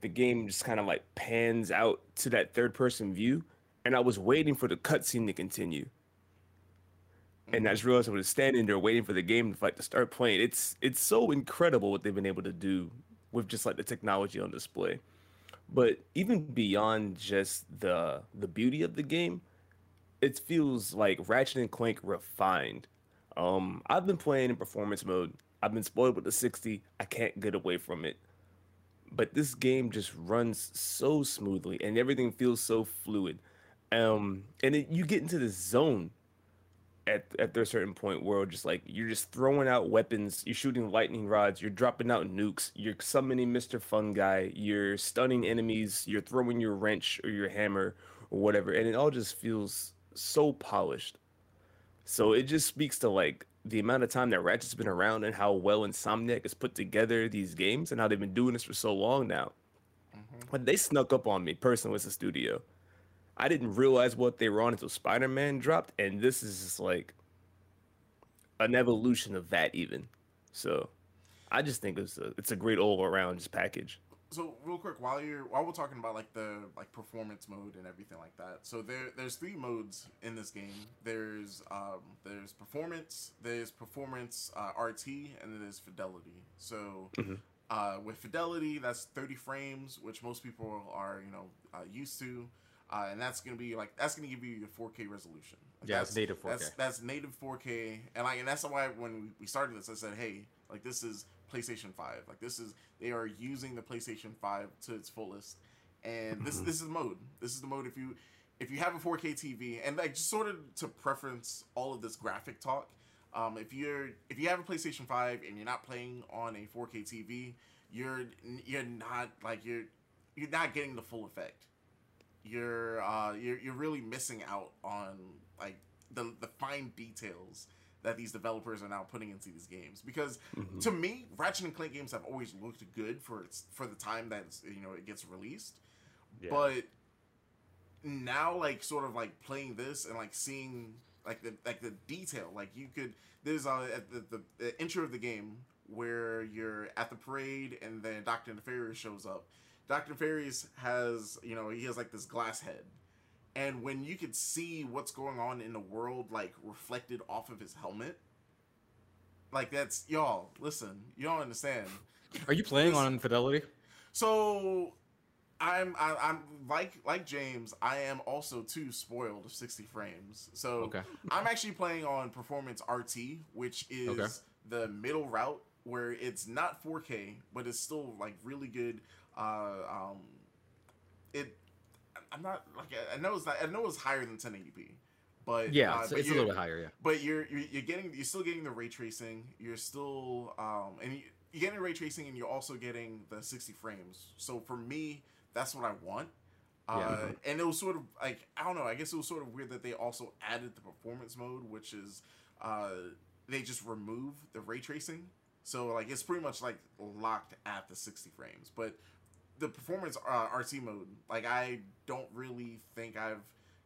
the game just kind of like pans out to that third person view, and I was waiting for the cutscene to continue. And I just realized I was standing there waiting for the game to like to start playing. It's it's so incredible what they've been able to do with just like the technology on display. But even beyond just the the beauty of the game it feels like ratchet and clank refined. Um i've been playing in performance mode. I've been spoiled with the 60 i can't get away from it. But this game just runs so smoothly and everything feels so fluid. Um and it, you get into this zone at at a certain point where just like you're just throwing out weapons, you're shooting lightning rods, you're dropping out nukes, you're summoning Mr. Fungi, you're stunning enemies, you're throwing your wrench or your hammer or whatever, and it all just feels so polished. So it just speaks to like the amount of time that Ratchet's been around and how well Insomniac has put together these games and how they've been doing this for so long now. But they snuck up on me personally as a studio. I didn't realize what they were on until Spider Man dropped, and this is just like an evolution of that, even. So, I just think it's a it's a great all around just package. So real quick, while you're while we're talking about like the like performance mode and everything like that, so there there's three modes in this game. There's um there's performance, there's performance uh, RT, and then there's fidelity. So uh, with fidelity, that's 30 frames, which most people are you know uh, used to. Uh, and that's gonna be like that's gonna give you your 4K resolution. Yeah, it's That's- native 4K. That's that's native 4K, and like and that's why when we- we started this, I said, hey, like this is PlayStation 5. Like this is they are using the PlayStation 5 to its fullest, and this this is the mode. This is the mode if you if you have a 4K TV, and like just sort of to preference all of this graphic talk. Um, if you're if you have a PlayStation 5 and you're not playing on a 4K TV, you're you're not like you're you're not getting the full effect you're uh you're you're really missing out on like the the fine details that these developers are now putting into these games because to me Ratchet and Clank games have always looked good for its for the time that you know it gets released Yeah. but now like sort of like playing this and like seeing like the like the detail like you could there's uh at the, the, the intro of the game where you're at the parade and then Dr. Nefarious shows up. Dr. Nefarious has, you know, he has like this glass head. And when you could see what's going on in the world like reflected off of his helmet, like that's y'all, listen, y'all understand. Are you playing on Infidelity? So I'm I, I'm like like James. I am also too spoiled of 60 frames. So Okay. I'm actually playing on Performance RT, which is Okay. the middle route where it's not 4K, but it's still like really good. Uh, um, it I'm not like I know it's not I know it's higher than 1080p, but Yeah, uh, it's, but it's a little bit higher. Yeah. but you're, you're you're getting you're still getting the ray tracing. You're still um and you, you're getting ray tracing and you're also getting the 60 frames. So for me, that's what I want. Uh, Yeah. and it was sort of like I don't know. I guess it was sort of weird that they also added the performance mode, which is uh, they just remove the ray tracing. So like it's pretty much like locked at the 60 frames. But the performance uh, RT mode, like I don't really think I've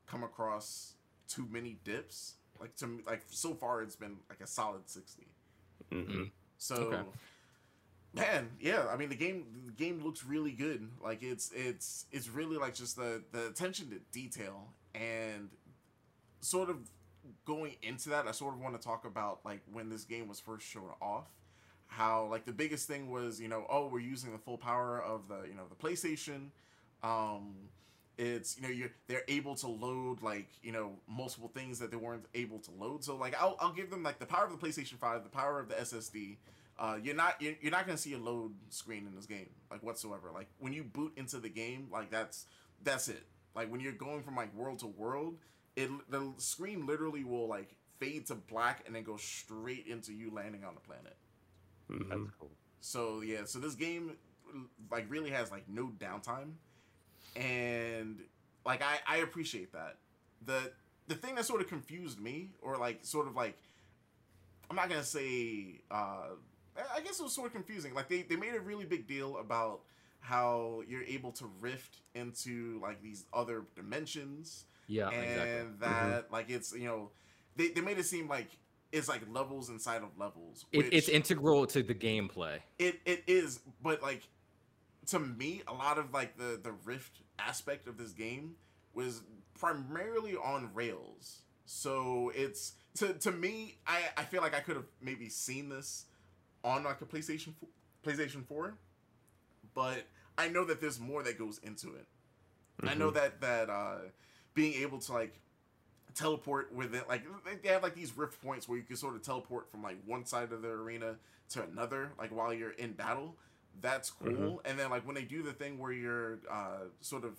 come across too many dips. Like to me, like so far it's been like a solid 60. Mhm. So, Okay. man, yeah, I mean the game the game looks really good. Like it's it's it's really like just the the attention to detail and sort of going into that. I sort of want to talk about like when this game was first shown off. How like the biggest thing was you know oh we're using the full power of the you know the PlayStation. Um, it's you know you're they're able to load like you know multiple things that they weren't able to load so like i'll, I'll give them like the power of the playstation 5 the power of the ssd Uh, you're not you're, you're not gonna see a load screen in this game like whatsoever. Like when you boot into the game, like that's that's it. Like when you're going from like world to world, it the screen literally will like fade to black and then go straight into you landing on the planet. Mhm. That's cool. So yeah, so this game like really has like no downtime, and like I I appreciate that. the The thing that sort of confused me, or like sort of like, I'm not gonna say, uh I guess it was sort of confusing. Like they they made a really big deal about how you're able to rift into like these other dimensions Yeah, and exactly. that like it's you know they, they made it seem like it's like levels inside of levels It, it's integral to the gameplay. it it is, but like to me, a lot of like the the Rift aspect of this game was primarily on rails. So it's to to me, I I feel like I could have maybe seen this on like a PlayStation PlayStation Four, but I know that there's more that goes into it. I know that that uh being able to like teleport within like they- have like these rift points where you can sort of teleport from like one side of the arena to another like while you're in battle. That's cool. And then like when they do the thing where you're uh sort of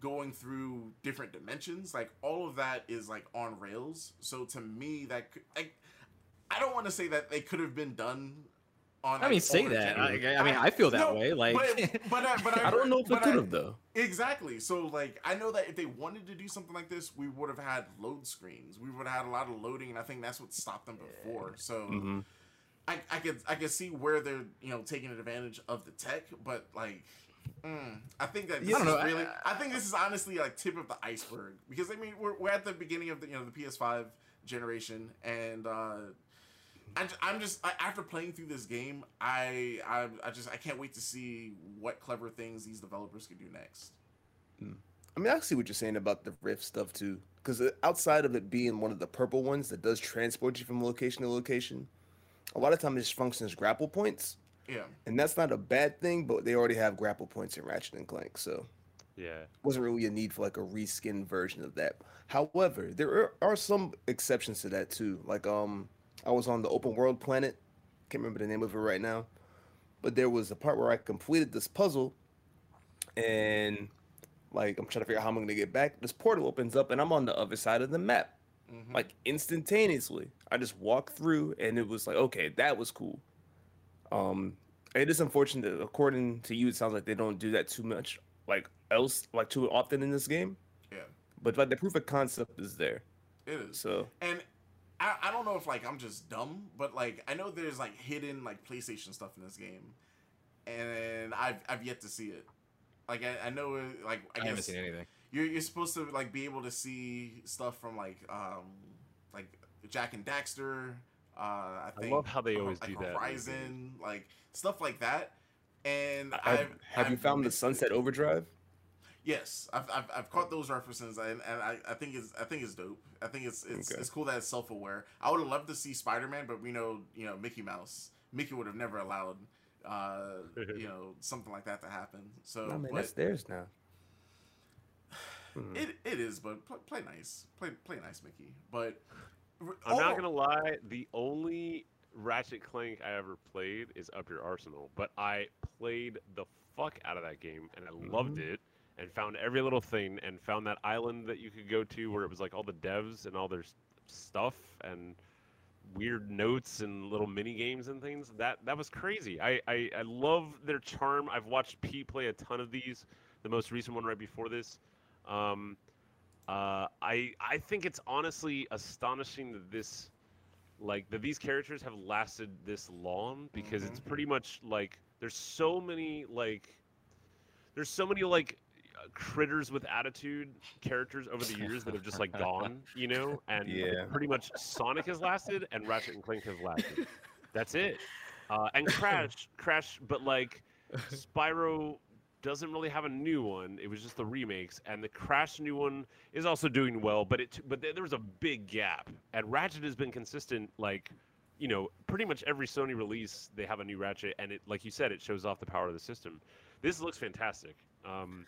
going through different dimensions like all of that is like on rails. So to me that could, like i don't want to say that they could have been done on I mean, say older that. I, I mean, I feel that no, way. Like, but but I, but I, I don't know if it could have though. Exactly. So like I know that if they wanted to do something like this, we would have had load screens. We would have had a lot of loading, and I think that's what stopped them before. So Mhm. I, I could I could see where they're you know taking advantage of the tech, but like mm, I think that this I don't is know, I- really I, think this is honestly like tip of the iceberg because I mean we're, we're at the beginning of the you know the PS5 generation and uh I'm just, I'm just I, after playing through this game I, I I just I can't wait to see what clever things these developers can do next. I mean, I see what you're saying about the Rift stuff too, because outside of it being one of the purple ones that does transport you from location to location, a lot of times it just functions as grapple points, Yeah. and that's not a bad thing. But they already have grapple points in Ratchet and Clank, so Yeah. wasn't really a need for like a reskin version of that. However, there are, are some exceptions to that too. Like um, I was on the open world planet, can't remember the name of it right now, but there was a part where I completed this puzzle, and like I'm trying to figure out how I'm gonna get back. This portal opens up, and I'm on the other side of the map, Mhm. like instantaneously. I just walked through, and it was like, okay, that was cool. Um, it is unfortunate. that According to you, it sounds like they don't do that too much, like else, like too often in this game. yeah, But like the proof of concept is there. it is. So And I, I don't know if like I'm just dumb, but like I know there's like hidden like PlayStation stuff in this game, and I've I've yet to see it. Like I, I know it, like I, I, haven't seen anything. you're you're supposed to like be able to see stuff from like um like Jak and Daxter. Uh, I I love how they always like do that. in these. Horizon, like stuff like that. And have, I've, have you I've found the missed it. Sunset Overdrive? Yes, I've, I've, I've caught those references, and, and I, I think it's I think it's dope. I think it's it's, Okay. it's cool that it's self aware. I would have loved to see Spider Man, but we know you know Mickey Mouse. Mickey would have never allowed uh, you know something like that to happen. So, No man, but that's theirs now. It, it is, but play, play nice, play play nice, Mickey. But I'm not oh, gonna lie. The only Ratchet Clank I ever played is Up Your Arsenal, but I played the fuck out of that game and I loved Mm-hmm. it and found every little thing and found that island that you could go to where it was like all the devs and all their stuff and weird notes and little mini games and things. That that was crazy. I I, I love their charm. I've watched p play a ton of these. The most recent one right before this. Um, uh, I I think it's honestly astonishing that this, like that these characters have lasted this long because it's pretty much like there's so many like, there's so many like critters with attitude characters over the years that have just like gone, you know, and Yeah. pretty much Sonic has lasted and Ratchet and Clank have lasted. That's it. Uh, and Crash, Crash, but like Spyro doesn't really have a new one. It was just the remakes, and the Crash new one is also doing well, but it but there there was a big gap. And Ratchet has been consistent, like you know, pretty much every Sony release they have a new Ratchet, and it like you said, it shows off the power of the system. This looks fantastic. Um,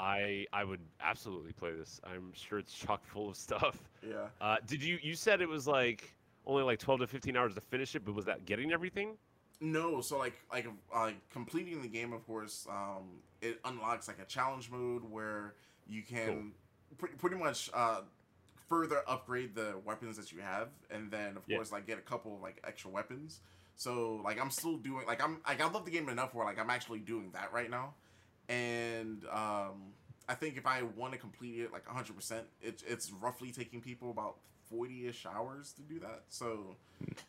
I I would absolutely play this. I'm sure it's chock full of stuff. yeah. Uh, did you you said it was like only like 12 to 15 hours to finish it, but was that getting everything? No, so like like uh, completing the game, of course, um, it unlocks like a challenge mode where you can pre- pretty much uh, further upgrade the weapons that you have, and then of Yeah. course like get a couple of like extra weapons. So like I'm still doing like I'm like I love the game enough where like I'm actually doing that right now, and um, I think if I want to complete it like 100, percent it's it's roughly taking people about 40 ish hours to do that. So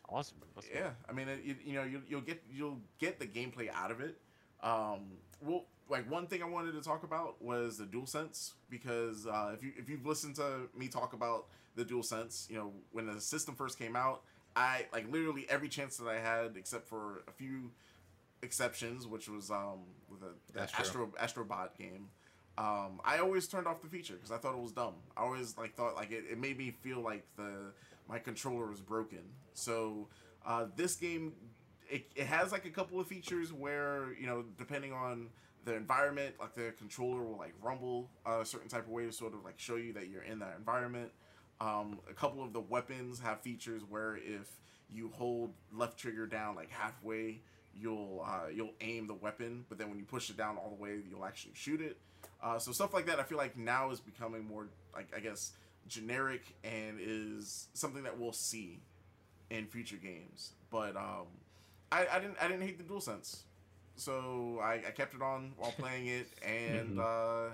Awesome. That's yeah, I mean, it, you, you know, you, you'll get you'll get the gameplay out of it. Um, well, like one thing I wanted to talk about was the DualSense because uh, if you if you've listened to me talk about the DualSense, you know, when the system first came out, I like literally every chance that I had, except for a few exceptions, which was um with the, the That's. Astro Astrobot game. Um, I always turned off the feature because I thought it was dumb. I always like thought like it, it made me feel like the my controller was broken. So uh, this game it, it has like a couple of features where you know depending on the environment like the controller will like rumble a certain type of way to sort of like show you that you're in that environment um, a couple of the weapons have features where if you hold left trigger down like halfway you'll uh, you'll aim the weapon but then when you push it down all the way you'll actually shoot it. Uh, so stuff like that i feel like now is becoming more like i guess generic and is something that we'll see in future games. But um, I, I didn't I didn't hate the dual sense, so I, I kept it on while playing it, and uh,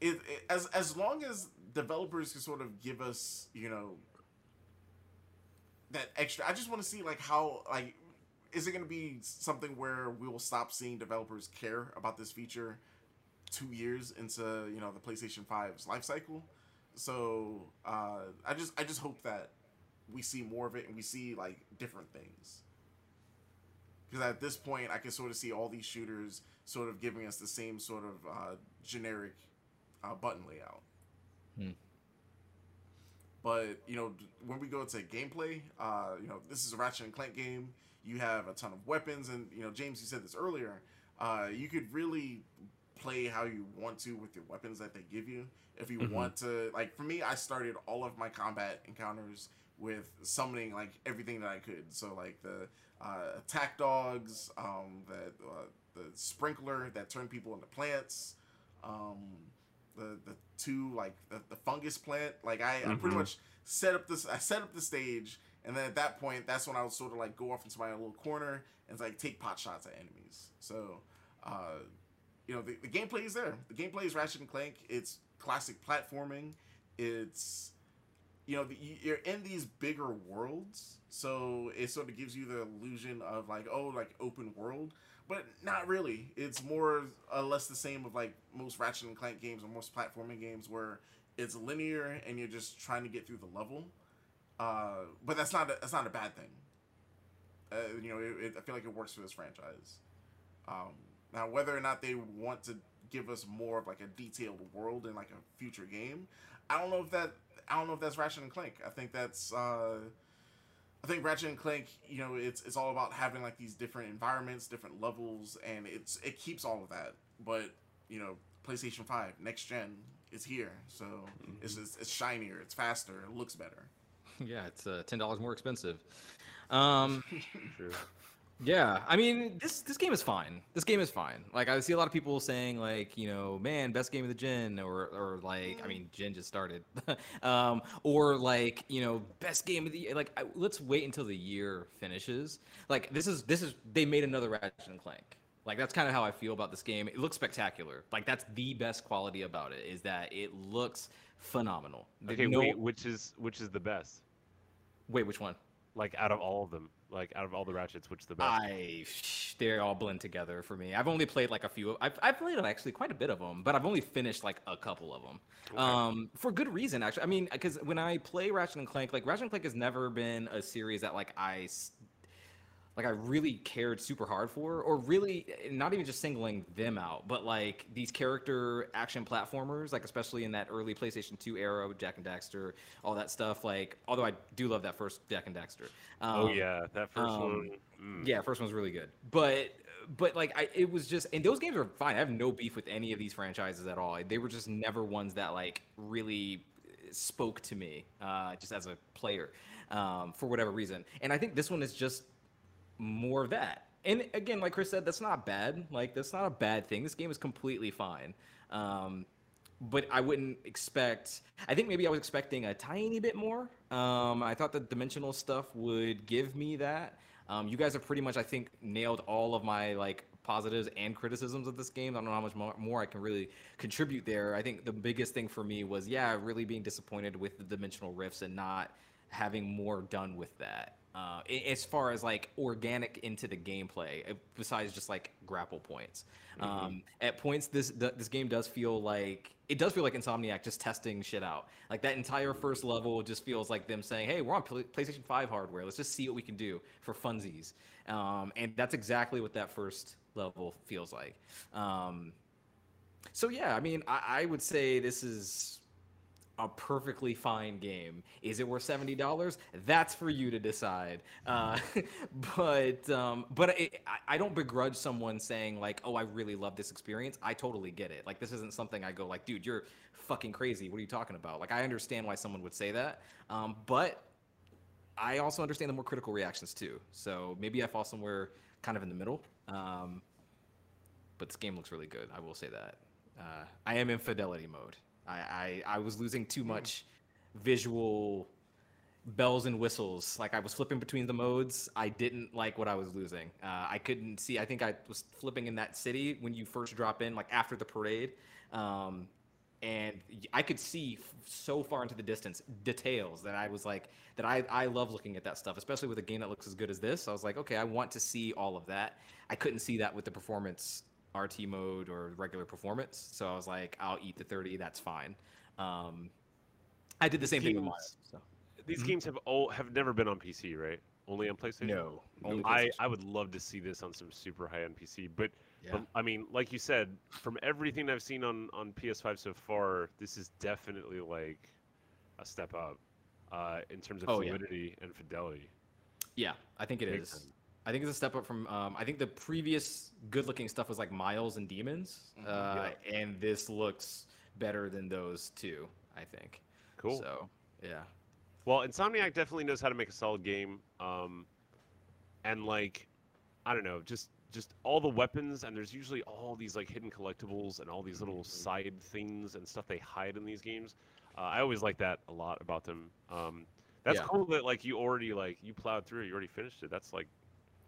it, it as as long as developers can sort of give us you know that extra. I just want to see like how like is it going to be something where we will stop seeing developers care about this feature two years into you know the PlayStation 5's life cycle. So uh, I just I just hope that we see more of it and we see like different things. Because at this point, I can sort of see all these shooters sort of giving us the same sort of uh, generic uh, button layout. Hmm. But you know, when we go to gameplay, uh, you know, this is a Ratchet and Clank game. You have a ton of weapons, and you know, James, you said this earlier. Uh, you could really play how you want to with your weapons that they give you. If you Mhm. want to, like for me, I started all of my combat encounters with summoning like everything that I could. So like the uh, attack dogs, um, the uh, the sprinkler that turned people into plants, um, the the two like the, the fungus plant. Like I, I pretty Mhm. much set up this. I set up the stage, and then at that point, that's when I would sort of like go off into my little corner and like take pot shots at enemies. So. Uh, you know the, the gameplay is there. The gameplay is Ratchet and Clank. It's classic platforming. It's you know the, you- you're in these bigger worlds, so it sort of gives you the illusion of like oh like open world, but not really. It's more or less the same of like most Ratchet and Clank games or most platforming games where it's linear and you're just trying to get through the level. Uh, but that's not a, that's not a bad thing. Uh, you know, it, it, I feel like it works for this franchise. Um, now, whether or not they want to give us more of like a detailed world in like a future game, I don't know if that I don't know if that's Ratchet and Clank. I think that's uh, I think Ratchet and Clank, you know, it's it's all about having like these different environments, different levels, and it's it keeps all of that. But you know, PlayStation Five next gen is here, so it's just, it's shinier, it's faster, it looks better. yeah, it's uh, ten dollars more expensive. Um, True. yeah, I mean this this game is fine. This game is fine. Like I see a lot of people saying like you know man best game of the gen or or like I mean gen just started, um, or like you know best game of the year. Like I, let's wait until the year finishes. Like this is this is they made another Ratchet and Clank. Like that's kind of how I feel about this game. It looks spectacular. Like that's the best quality about it is that it looks phenomenal. There's Okay, no- wait. Which is which is the best? Wait, which one? Like out of all of them, like out of all the ratchets, which the best? I they all blend together for me. I've only played like a few. I've I've played actually quite a bit of them, but I've only finished like a couple of them. Um, for good reason actually. I mean, because when I play Ratchet and Clank, like Ratchet and Clank has never been a series that like I. Like I really cared super hard for, or really not even just singling them out, but like these character action platformers, like especially in that early PlayStation 2 era with Jak and Daxter, all that stuff. Like, although I do love that first Jak and Daxter. oh Um, yeah, that first um, one. mm. yeah, first one's really good. But but like I it was just and those games are fine. I have no beef with any of these franchises at all. They were just never ones that like really spoke to me uh just as a player um for whatever reason. And I think this one is just more of that. And again, like Chris said, that's not bad. Like that's not a bad thing. This game is completely fine. Um, but I wouldn't expect. I think maybe I was expecting a tiny bit more. Um, I thought the dimensional stuff would give me that. Um, you guys have pretty much, I think, nailed all of my like positives and criticisms of this game. I don't know how much more, more I can really contribute there. I think the biggest thing for me was, yeah, really being disappointed with the dimensional rifts and not having more done with that. Uh, as far as like organic into the gameplay, uh, besides just like grapple points. Mm-hmm. Um, at points, this the, this game does feel like it does feel like Insomniac just testing shit out. Like that entire first level just feels like them saying, "Hey, we're on PlayStation Five hardware. Let's just see what we can do for funsies." Um, and that's exactly what that first level feels like. Um, so yeah, I mean, I, I would say this is a perfectly fine game. Is it worth seventy dollars? That's for you to decide. Uh, but um, but it, I, don't begrudge someone saying like, "Oh, I really love this experience." I totally get it. Like this isn't something I go like, "Dude, you're fucking crazy. What are you talking about?" Like I understand why someone would say that. Um, but I also understand the more critical reactions too. So maybe I fall somewhere kind of in the middle. Um, but this game looks really good. I will say that. Uh, I am in fidelity mode. I, I, I was losing too hmm. much visual bells and whistles. Like I was flipping between the modes. I didn't like what I was losing. Uh, I couldn't see. I think I was flipping in that city when you first drop in, like after the parade. Um, and I could see so far into the distance details that I was like that I, I love looking at that stuff, especially with a game that looks as good as this. I was like, okay, I want to see all of that. I couldn't see that with the performance RT mode or regular performance. So I was like, I'll eat the 30. That's fine. Um, I did the same games, thing with Mario. So. These mm-hmm. games have all have never been on PC, right? Only on PlayStation. No, only PlayStation. I I would love to see this on some super high end PC, but, yeah. but I mean, like you said, from everything I've seen on on PS5 so far, this is definitely like a step up uh, in terms of oh, fluidity yeah. and fidelity. Yeah, I think it is. Sense. I think it's a step up from. Um, I think the previous good-looking stuff was like Miles and Demons, mm-hmm. uh, yeah. and this looks better than those two. I think. Cool. So, yeah. Well, Insomniac definitely knows how to make a solid game, um, and like, I don't know, just just all the weapons, and there's usually all these like hidden collectibles and all these little mm-hmm. side things and stuff they hide in these games. Uh, I always like that a lot about them. Um, that's yeah. cool that like you already like you plowed through, you already finished it. That's like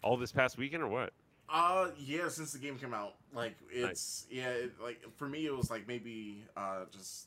all this past weekend or what? Uh, yeah, since the game came out, like it's nice. yeah, it, like for me it was like maybe uh just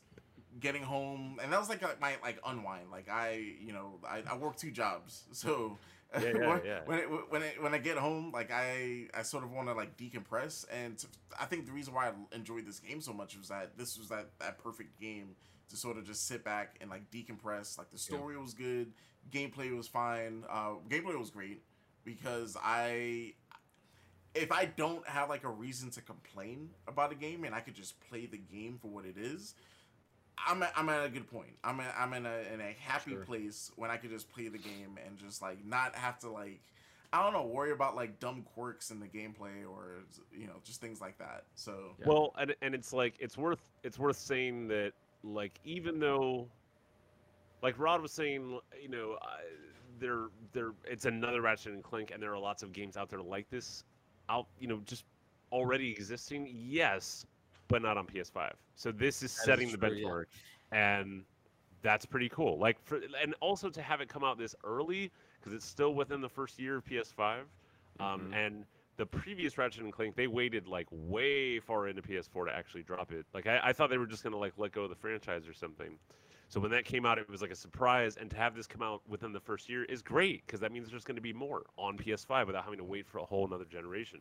getting home, and that was like a, my like unwind. Like I, you know, I, I work two jobs, so yeah, yeah, when, yeah. when it, when it, when I get home, like I I sort of want to like decompress, and to, I think the reason why I enjoyed this game so much was that this was that that perfect game to sort of just sit back and like decompress. Like the story was good, gameplay was fine, uh, gameplay was great because I if I don't have like a reason to complain about a game and I could just play the game for what it is, I'm at, I'm at a good point. I'm at, I'm in a in a happy sure. place when I could just play the game and just like not have to like I don't know worry about like dumb quirks in the gameplay or you know just things like that. So yeah. well, and and it's like it's worth it's worth saying that like even though like Rod was saying, you know, there there it's another Ratchet and Clank, and there are lots of games out there like this, out you know just already existing. Yes, but not on PS5. So this is that setting is true, the benchmark, yeah. and that's pretty cool. Like for and also to have it come out this early because it's still within the first year of PS5, um, mm-hmm. and the previous Ratchet and Clank, they waited like way far into PS4 to actually drop it. Like I, I thought they were just gonna like let go of the franchise or something. So when that came out, it was like a surprise, and to have this come out within the first year is great because that means there's going to be more on PS5 without having to wait for a whole another generation.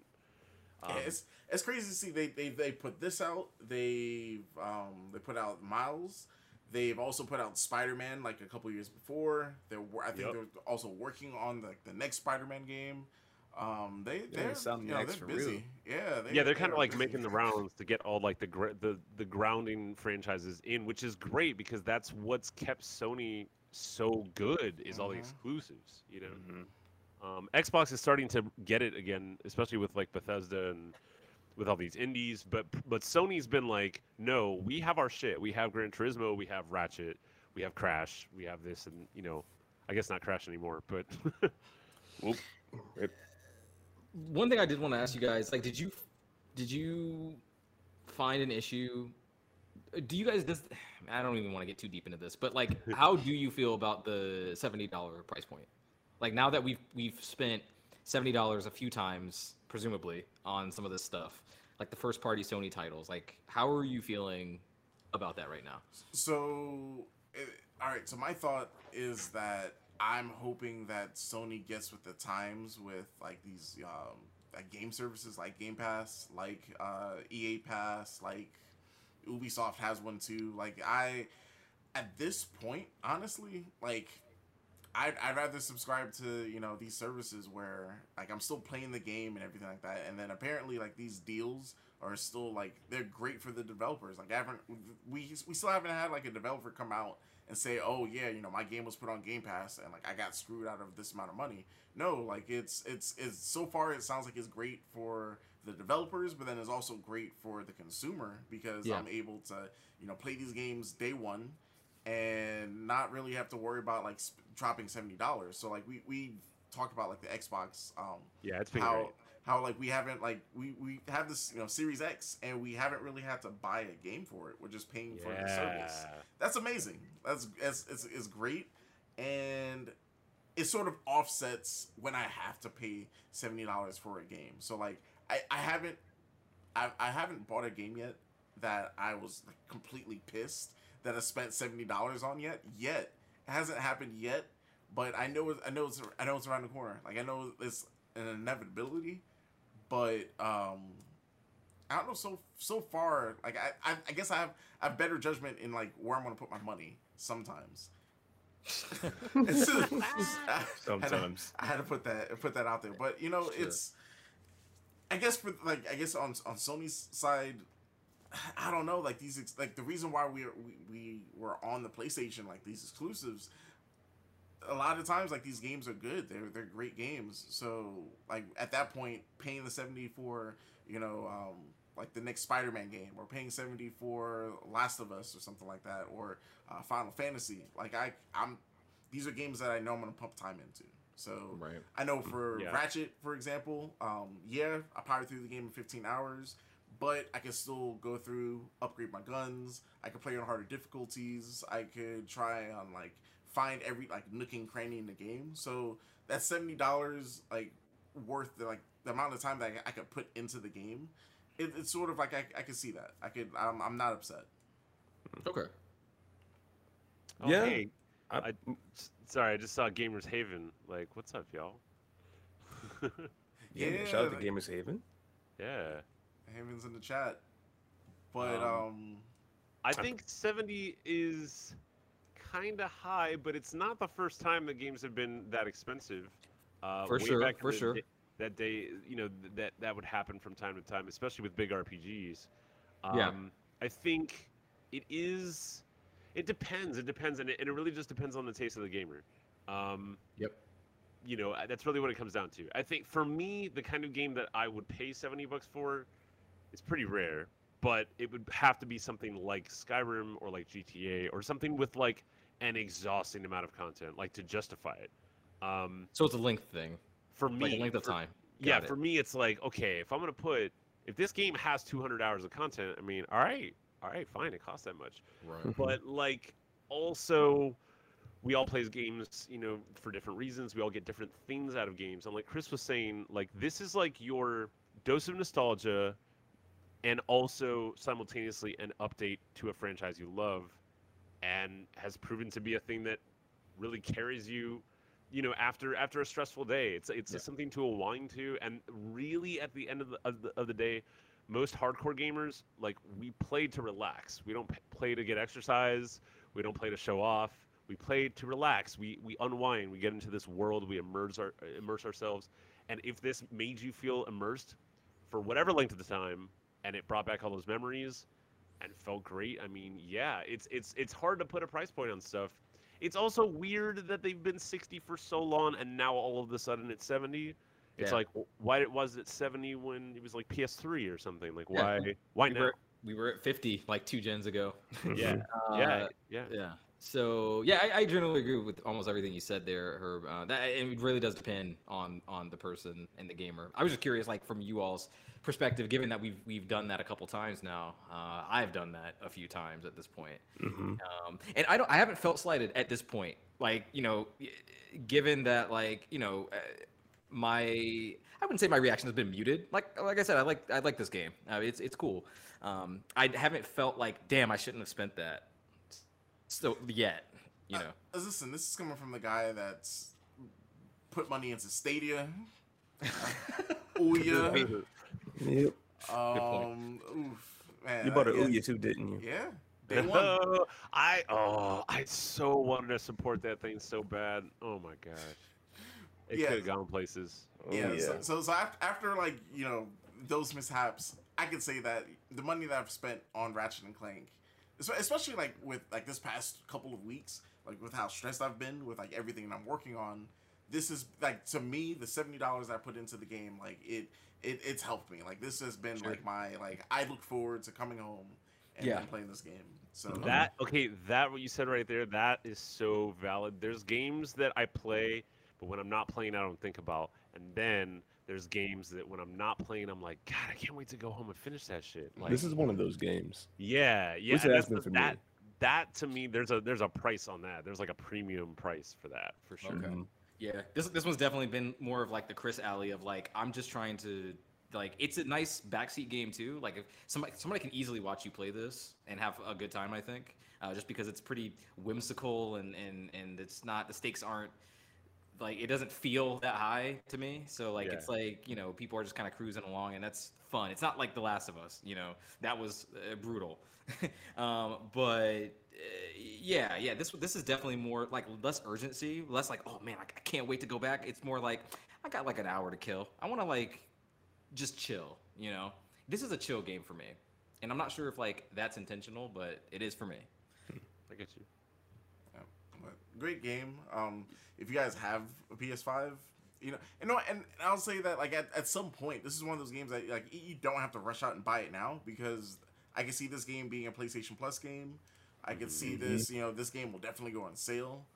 Um, yeah, it's it's crazy to see they, they they put this out. They um they put out Miles. They've also put out Spider Man like a couple years before. They're I think yep. they're also working on the the next Spider Man game. Um, they they're, yeah, you know, they're busy. Real. Yeah, they, yeah, they're, kind of like busy. making the rounds to get all like the the the grounding franchises in, which is great because that's what's kept Sony so good is mm-hmm. all the mm-hmm. exclusives. You know, mm-hmm. um, Xbox is starting to get it again, especially with like Bethesda and with all these indies. But but Sony's been like, no, we have our shit. We have Gran Turismo, we have Ratchet, we have Crash, we have this, and you know, I guess not Crash anymore, but. Whoop. One thing I did want to ask you guys, like, did you did you find an issue? Do you guys? Does I don't even want to get too deep into this, but like, how do you feel about the seventy dollar price point? Like now that we've we've spent seventy dollars a few times, presumably, on some of this stuff, like the first party Sony titles. Like, how are you feeling about that right now? So, it, all right. So my thought is that I'm hoping that Sony gets with the times with like these um, like game services like Game Pass, like uh, EA Pass, like Ubisoft has one too. Like I, at this point, honestly, like I'd, I'd rather subscribe to you know these services where like I'm still playing the game and everything like that, and then apparently like these deals are still like they're great for the developers. Like I haven't we we still haven't had like a developer come out and say, oh yeah, you know my game was put on Game Pass and like I got screwed out of this amount of money. No, like it's it's it's so far it sounds like it's great for the developers, but then it's also great for the consumer because Yeah. I'm able to you know play these games day one and not really have to worry about like sp- dropping seventy dollars. So like we we talked about like the Xbox um Yeah, it's been how great. How like we haven't like we we have this you know Series X and we haven't really had to buy a game for it. We're just paying for the service. That's amazing. That's it's, it's it's great, and it sort of offsets when I have to pay seventy dollars for a game. So like I I haven't I I haven't bought a game yet that I was like completely pissed that I spent seventy dollars on yet. Yet it hasn't happened yet, but I know I know it's I know it's around the corner. Like I know it's an inevitability, but um. I don't know. So so far, like I, I, I guess I have I have better judgment in like where I'm gonna put my money sometimes. It's just- I- Sometimes. I had to put that put that out there, but you know, Sure. it's. I guess for like I guess on on Sony's side, I don't know. Like these ex- like the reason why we we we were on the PlayStation like these exclusives. A lot of times, like these games are good. They're they're great games. So like at that point, paying the seventy for you know um, like the next Spider-Man game, or paying seventy for Last of Us or something like that, or uh, Final Fantasy. Like I I'm these are games that I know I'm gonna pump time into. So Right. I know for Yeah. Ratchet, for example, um, yeah, I powered through the game in 15 hours, but I can still go through, upgrade my guns. I could play on harder difficulties. I could try on like find every like nook and cranny in the game. So that's seventy dollars like worth the like the amount of time that I, I could put into the game. It, it's sort of like I, I could see that. I could. I'm, I'm not upset. Okay. Oh, Yeah. hey, I- I, s- sorry, I just saw Gamers Haven. Like, what's up, y'all? Yeah, Yeah, shout out to Gamers Haven. yeah. Haven's in the chat, but Um, um, I think 70 is kind of high, but it's not the first time that games have been that expensive. Uh, For sure, for the sure. that day, you know, th- that that would happen from time to time, especially with big RPGs. Um, Yeah. I think it is. It depends. It depends, and it, and it really just depends on the taste of the gamer. Um, Yep. You know, that's really what it comes down to. I think for me, the kind of game that I would pay 70 bucks for is pretty rare but it would have to be something like Skyrim or like GTA or something with like an exhausting amount of content, like to justify it. Um, So it's a length thing, for me, like a length of for- time. yeah, it. for me, it's like okay, if I'm gonna put, if this game has 200 hours of content, I mean, all right, all right, fine, it costs that much. Right. But like, also, we all play games, you know, for different reasons. We all get different things out of games. And like Chris was saying, like this is like your dose of nostalgia, and also simultaneously an update to a franchise you love, and has proven to be a thing that really carries you, you know, after after a stressful day. It's it's Yeah. something to align to, and really at the end of the, of the of the day, most hardcore gamers like we play to relax. We don't p- play to get exercise. We don't play to show off. We play to relax. We we unwind. We get into this world. We immerse our immerse ourselves. And if this made you feel immersed for whatever length of the time, and it brought back all those memories, and felt great, I mean, yeah, it's it's it's hard to put a price point on stuff. It's also weird that they've been 60 for so long, and now all of a sudden it's 70. It's Yeah. like why it was it 70 when it was like PS3 or something? Like Yeah. why why we now? were we were at 50 like two gens ago. Yeah, Uh, yeah, yeah. Yeah. So yeah, I, I generally agree with almost everything you said there, Herb. Uh, that it really does depend on on the person and the gamer. I was just curious, like from you all's perspective, given that we've we've done that a couple times now. Uh, I've done that a few times at this point, Mhm. um, and I don't. I haven't felt slighted at this point. Like you know, given that like you know. Uh, my I wouldn't say my reaction has been muted. Like like I said, I like I like this game. Uh, it's it's cool. Um, I haven't felt like damn I shouldn't have spent that. So yet, you know. Uh, listen, this is coming from the guy that's put money into Stadia, Ouya. Yep. Um, oof, man, You bought I an Ouya too, didn't you? Yeah, day one. I oh I so wanted to support that thing so bad. Oh my gosh. It Yeah. could have gone places. Oh, yeah, So, so so after, after like you know those mishaps, I can say that the money that I've spent on Ratchet and Clank, espe- especially like with like this past couple of weeks, like with how stressed I've been with like everything I'm working on, this is like to me the seventy dollars I put into the game, like it it it's helped me. Like this has been Sure. like my like I look forward to coming home and, Yeah. and playing this game. So That okay, that what you said right there, that is so valid. There's games that I play, but when I'm not playing, I don't think about. And then there's games that when I'm not playing, I'm like, God, I can't wait to go home and finish that shit. Like, this is one of those games. yeah, yeah. Which has that's been the- for me. that, that to me, there's a there's a price on that. There's like a premium price for that for sure. Okay. Mhm. Yeah, this this one's definitely been more of like the Chris Alley of like I'm just trying to like it's a nice backseat game too. Like if somebody somebody can easily watch you play this and have a good time, I think, uh, just because it's pretty whimsical and and and it's not the stakes aren't like it doesn't feel that high to me. So like Yeah. it's like you know people are just kind of cruising along and that's fun. It's not like The Last of Us, you know that was uh, brutal, um, but. Uh, yeah, yeah. This this is definitely more like less urgency, less like, oh man, I, I can't wait to go back. It's more like I got like an hour to kill. I want to like just chill. You know, this is a chill game for me, and I'm not sure if like that's intentional, but it is for me. I get you. Great game. Um, if you guys have a PS5, you know, and no, and I'll say that like at, at some point, this is one of those games that like you don't have to rush out and buy it now because I can see this game being a PlayStation Plus game. I can see this, you know, this game will definitely go on sale.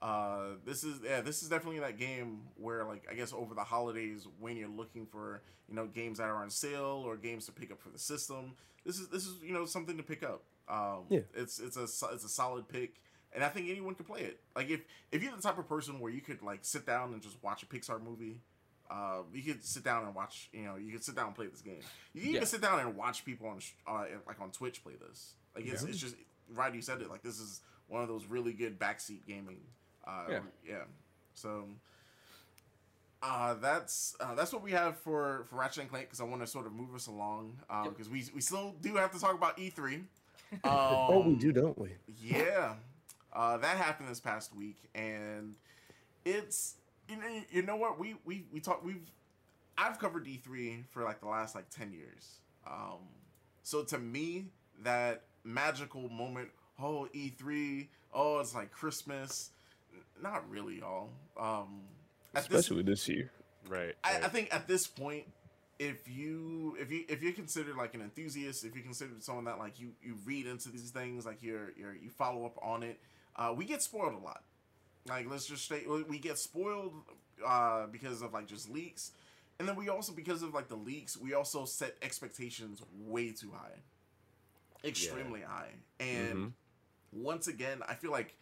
Uh, this is yeah, this is definitely that game where like I guess over the holidays when you're looking for you know games that are on sale or games to pick up for the system, this is this is you know something to pick up. Um, Yeah. it's it's a it's a solid pick, and I think anyone can play it. Like if if you're the type of person where you could like sit down and just watch a Pixar movie, uh, you could sit down and watch. You know, you could sit down and play this game. You can Yeah. even sit down and watch people on uh, like on Twitch play this. Like it's, Yeah. it's just right. You said it. Like this is one of those really good backseat gaming. Uh, Yeah. yeah. So. Uh, that's uh, that's what we have for for Ratchet and Clank because I want to sort of move us along Yep. because we we still do have to talk about E3. Um, Oh, we do, don't we? yeah, uh, that happened this past week, and it's you know you know what we we we talk we've I've covered D three for like the last like ten years. Um, so to me, that magical moment, oh E three, oh it's like Christmas, not really, y'all. Um, at this Especially this year. Right. I, right. I think at this point, if you if you if you're considered like an enthusiast, if you're considered someone that like you you read into these things, like you're you're you follow up on it, uh, we get spoiled a lot. Like let's just say we get spoiled uh, because of like just leaks, and then we also because of like the leaks, we also set expectations way too high, extremely high, and Mhm. once again, I feel like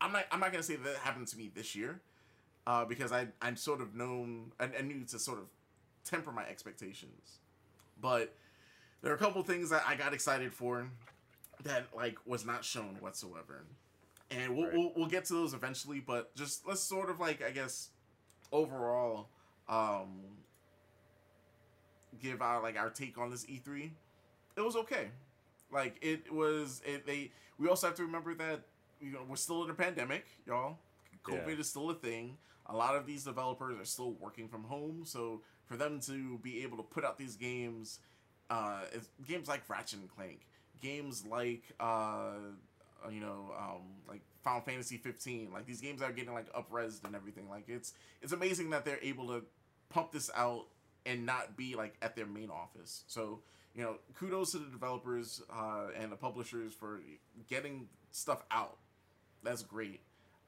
I'm not I'm not gonna say that happened to me this year, uh, because I I'm sort of known I, I knew to sort of temper my expectations, but there are a couple things that I got excited for that like was not shown whatsoever, and we'll Right. we'll, we'll get to those eventually. But just let's sort of like I guess overall um give our like our take on this E3. It was okay. Like it was it they we also have to remember that you know we're still in a pandemic, y'all. COVID Yeah. is still a thing. A lot of these developers are still working from home, so for them to be able to put out these games, uh, games like Ratchet and Clank, games like uh, you know, um, like Final Fantasy 15, like these games are getting like upresed and everything. Like it's it's amazing that they're able to pump this out and not be like at their main office. So you know, kudos to the developers uh, and the publishers for getting stuff out that's great.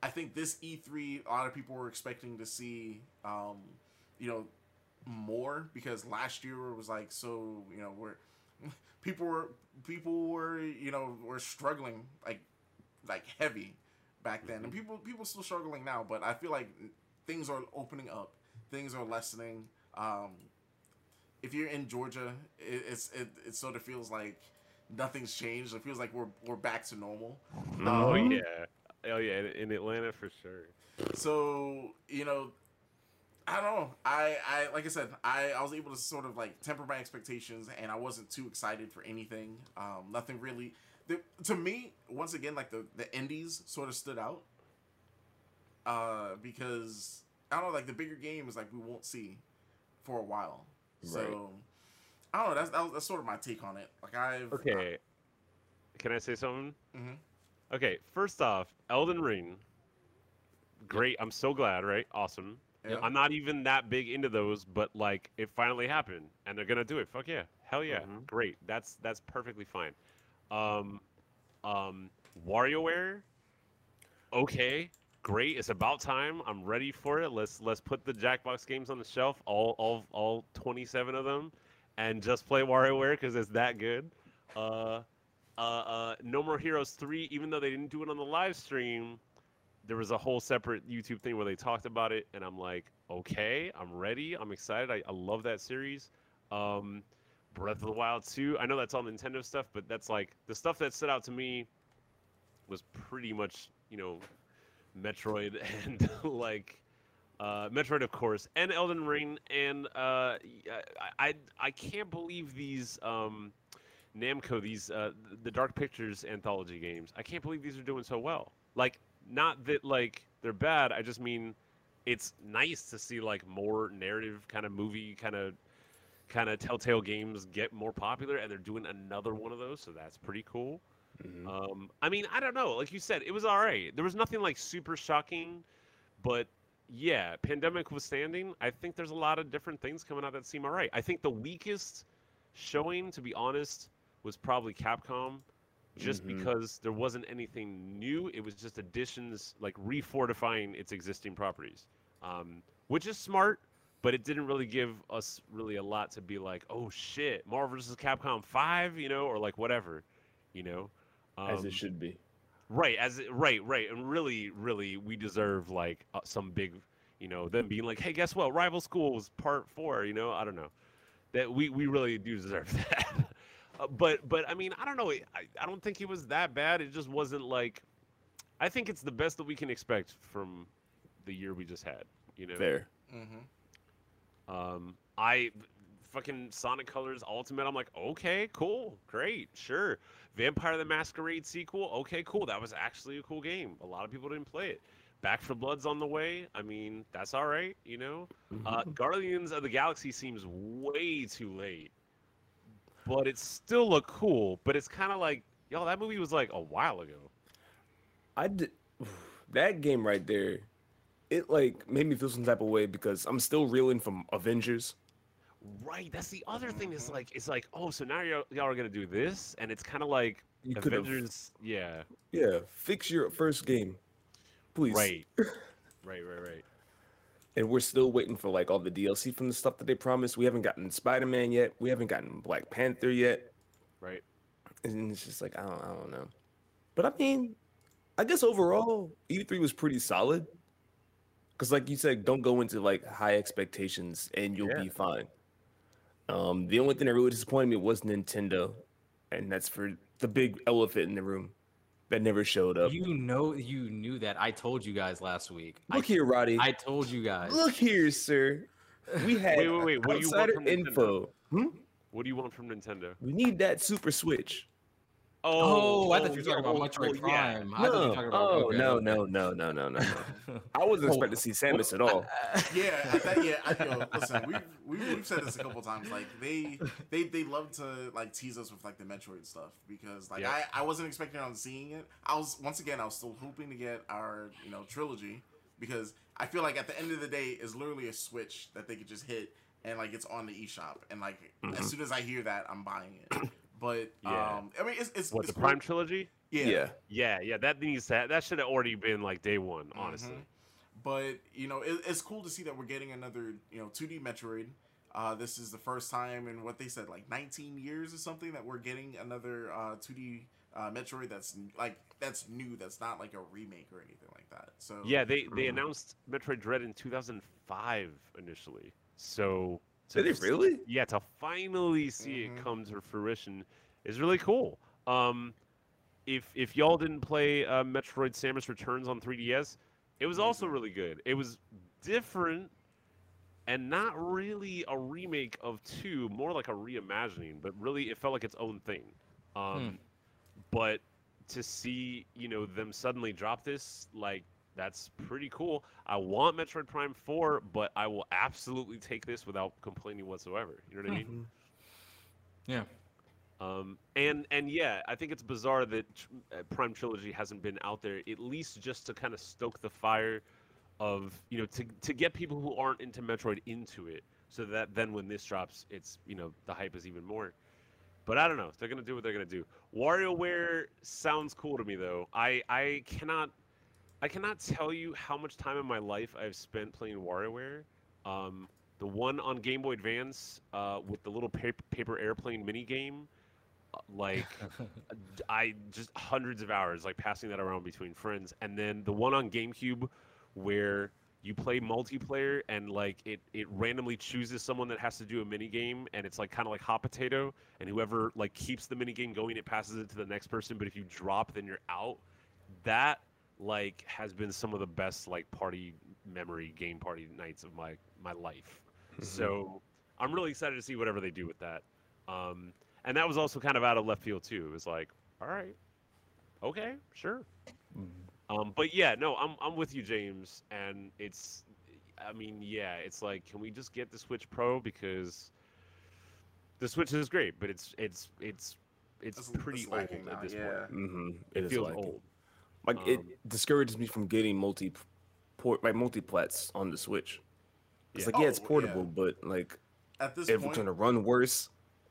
I think this E3, a lot of people were expecting to see, um, you know, more because last year was like so. You know, we're people were people were you know were struggling like like heavy back then, and people people still struggling now. But I feel like things are opening up, things are lessening. Um, if you're in Georgia, it, it's it, it sort of feels like nothing's changed. It feels like we're we're back to normal. Oh Um, yeah, oh yeah, in, in Atlanta for sure. So you know, I don't know. I I like I said, I I was able to sort of like temper my expectations, and I wasn't too excited for anything. Um, nothing really. The, to me, once again, like the the indies sort of stood out. Uh, because I don't know, like the bigger games, like we won't see for a while. So I don't know. That's that was, that's sort of my take on it. Like I've Okay, can I say something? Mhm. Okay, first off, Elden Ring. Great, I'm so glad. Right, awesome. Yeah. I'm not even that big into those, but like it finally happened, and they're gonna do it. Fuck yeah, hell yeah, Mm-hmm. Mhm. great. That's that's perfectly fine. Um, um, WarioWare. Okay, great. It's about time. I'm ready for it. Let's let's put the Jackbox games on the shelf, all all all 27 of them, and just play WarioWare because it's that good. Uh, uh, uh, No More Heroes 3, even though they didn't do it on the live stream, there was a whole separate YouTube thing where they talked about it, and I'm like, okay, I'm ready. I'm excited. I, I love that series. Um, Breath of the Wild 2, I know that's all Nintendo stuff, but that's like the stuff that stood out to me was pretty much, you know, Metroid and like uh, Metroid, of course, and Elden Ring, and uh, I, I I can't believe these um, Namco, these uh, the Dark Pictures anthology games. I can't believe these are doing so well. Like, not that like they're bad. I just mean it's nice to see like more narrative kind of movie kind of kind of Telltale games get more popular, and they're doing another one of those, so that's pretty cool. Mhm. Um, I mean, I don't know. Like you said, it was all right. There was nothing like super shocking, but yeah, pandemic withstanding, I think there's a lot of different things coming out that seem all right. I think the weakest showing, to be honest, was probably Capcom, just Mhm. because there wasn't anything new. It was just additions, like refortifying its existing properties, um, which is smart. But it didn't really give us really a lot to be like, oh shit, Marvel vs. Capcom Five, you know, or like whatever, you know. as Um, it should be. Right, as it, right, right, and really, really, we deserve like uh, some big, you know, them being like, hey, guess what? Rival Schools Part Four. You know, I don't know, that we we really do deserve that. Uh, but but I mean, I don't know. I I don't think it was that bad. It just wasn't like. I think it's the best that we can expect from the year we just had. You know, Fair. Mhm. um, I fucking Sonic Colors Ultimate. I'm like, okay, cool, great, sure. Vampire the Masquerade sequel. Okay, cool. That was actually a cool game. A lot of people didn't play it. Back for Blood's on the way. I mean, that's all right, you know. Uh, Guardians of the Galaxy seems way too late, but it still look cool. But it's kind of like, yo, that movie was like a while ago. I did that game right there. It like made me feel some type of way because I'm still reeling from Avengers. Right. That's the other thing. Is like, it's like, oh, so now y'all, y'all are gonna do this, and it's kind of like You Avengers. Yeah. yeah, fix your first game, please. Right. right, right, right. And we're still waiting for like all the DLC from the stuff that they promised. We haven't gotten Spider Man yet. We haven't gotten Black Panther yet. Right. And it's just like I don't, I don't know. But I mean, I guess overall, E3 was pretty solid. Cause like you said, don't go into like high expectations and you'll Yeah. be fine. Um, the only thing that really disappointed me was Nintendo, and that's for the big elephant in the room that never showed up. You know, you knew that. I told you guys last week. Look I, here, Roddy. I told you guys. Look here, sir. We had Wait, wait, wait, what do you want from info. Hmm? What do you want from Nintendo? We need that Super Switch. Oh, oh, oh, oh I thought you were yeah, talking about well, Metroid well, yeah. Prime. I you were No, talking oh okay, no, no, no, no, no, no, no. I wasn't Oh, expecting to see Samus at all. Yeah, I thought, yeah. I, yo, listen, we've, we've we've said this a couple times. Like they they they love to like tease us with like the Metroid stuff because like Yeah. I I wasn't expecting on seeing it. I was once again I was still hoping to get our you know trilogy because I feel like at the end of the day is literally a switch that they could just hit and like it's on the eShop and like as mm-hmm. soon as I hear that I'm buying it. But Yeah. um I mean it's it's, What it's the cool. Prime trilogy? Yeah. yeah. Yeah, yeah, that needs to. That should have already been like day one, honestly. Mhm. But you know, it, it's cool to see that we're getting another you know 2D Metroid. Uh, this is the first time in what they said like 19 years or something that we're getting another uh, 2D uh, Metroid that's like that's new. That's not like a remake or anything like that. So Yeah, they they Mhm. announced Metroid Dread in 2005 initially. So to Did they really? Yeah, to finally see Mhm. it come to fruition is really cool. Um, if if y'all didn't play uh, Metroid: Samus Returns on 3DS, it was also really good. It was different and not really a remake of two, more like a reimagining, but really it felt like its own thing. Um, But to see you know them suddenly drop this, like that's pretty cool. I want Metroid Prime 4, but I will absolutely take this without complaining whatsoever. You know what I mean? Yeah. Um, and and yeah, I think it's bizarre that uh, Prime Trilogy hasn't been out there at least just to kind of stoke the fire of you know to to get people who aren't into Metroid into it, so that then when this drops, it's you know the hype is even more. But I don't know. They're gonna do what they're gonna do. WarioWare sounds cool to me though. I I cannot I cannot tell you how much time in my life I've spent playing WarioWare. Um, the one on Game Boy Advance uh, with the little paper, paper airplane mini game, uh, like I just hundreds of hours like passing that around between friends, and then the one on GameCube where you play multiplayer and like it it randomly chooses someone that has to do a mini game and it's like kind of like hot potato and whoever like keeps the mini game going it passes it to the next person but if you drop then you're out that like has been some of the best like party memory game party nights of my my life. So i'm really excited to see whatever they do with that. Um and that was also kind of out of left field too. It was like all right. Okay. Sure. Um, but yeah, no, I'm I'm with you, James, and it's, I mean, yeah, it's like, can we just get the Switch Pro? Because the Switch is great, but it's it's it's it's It's- pretty it's old lacking at this yeah. point. Mm-hmm. It, feels old. Like it Um, discourages me from getting multi port like multiplats on the Switch. It's Yeah. like yeah, it's Oh, yeah. portable, but like at this if it's gonna run worse,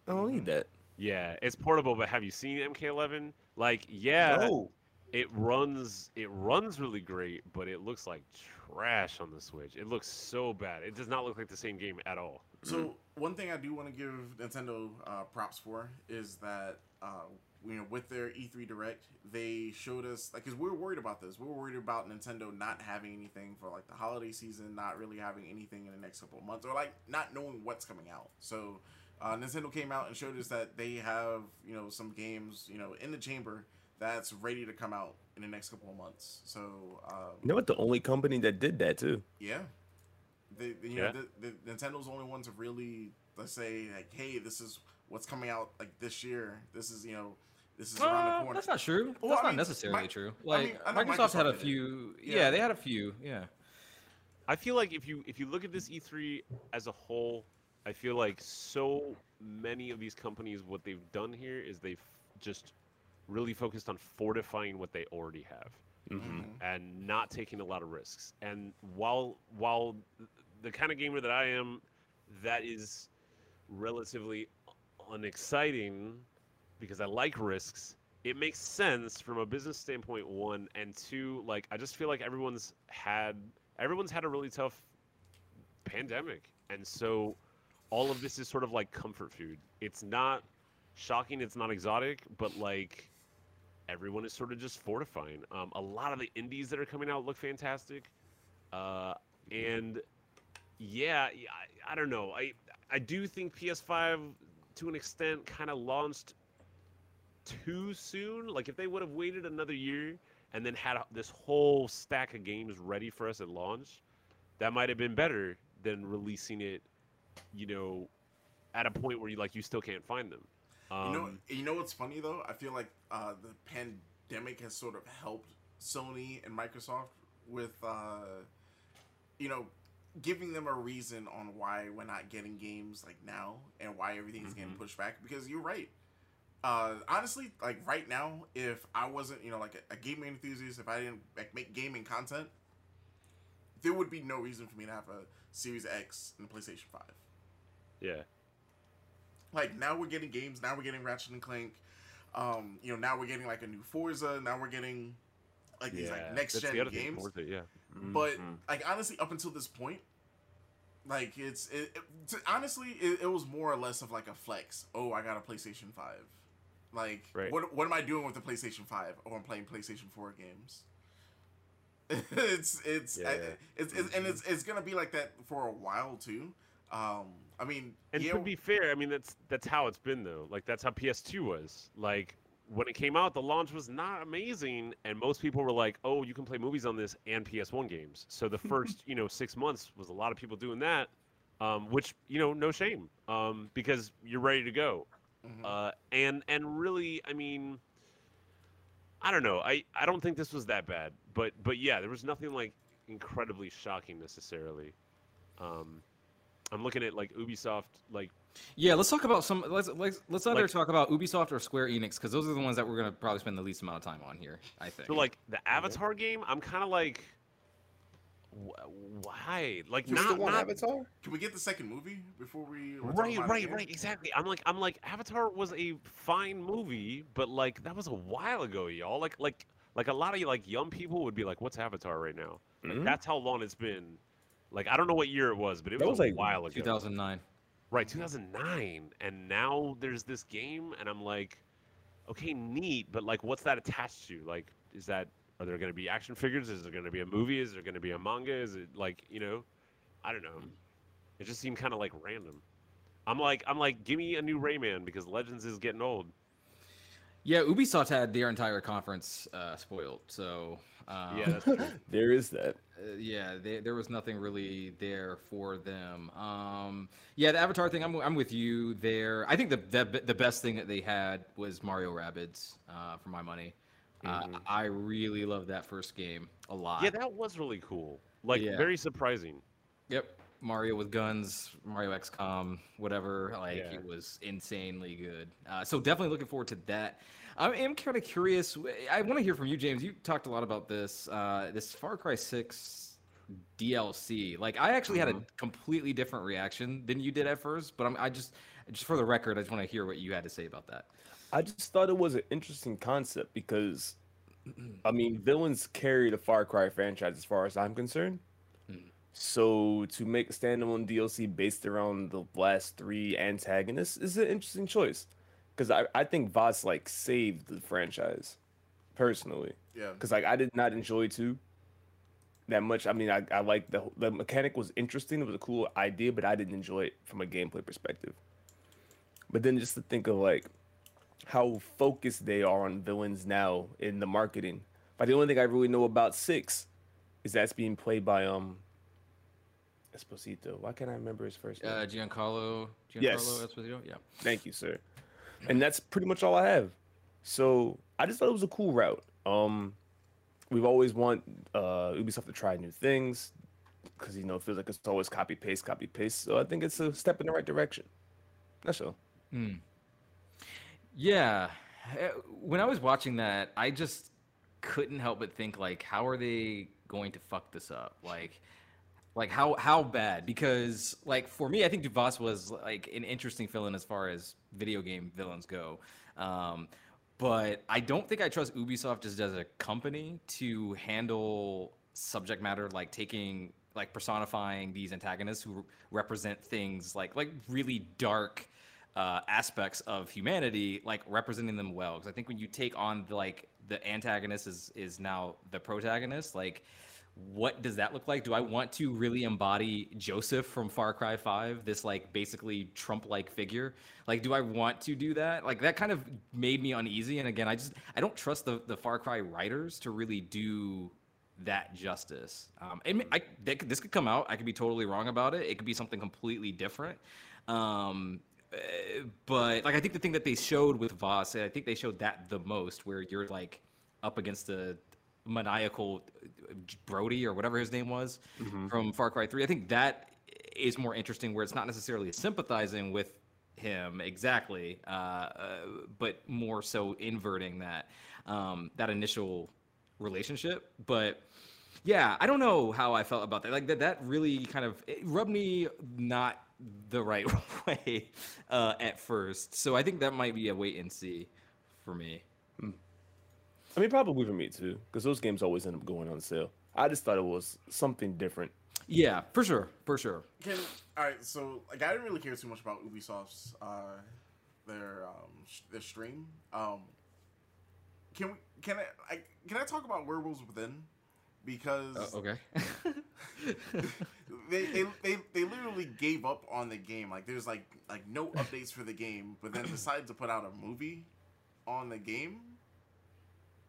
I don't need that. Yeah, it's portable, but have you seen MK11? Like, yeah, No. it runs it runs really great, but it looks like trash on the Switch. It looks so bad. It does not look like the same game at all. So one thing I do want to give Nintendo uh, props for is that uh, you know with their E3 Direct they showed us like because we were worried about this. We were worried about Nintendo not having anything for like the holiday season, not really having anything in the next couple of months, or like not knowing what's coming out. So uh, Nintendo came out and showed us that they have you know some games you know in the chamber that's ready to come out in the next couple of months. So uh, You know what? The only company that did that too. yeah. The, the- you Yeah. know, the, the Nintendo's the only one to really let's say like, hey, this is what's coming out like this year. This is you know, this is around Uh, the corner. that's not true. Well, that's I not mean, necessarily Mi- true. I Like mean, I know Microsoft, had a few. Yeah. Yeah. they had a few. Yeah. I feel like if you if you look at this E3 as a whole, I feel like so many of these companies, what they've done here is they've just really focused on fortifying what they already have Mm-hmm. Mhm. and not taking a lot of risks. And while while the kind of gamer that I am, that is relatively unexciting because I like risks. It makes sense from a business standpoint, one and two. Like I just feel like everyone's had everyone's had a really tough pandemic, and so all of this is sort of like comfort food. It's not shocking, it's not exotic, but like everyone is sort of just fortifying. Um, a lot of the indies that are coming out look fantastic, uh, and yeah, I, I don't know. I I do think PS5 to an extent kind of launched too soon. Like if they would have waited another year and then had this whole stack of games ready for us at launch, that might have been better than releasing it, you know, at a point where you like you still can't find them. Um, you know, you know what's funny though? I feel like uh, the pandemic has sort of helped Sony and Microsoft with, uh, you know, giving them a reason on why we're not getting games like now and why everything's getting Mhm. pushed back. Because you're right. Uh, honestly, like right now, if I wasn't, you know, like a, a gaming enthusiast, if I didn't like make gaming content, there would be no reason for me to have a Series X and a PlayStation Five. yeah. like now we're getting games now we're getting ratchet and clank Um, you know, now we're getting like a new Forza. Now we're getting like these like next gen the other thing, games. Forza, yeah. But Mhm. like honestly, up until this point, like it's it, it, honestly it, it was more or less of like a flex. Oh, I got a PlayStation Five. Like Right. what what am I doing with the PlayStation Five? Oh, I'm playing PlayStation Four games. it's it's, Yeah. I- it's it's and it's it's gonna be like that for a while too. Um, I mean, And yeah, to be fair, I mean that's that's how it's been though. Like that's how PS2 was. Like when it came out, the launch was not amazing, and most people were like, "Oh, you can play movies on this and PS1 games." So the first, you know, six months was a lot of people doing that, um, which you know, no shame, um, because you're ready to go. Mhm. Uh, and and really, I mean, I don't know. I I don't think this was that bad, but but yeah, there was nothing like incredibly shocking necessarily. Um, I'm looking at like Ubisoft, like Yeah, let's talk about some. Let's let's let's either Like- talk about Ubisoft or Square Enix because those are the ones that we're gonna probably spend the least amount of time on here. I think. So like the Avatar game, I'm kind of like, why? Like You still not, not Avatar? can we get the second movie before we right, right, again? right, exactly. I'm like, I'm like, Avatar was a fine movie, but like that was a while ago, y'all. Like, like, like a lot of like young people would be like, "What's Avatar right now?" Like, Mhm. That's how long it's been. Like I don't know what year it was, but it That was, was, a like, while ago. 2009. Right, 2009, and now there's this game, and I'm like, okay, neat, but like, what's that attached to? Like, is that are there going to be action figures? Is there going to be a movie? Is there going to be a manga? Is it like you know, I don't know. It just seemed kind of like random. I'm like, I'm like, give me a new Rayman because Legends is getting old. Yeah, Ubisoft had their entire conference uh, spoiled. So um, Yeah, that's true. there is that. uh, yeah, they, there was nothing really there for them. Um, yeah, the Avatar thing, I'm, I'm with you there. I think the, the the best thing that they had was Mario Rabbids, uh, for my money. Uh, Mhm. I really love that first game a lot. Yeah, that was really cool. Like, Yeah. very surprising. Yep. Mario with guns, Mario XCOM, whatever. Like Yeah. it was insanely good. Uh, so definitely looking forward to that. I am kind of curious. I want to hear from you, James. You talked a lot about this. Uh, this Far Cry Six DLC. Like I actually had a completely different reaction than you did at first. But I'm, I just, just for the record, I just want to hear what you had to say about that. I just thought it was an interesting concept because, I mean, villains carry the Far Cry franchise as far as I'm concerned. So to make a standalone DLC based around the last three antagonists is an interesting choice, because I, I think Vaas like saved the franchise, personally. Yeah. Because like I did not enjoy two that much. I mean, I, I like the the mechanic was interesting. It was a cool idea, but I didn't enjoy it from a gameplay perspective. But then just to think of like how focused they are on villains now in the marketing. But the only thing I really know about six is that's being played by um Esposito. Why can't I remember his first name? Uh, Giancarlo, Giancarlo Yes. Esposito. Yeah. Thank you, sir. And that's pretty much all I have. So I just thought it was a cool route. Um, we've always want uh, Ubisoft to try new things because you know it feels like it's always copy paste, copy paste. So I think it's a step in the right direction. That's all. Hmm. Yeah. Uh, When I was watching that, I just couldn't help but think like, how are they going to fuck this up? Like, like how how bad? Because like for me, I think Duvas was like an interesting villain as far as video game villains go. Um, but I don't think I trust Ubisoft just as a company to handle subject matter like taking like personifying these antagonists who represent things like like really dark uh, aspects of humanity, like representing them well. Because I think when you take on the, like the antagonist is is now the protagonist, like what does that look like? Do I want to really embody Joseph from Far Cry 5, this like basically Trump like figure? Like, do I want to do that? Like, that kind of made me uneasy. And again, I just, I don't trust the, the Far Cry writers to really do that justice. Um, and I, they this could come out. I could be totally wrong about it. It could be something completely different. Um, but like, I think the thing that they showed with Vaas, and I think they showed that the most, where you're like up against the maniacal Brody or whatever his name was from Far Cry 3. I think that is more interesting where it's not necessarily sympathizing with him exactly, uh, uh, but more so inverting that um, that initial relationship. But yeah, I don't know how I felt about that. Like that, that really kind of rubbed me not the right way uh, at first. So I think that might be a wait and see for me. I mean, probably for me too, because those games always end up going on sale. I just thought it was something different. Yeah, for sure, for sure. Can all right. So like, I didn't really care too much about Ubisoft's uh, their um sh- their stream. Um, can we? Can I? I can I talk about Werewolves Within? Because Uh, okay. they, they they they literally gave up on the game. Like there's like like no updates for the game, but then decided to put out a movie on the game,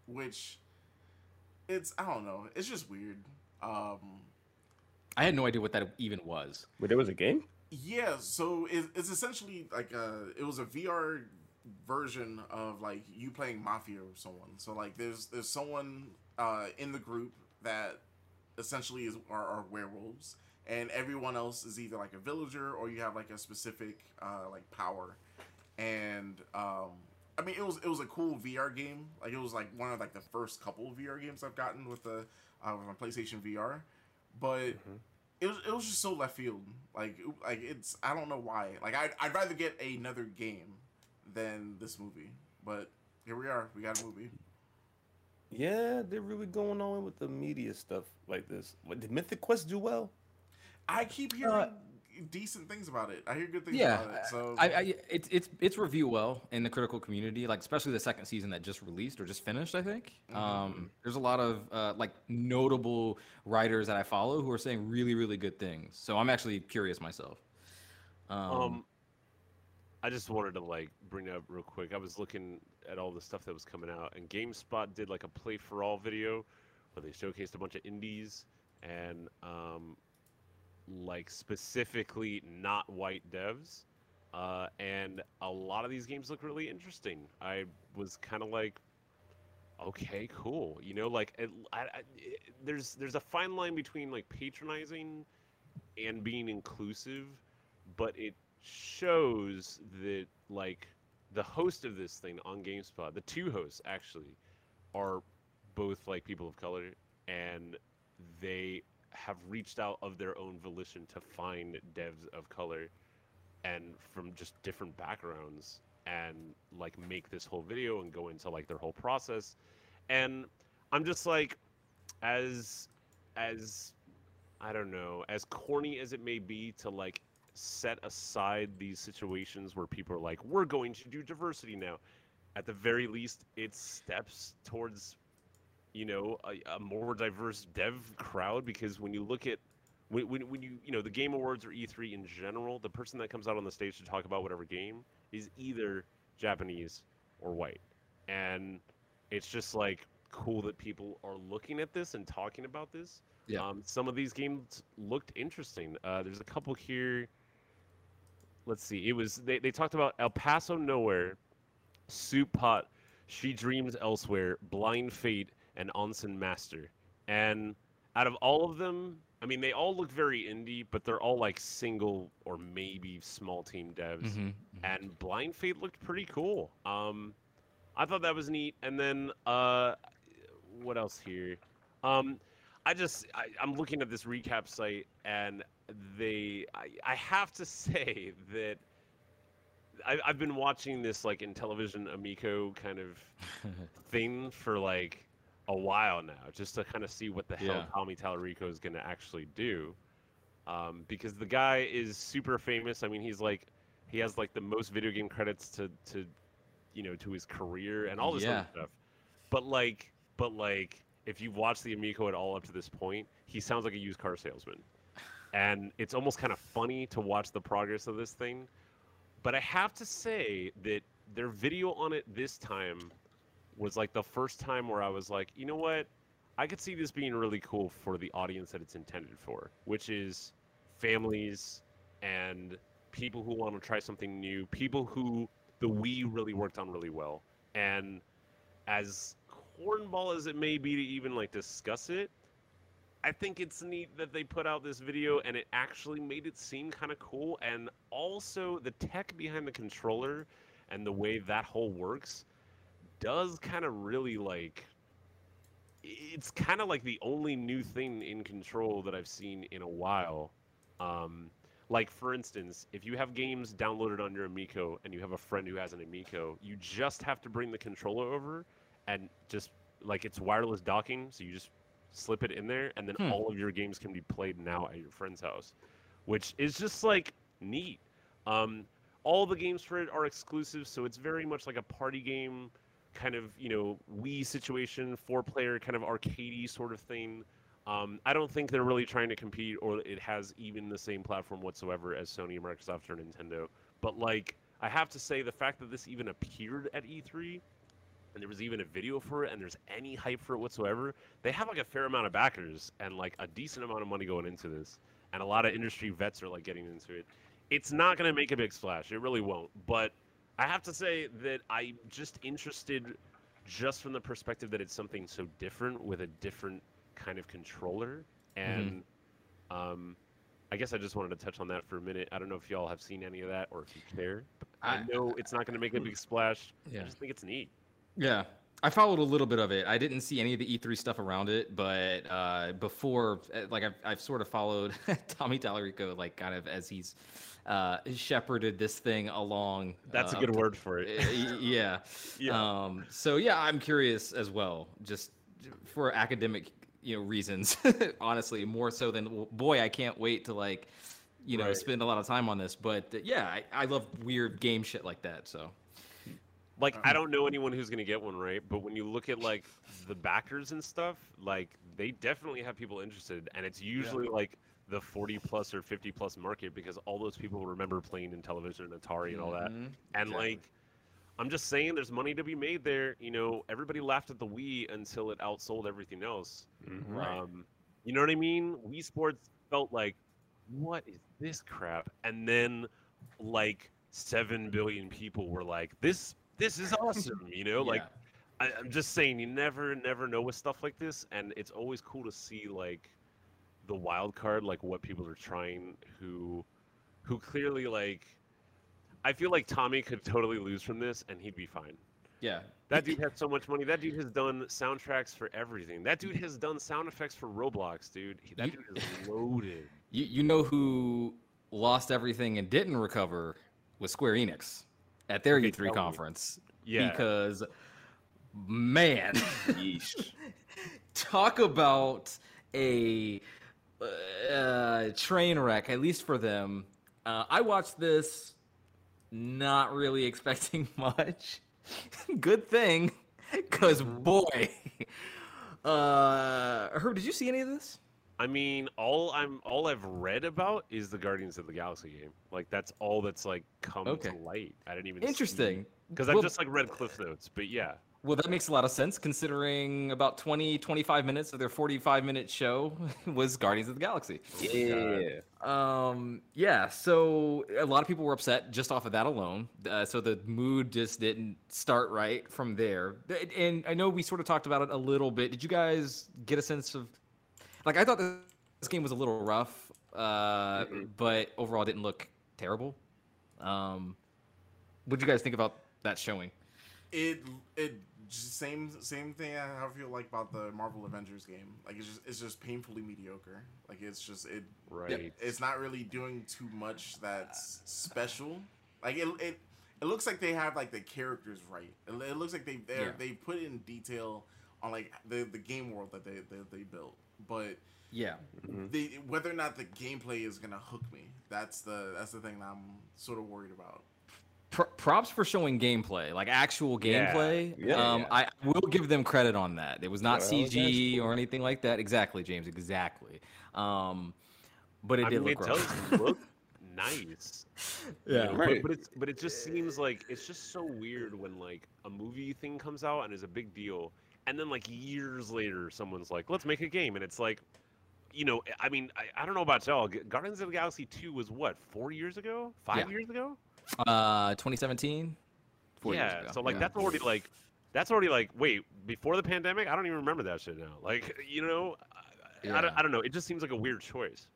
which it's I don't know. It's just weird. Um, I had no idea what that even was. But there was a game. yeah, so it, it's essentially like a it was a VR version of like you playing Mafia or someone. So like there's there's someone uh, in the group that essentially is are, are werewolves, and everyone else is either like a villager or you have like a specific uh, like power. And um, I mean, it was it was a cool VR game. Like it was like one of like the first couple VR games I've gotten with the uh, with my PlayStation VR, but it was it was just so left field. Like like it's I don't know why. Like I'd I'd rather get another game than this movie. But here we are. We got a movie. Yeah, they're really going on with the media stuff like this. What, did Mythic Quest do well? I keep hearing Uh, decent things about it. I hear good things Yeah, about it. So I, I it's it's it's review well in the critical community, like especially the second season that just released or just finished. I think um, there's a lot of uh, like notable writers that I follow who are saying really really good things. So I'm actually curious myself. Um, Um, I just wanted to like bring it up real quick. I was looking at all the stuff that was coming out, and GameSpot did like a play for all video where they showcased a bunch of indies and um, like specifically not white devs. Uh, and a lot of these games look really interesting. I was kind of like, okay, cool. You know, like it, I, I, it- there's there's a fine line between like patronizing and being inclusive, but it shows that like the host of this thing on GameSpot, the two hosts actually, are both like people of color, and they have reached out of their own volition to find devs of color and from just different backgrounds and like make this whole video and go into like their whole process. And i'm just like as as i don't know as corny as it may be to like set aside these situations where people are like we're going to do diversity now. At the very least it steps towards you know a, a more diverse dev crowd because when you look at when, when, when you you know the game awards or e3 in general the person that comes out on the stage to talk about whatever game is either japanese or white. And it's just like cool that people are looking at this and talking about this. Yeah. um, some of these games looked interesting. Uh, there's a couple here. Let's see. It was they, they talked about el paso nowhere soup pot she dreams elsewhere blind fate and onsen master. And out of all of them i mean they all look very indie but they're all like single or maybe small team devs. Mhm, mhm. and blind fate looked pretty cool. Um i thought that was neat. And then uh what else here? Um i just I, i'm looking at this recap site and they i, I have to say that I, I've been watching this like Intellivision amico kind of thing for like a while now, just to kind of see what the hell Yeah. Tommy Tallarico is going to actually do. Um, because the guy is super famous. I mean, he's like, he has like the most video game credits to, to, you know, to his career and all this Yeah. other stuff. But like, but like, if you've watched the Amico at all up to this point, he sounds like a used car salesman, and it's almost kind of funny to watch the progress of this thing. But I have to say that their video on it this time was like the first time where I was like, you know what? I could see this being really cool for the audience that it's intended for, which is families and people who want to try something new, people who the Wii really worked on really well. And as cornball as it may be to even like discuss it, I think it's neat that they put out this video and it actually made it seem kind of cool. And also, the tech behind the controller and the way that whole works does kind of really like. It's kind of like the only new thing in control that I've seen in a while. Um, Like for instance, if you have games downloaded on your Amico and you have a friend who has an Amico, you just have to bring the controller over and just like it's wireless docking, so you just slip it in there and then Hmm. all of your games can be played now at your friend's house, which is just like neat. Um, all the games for it are exclusive, so it's very much like a party game kind of you know Wii situation, four player kind of arcadey sort of thing. Um, I don't think they're really trying to compete, or it has even the same platform whatsoever as Sony, Microsoft, or Nintendo. But like, I have to say, the fact that this even appeared at E3, and there was even a video for it, and there's any hype for it whatsoever, they have like a fair amount of backers and like a decent amount of money going into this, and a lot of industry vets are like getting into it. It's not gonna make a big splash, it really won't. But I have to say that I'm just interested, just from the perspective that it's something so different with a different kind of controller, and um, I guess I just wanted to touch on that for a minute. I don't know if y'all have seen any of that or if you care. I, I- know it's not going to make a big splash. Yeah. I just think it's neat. Yeah. I followed a little bit of it. I didn't see any of the E3 stuff around it, but uh, before, uh, like, I've, I've sort of followed Tommy Tallarico, like, kind of as he's uh, shepherded this thing along. That's a uh, good word for it. yeah. Yeah. Um, so yeah, I'm curious as well, just for academic, you know, reasons. honestly, more so than boy, I can't wait to like, you know, Right. spend a lot of time on this. But uh, yeah, I, I love weird game shit like that. So Like I don't know anyone who's gonna get one, right? But when you look at like the backers and stuff, like they definitely have people interested, and it's usually like the 40 plus or 50 plus market because all those people remember playing Intellivision and Atari and all that. Mhm. And Exactly. like, I'm just saying, there's money to be made there. You know, everybody laughed at the Wii until it outsold everything else. Right. Um, you know what I mean? Wii Sports felt like, what is this crap? And then, like, seven billion people were like, this, this is awesome. You know, like, I, I'm just saying, you never, never know with stuff like this, and it's always cool to see like the wild card, like what people are trying, who, who clearly like. I feel like Tommy could totally lose from this, and he'd be fine. yeah. That dude has so much money. That dude has done soundtracks for everything. That dude has done sound effects for Roblox, dude. That You- dude is loaded. You you know who lost everything and didn't recover was Square Enix at their Okay, E3 tell me. conference. Yeah. Because man, talk about a uh, train wreck, at least for them. Uh, I watched this not really expecting much. Good thing, because boy, uh, Herb, did you see any of this? I mean, all I'm all I've read about is the Guardians of the Galaxy game. Like that's all that's like come Okay. to light. I didn't even Interesting. because Well- I've just like read cliff notes. But yeah, Well, that makes a lot of sense considering about 20, 25 minutes of their 45 minute show was Guardians of the Galaxy. Yeah. Um, yeah, so a lot of people were upset just off of that alone. Uh, so the mood just didn't start right from there. And I know we sort of talked about it a little bit. Did you guys get a sense of, like, I thought this game was a little rough, uh, but overall didn't look terrible. Um, what did you guys think about that showing? It it just same same thing I feel like about the Marvel Avengers game. Like it's just it's just painfully mediocre. Like it's just it right. it's not really doing too much that's special. Like it it, it looks like they have like the characters right. It, it looks like they they Yeah. they put in detail on like the the game world that they they, they built. But Yeah. Mm-hmm. the whether or not the gameplay is gonna hook me, that's the that's the thing that I'm sort of worried about. Pro- props for showing gameplay, like actual gameplay. Yeah, um, yeah. I will give them credit on that. It was not Well, CG cool. or anything like that. Exactly, James. Exactly. Um, but it I did mean, look it rough. does look nice. you yeah. know, Right. But, but it's but it just seems like it's just so weird when like a movie thing comes out and is a big deal, and then like years later, someone's like, "Let's make a game," and it's like, you know, I mean, I, I don't know about y'all. Guardians of the Galaxy Two was what four years ago, five Yeah. years ago. Uh, 2017. Four years yeah. ago. So like yeah. that's already like that's already like wait before the pandemic. I don't even remember that shit now. Like you know, I, I, don't, I don't know. It just seems like a weird choice.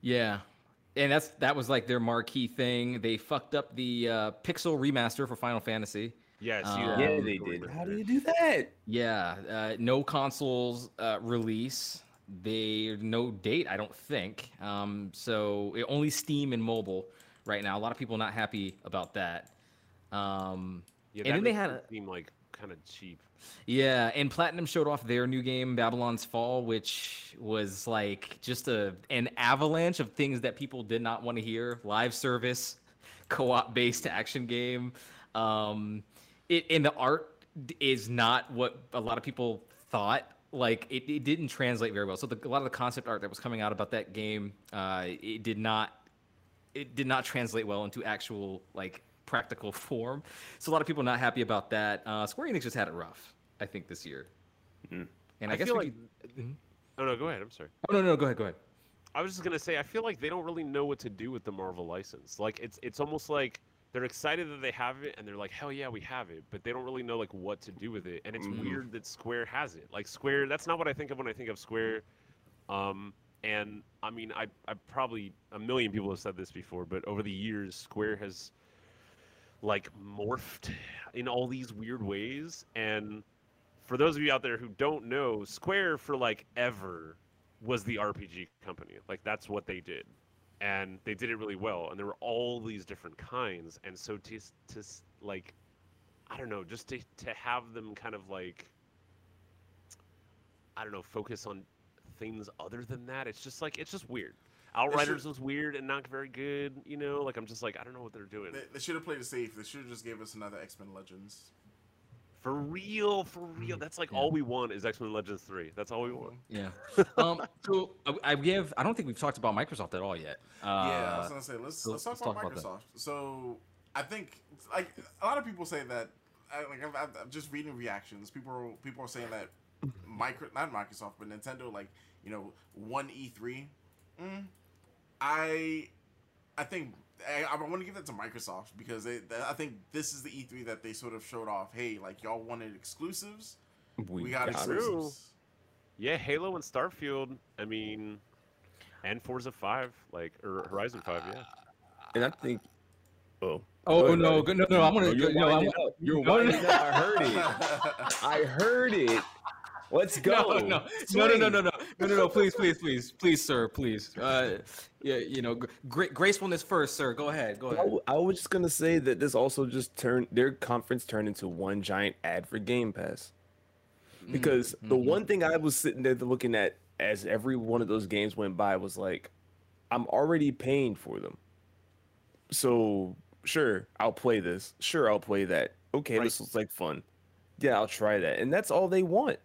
Yeah. And that's that was like their marquee thing. They fucked up the uh, pixel remaster for Final Fantasy. Yeah. See, Um, Yeah, they did. How do you do that? Yeah, uh, no consoles uh, release. they no date, I don't think. Um, so it, only Steam and mobile right now. A lot of people not happy about that. Um, Yeah, and that then they had seem like kind of cheap. yeah, and Platinum showed off their new game, Babylon's Fall, which was like just a an avalanche of things that people did not want to hear. Live service, co-op based action game. Um, it and the art is not what a lot of people thought. Like it, it didn't translate very well. So the, a lot of the concept art that was coming out about that game, uh, it did not it did not translate well into actual like practical form. So a lot of people are not happy about that. Uh, Square Enix just had it rough, I think, this year. And I, I guess feel like. could- Oh no, go ahead. I'm sorry. oh no no go ahead go ahead. I was just gonna say, I feel like they don't really know what to do with the Marvel license. Like it's it's almost like they're excited that they have it, and they're like, hell yeah, we have it, but they don't really know like what to do with it. And it's Mhm. weird that Square has it. Like Square, that's not what I think of when I think of Square. Um, and I mean, I I probably a million people have said this before, but over the years, Square has like morphed in all these weird ways. And for those of you out there who don't know, Square for like ever was the RPG company. Like that's what they did, and they did it really well. And there were all these different kinds, and so to to like, I don't know, just to to have them kind of like, I don't know, focus on things other than that. It's just like it's just weird. Outriders was weird and not very good. You know, like I'm just like I don't know what they're doing. They, they should have played it safe. They should have just gave us another X Men Legends. For real, for real. That's like Yeah. all we want is X Men Legends three. That's all we want. Yeah. um. So I, I give. I don't think we've talked about Microsoft at all yet. Uh, yeah, I was gonna say let's so let's talk let's about talk about. Microsoft. so I think like a lot of people say that. I, like I'm, I'm I'm just reading reactions. People are, people are saying that micro not Microsoft but Nintendo like you know one E3. Mm, I I think I, I want to give that to Microsoft because they, I think this is the E3 that they sort of showed off. Hey, like y'all wanted exclusives, we, got, got 'em. exclusives. Yeah, Halo and Starfield. I mean, and Forza Five, like or Horizon Five. Yeah. And I think, oh, Oh Go ahead, no, no, no! I'm gonna. Oh, you're no, I'm, up. You're no, no, winding up. I heard it. I heard it. Let's go. No, no, no, no, no, no, no, no, no, no, no! Please, please, please, please, sir, please. Uh, yeah, you know, gra- gracefulness first, sir. Go ahead, go I ahead. w- I was just gonna say that this also just turned their conference turned into one giant ad for Game Pass. Because the mhm. one thing I was sitting there looking at as every one of those games went by was like, I'm already paying for them. So sure, I'll play this. Sure, I'll play that. Okay, Right. this looks like fun. Yeah, I'll try that. And that's all they want.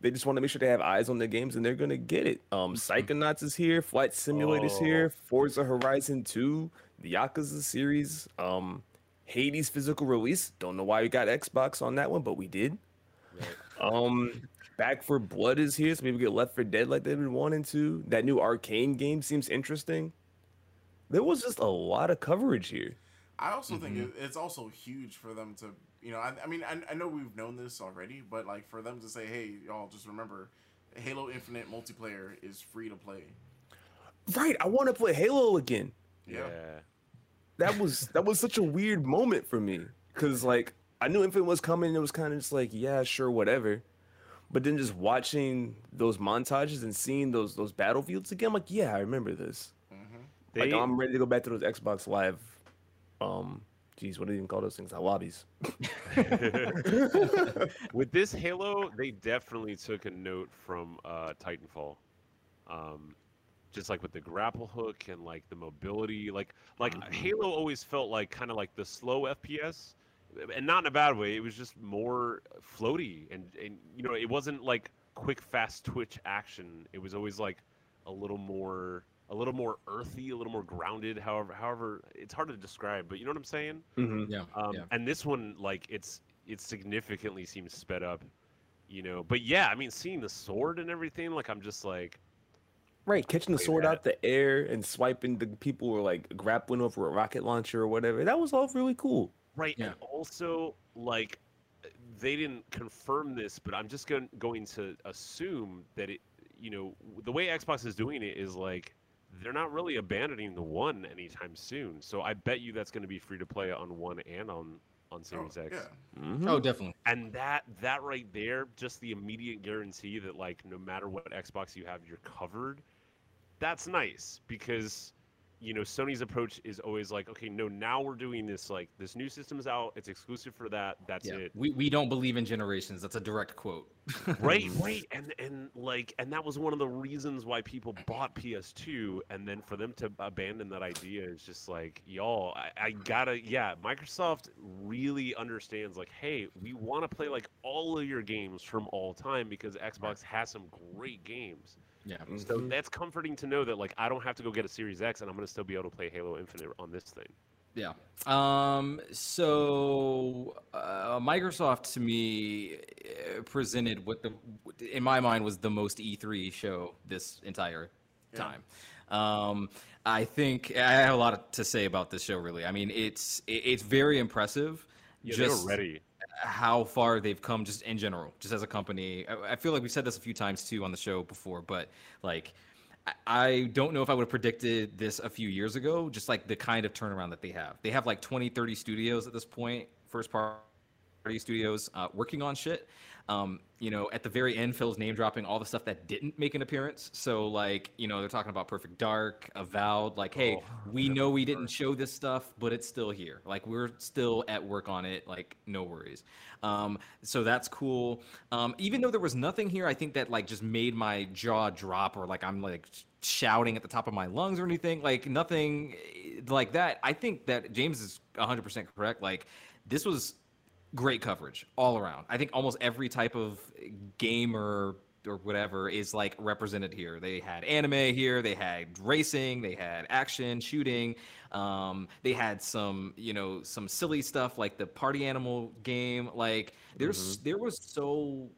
They just want to make sure they have eyes on their games and they're gonna get it. Um Psychonauts is here, Flight Simulator's Oh. here, Forza Horizon 2, the Yakuza series, um Hades physical release. Don't know why we got Xbox on that one, but we did. Um Back for Blood is here, so maybe get Left for Dead like they've been wanting to. That new Arkane game seems interesting. There was just a lot of coverage here. I also think Mhm. it, it's also huge for them to, you know, I, I mean, I, I know we've known this already, but like for them to say, hey, y'all, just remember, Halo Infinite multiplayer is free to play. Right, I want to play Halo again. Yeah. that was that was such a weird moment for me because like I knew Infinite was coming. And it was kind of just like yeah, sure, whatever. But then just watching those montages and seeing those those battlefields again, I'm like, yeah, I remember this. hmm They, like I'm ready to go back to those Xbox Live. Um, geez, what do you even call those things? Lobbies. with this Halo, they definitely took a note from uh, Titanfall. Um, just like with the grapple hook and like the mobility, like like Mhm. Halo always felt like kind of like the slow FPS, and not in a bad way. It was just more floaty, and and you know it wasn't like quick fast twitch action. It was always like a little more a little more earthy, a little more grounded. However, however, it's hard to describe, but you know what I'm saying. Mhm. Yeah, Um, yeah. And this one, like, it's it significantly seems sped up, you know. But yeah, I mean, seeing the sword and everything, like, I'm just like, Right, catching the sword that. out the air and swiping the people who were like grappling over a rocket launcher or whatever. That was all really cool. right. Yeah. And also, like, they didn't confirm this, but I'm just going going to assume that it, you know, the way Xbox is doing it is like they're not really abandoning the one anytime soon. So I bet you that's going to be free to play on one and on on Series Oh, X. yeah. Mhm. Oh, definitely. And that that right there, just the immediate guarantee that like no matter what Xbox you have, you're covered. That's nice because you know Sony's approach is always like, okay, no, now we're doing this like this new system's out, it's exclusive for that. That's Yeah. it. We, we don't believe in generations. That's a direct quote. right right and and like and that was one of the reasons why people bought ps2 and then for them to abandon that idea is just like y'all i, I gotta yeah microsoft really understands like hey we want to play like all of your games from all time because xbox has some great games Yeah. so that's comforting to know that like i don't have to go get a series x and i'm gonna still be able to play halo infinite on this thing Yeah. Um. So uh, Microsoft to me uh, presented what the, in my mind, was the most E3 show this entire Yeah. time. Um. I think I have a lot to say about this show. Really, I mean, it's it's very impressive. yeah just they're ready how far they've come just in general, just as a company. I, I feel like we've said this a few times too on the show before, but like I- don't know if I would have predicted this a few years ago, just like the kind of turnaround that they have. They have like 20, 30 studios at this point, first party studios uh, working on shit. Um, you know, at the very end, Phil's name dropping all the stuff that didn't make an appearance. So, like, you know, they're talking about Perfect Dark, Avowed. Like, hey, Oh, we know we didn't show this stuff, but it's still here. Like, we're still at work on it. Like, no worries. Um, so that's cool. Um, even though there was nothing here, I think that like just made my jaw drop, or like I'm like shouting at the top of my lungs or anything. Like nothing eh, like that. I think that James is 100% correct. Like, this was great coverage all around. I think almost every type of game or or whatever is like represented here. They had anime here, they had racing, they had action, shooting. Um, they had some, you know, some silly stuff like the party animal game. Like there's there was so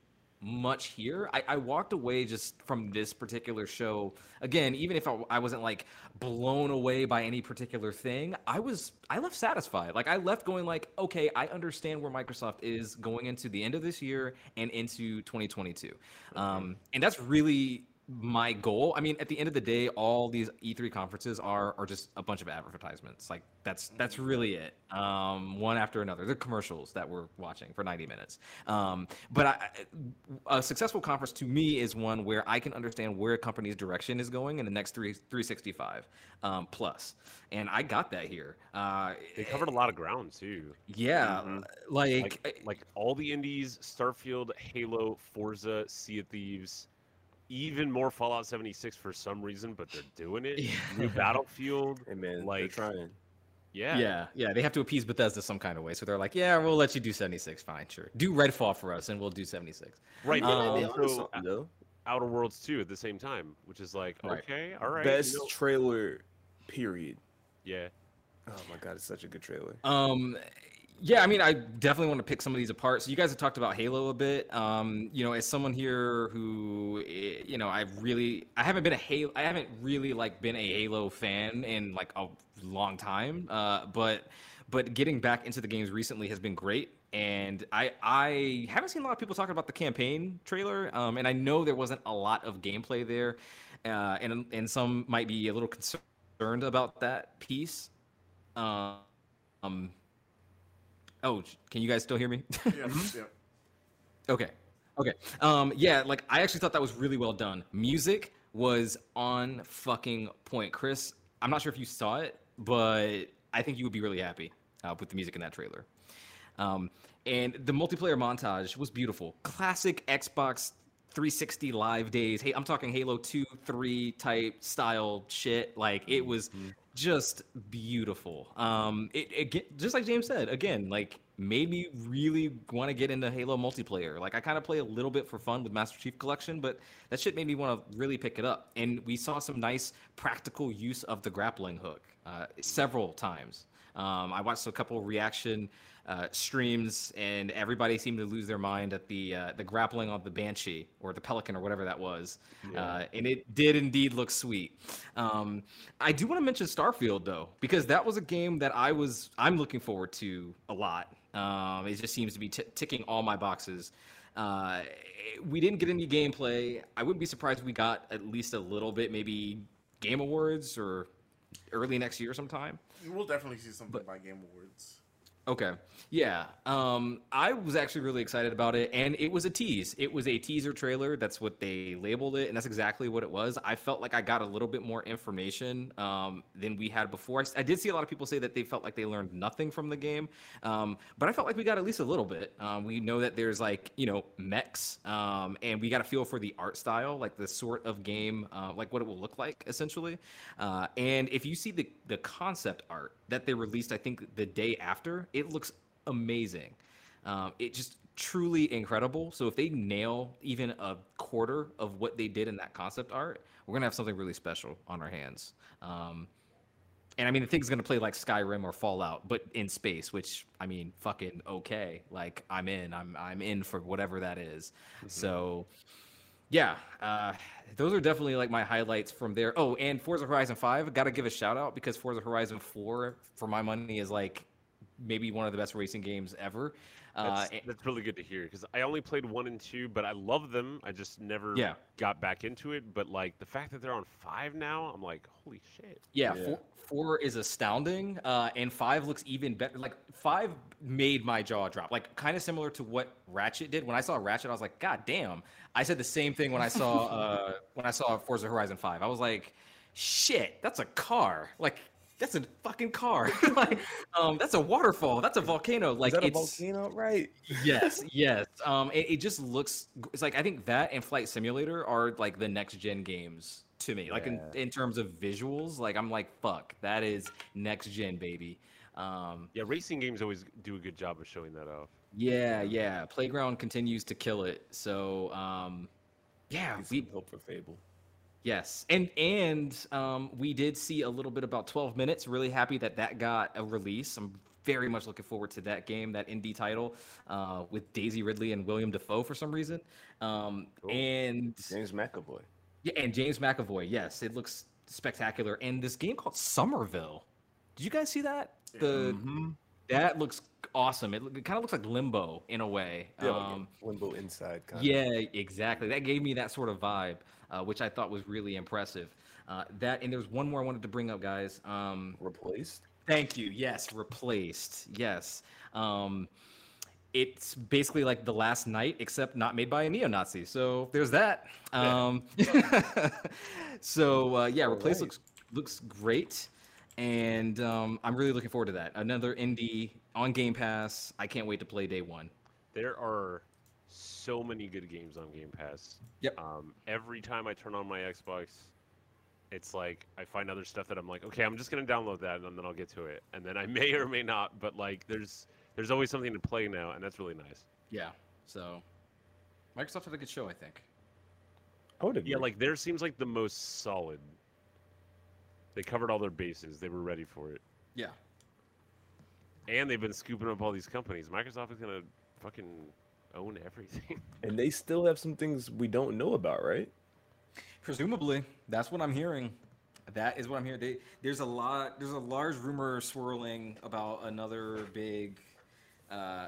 much here. I, I walked away just from this particular show. Again, even if I, I wasn't like blown away by any particular thing, I was I left satisfied. Like I left going like, okay, I understand where Microsoft is going into the end of this year and into 2022. Um, and that's really my goal. I mean, at the end of the day, all these E3 conferences are are just a bunch of advertisements. Like that's that's really it. Um, one after another. They're commercials that we're watching for 90 minutes. Um, but I, a successful conference to me is one where I can understand where a company's direction is going in the next three 365 um, plus. And I got that here. Uh, they covered a lot of ground too yeah, Mhm. like, like like all the indies, Starfield, Halo, Forza, Sea of Thieves, even more Fallout 76 for some reason, but they're doing it. New Battlefield, Hey man, Like- they're trying. yeah. Yeah, yeah, they have to appease Bethesda some kind of way. So they're like, yeah, we'll let you do 76. Fine, sure. Do Redfall for us, and we'll do 76. Right. Um, but they also onto. Outer Worlds 2 at the same time, which is like, Right. okay, all right. Best you know- trailer, period. yeah. Oh my god, it's such a good trailer. Um, yeah, I mean, I definitely want to pick some of these apart. So you guys have talked about Halo a bit. Um, you know, as someone here who, eh, you know, I really, I haven't been a Halo, I haven't really like been a Halo fan in like a long time. Uh, but, but getting back into the games recently has been great. And I, I haven't seen a lot of people talking about the campaign trailer. Um, and I know there wasn't a lot of gameplay there. Uh, and, and some might be a little concerned about that piece. Um, um, oh, can you guys still hear me? Yeah, yeah. okay. Okay. Um, yeah, like I actually thought that was really well done. Music was on fucking point. Chris, I'm not sure if you saw it, but I think you would be really happy uh, with the music in that trailer. Um, and the multiplayer montage was beautiful. Classic Xbox 360 live days. Hey, I'm talking Halo 2, 3 type style shit. Like it was just beautiful. Um, it, it just like James said again, like made me really want to get into Halo multiplayer. Like I kind of play a little bit for fun with Master Chief Collection, but that shit made me want to really pick it up. And we saw some nice practical use of the grappling hook uh, several times. Um, I watched a couple reaction uh, streams, and everybody seemed to lose their mind at the uh, the grappling on the Banshee or the Pelican or whatever that was, uh, and it did indeed look sweet. Um, I do want to mention Starfield though, because that was a game that I was I'm looking forward to a lot. Um, it just seems to be t- ticking all my boxes. Uh, we didn't get any gameplay. I wouldn't be surprised if we got at least a little bit, maybe Game Awards or early next year sometime. We'll definitely see something by Game Awards. Okay. Yeah. Um, I was actually really excited about it, and it was a tease. It was a teaser trailer. That's what they labeled it, and that's exactly what it was. I felt like I got a little bit more information um, than we had before. I, I, did see a lot of people say that they felt like they learned nothing from the game, um, but I felt like we got at least a little bit. Um, we know that there's like you know mechs, um, and we got a feel for the art style, like the sort of game, uh, like what it will look like essentially. Uh, and if you see the the concept art that they released, I think the day after, it looks amazing. Um, it just truly incredible. So if they nail even a quarter of what they did in that concept art, we're gonna have something really special on our hands. Um, and I mean, the thing's gonna play like Skyrim or Fallout, but in space. Which I mean, fucking okay. Like I'm in. I'm I'm in for whatever that is. Mm-hmm. So yeah, uh, those are definitely like my highlights from there. Oh, and Forza Horizon Five, got to give a shout out because Forza Horizon Four, for my money, is like maybe one of the best racing games ever. Uh, that's, that's really good to hear because I only played one and two, but I love them. I just never yeah. got back into it. But like the fact that they're on five now, I'm like, holy shit. Yeah, yeah. Four, four is astounding, uh, and five looks even better. Like five made my jaw drop. Like kind of similar to what Ratchet did. When I saw Ratchet, I was like, God damn! I said the same thing when I saw uh, when I saw Forza Horizon Five. I was like, shit, that's a car. Like that's a fucking car. like, um, that's a waterfall. That's a volcano. Like, Is that a volcano, right? yes, yes. Um, it, it, just looks. It's like I think that and Flight Simulator are like the next gen games to me. Like in, in terms of visuals, like I'm like, fuck, that is next gen, baby. Um, yeah, racing games always do a good job of showing that off. Yeah, yeah. Playground continues to kill it. So, um, yeah, we hope for Fable. Yes, and and um, we did see a little bit about 12 minutes. Really happy that that got a release. I'm very much looking forward to that game, that indie title uh, with Daisy Ridley and Willem Dafoe for some reason. Um, cool. And James McAvoy. Yeah, and James McAvoy. Yes, it looks spectacular. And this game called Somerville. Did you guys see that? The mm-hmm. That looks awesome. It, it kind of looks like Limbo in a way. Yeah, um, Limbo inside. Kinda. Yeah, exactly. That gave me that sort of vibe uh, which I thought was really impressive. Uh, that and there's one more I wanted to bring up, guys. Um, replaced. Thank you. Yes, replaced. Yes. Um, it's basically like the last night, except not made by a neo-Nazi. So there's that. Um, so uh, yeah, replaced right. looks looks great, and um, I'm really looking forward to that. Another indie on Game Pass. I can't wait to play day one. There are so many good games on Game Pass. Yep. Um, every time I turn on my Xbox, it's like I find other stuff that I'm like, okay, I'm just gonna download that and then I'll get to it, and then I may or may not, but like there's there's always something to play now, and that's really nice. Yeah. So Microsoft had a good show, I think. I would agree. Yeah, like there seems like the most solid. They covered all their bases. They were ready for it. Yeah. And they've been scooping up all these companies. Microsoft is gonna fucking own everything. And they still have some things we don't know about, right? Presumably, that's what I'm hearing. That is what I'm hearing. They, there's a lot. There's a large rumor swirling about another big uh,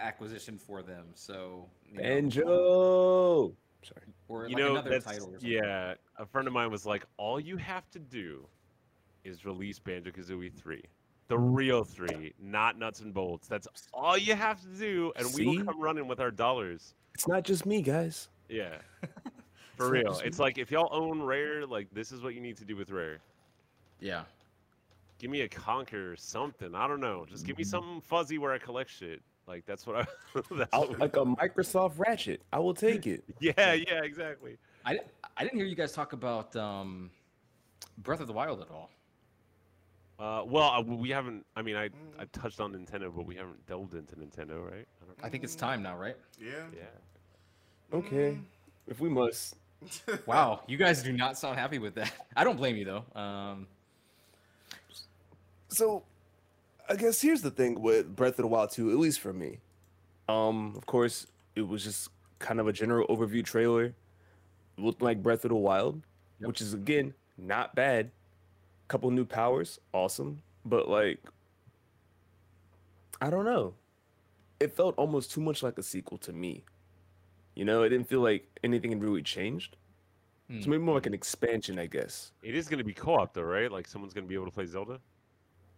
acquisition for them. So Banjo. Sorry. Or you like know, another title. yeah, a friend of mine was like, "All you have to do is release Banjo Kazooie 3." the real three, not nuts and bolts. That's all you have to do, and See? we will come running with our dollars. It's not just me, guys. Yeah, for it's real. It's me. like if y'all own Rare, like this is what you need to do with Rare. Yeah. Give me a Conker or something. I don't know. Just give me mm-hmm. something fuzzy where I collect shit. Like that's what I. that's what like a Microsoft Ratchet. I will take it. yeah, yeah, exactly. I I didn't hear you guys talk about um, Breath of the Wild at all. Uh, well, uh, we haven't. I mean, I I touched on Nintendo, but we haven't delved into Nintendo, right? I, I think it's time now, right? Yeah. Yeah. Okay, if we must. wow, you guys do not sound happy with that. I don't blame you though. Um, so, I guess here's the thing with Breath of the Wild 2, at least for me. Um, of course, it was just kind of a general overview trailer. It looked like Breath of the Wild, yep. which is again not bad couple new powers, awesome. But like, I don't know. It felt almost too much like a sequel to me. You know, it didn't feel like anything had really changed. Mm. So maybe more like an expansion, I guess. It is going to be co-op though, right? Like someone's going to be able to play Zelda.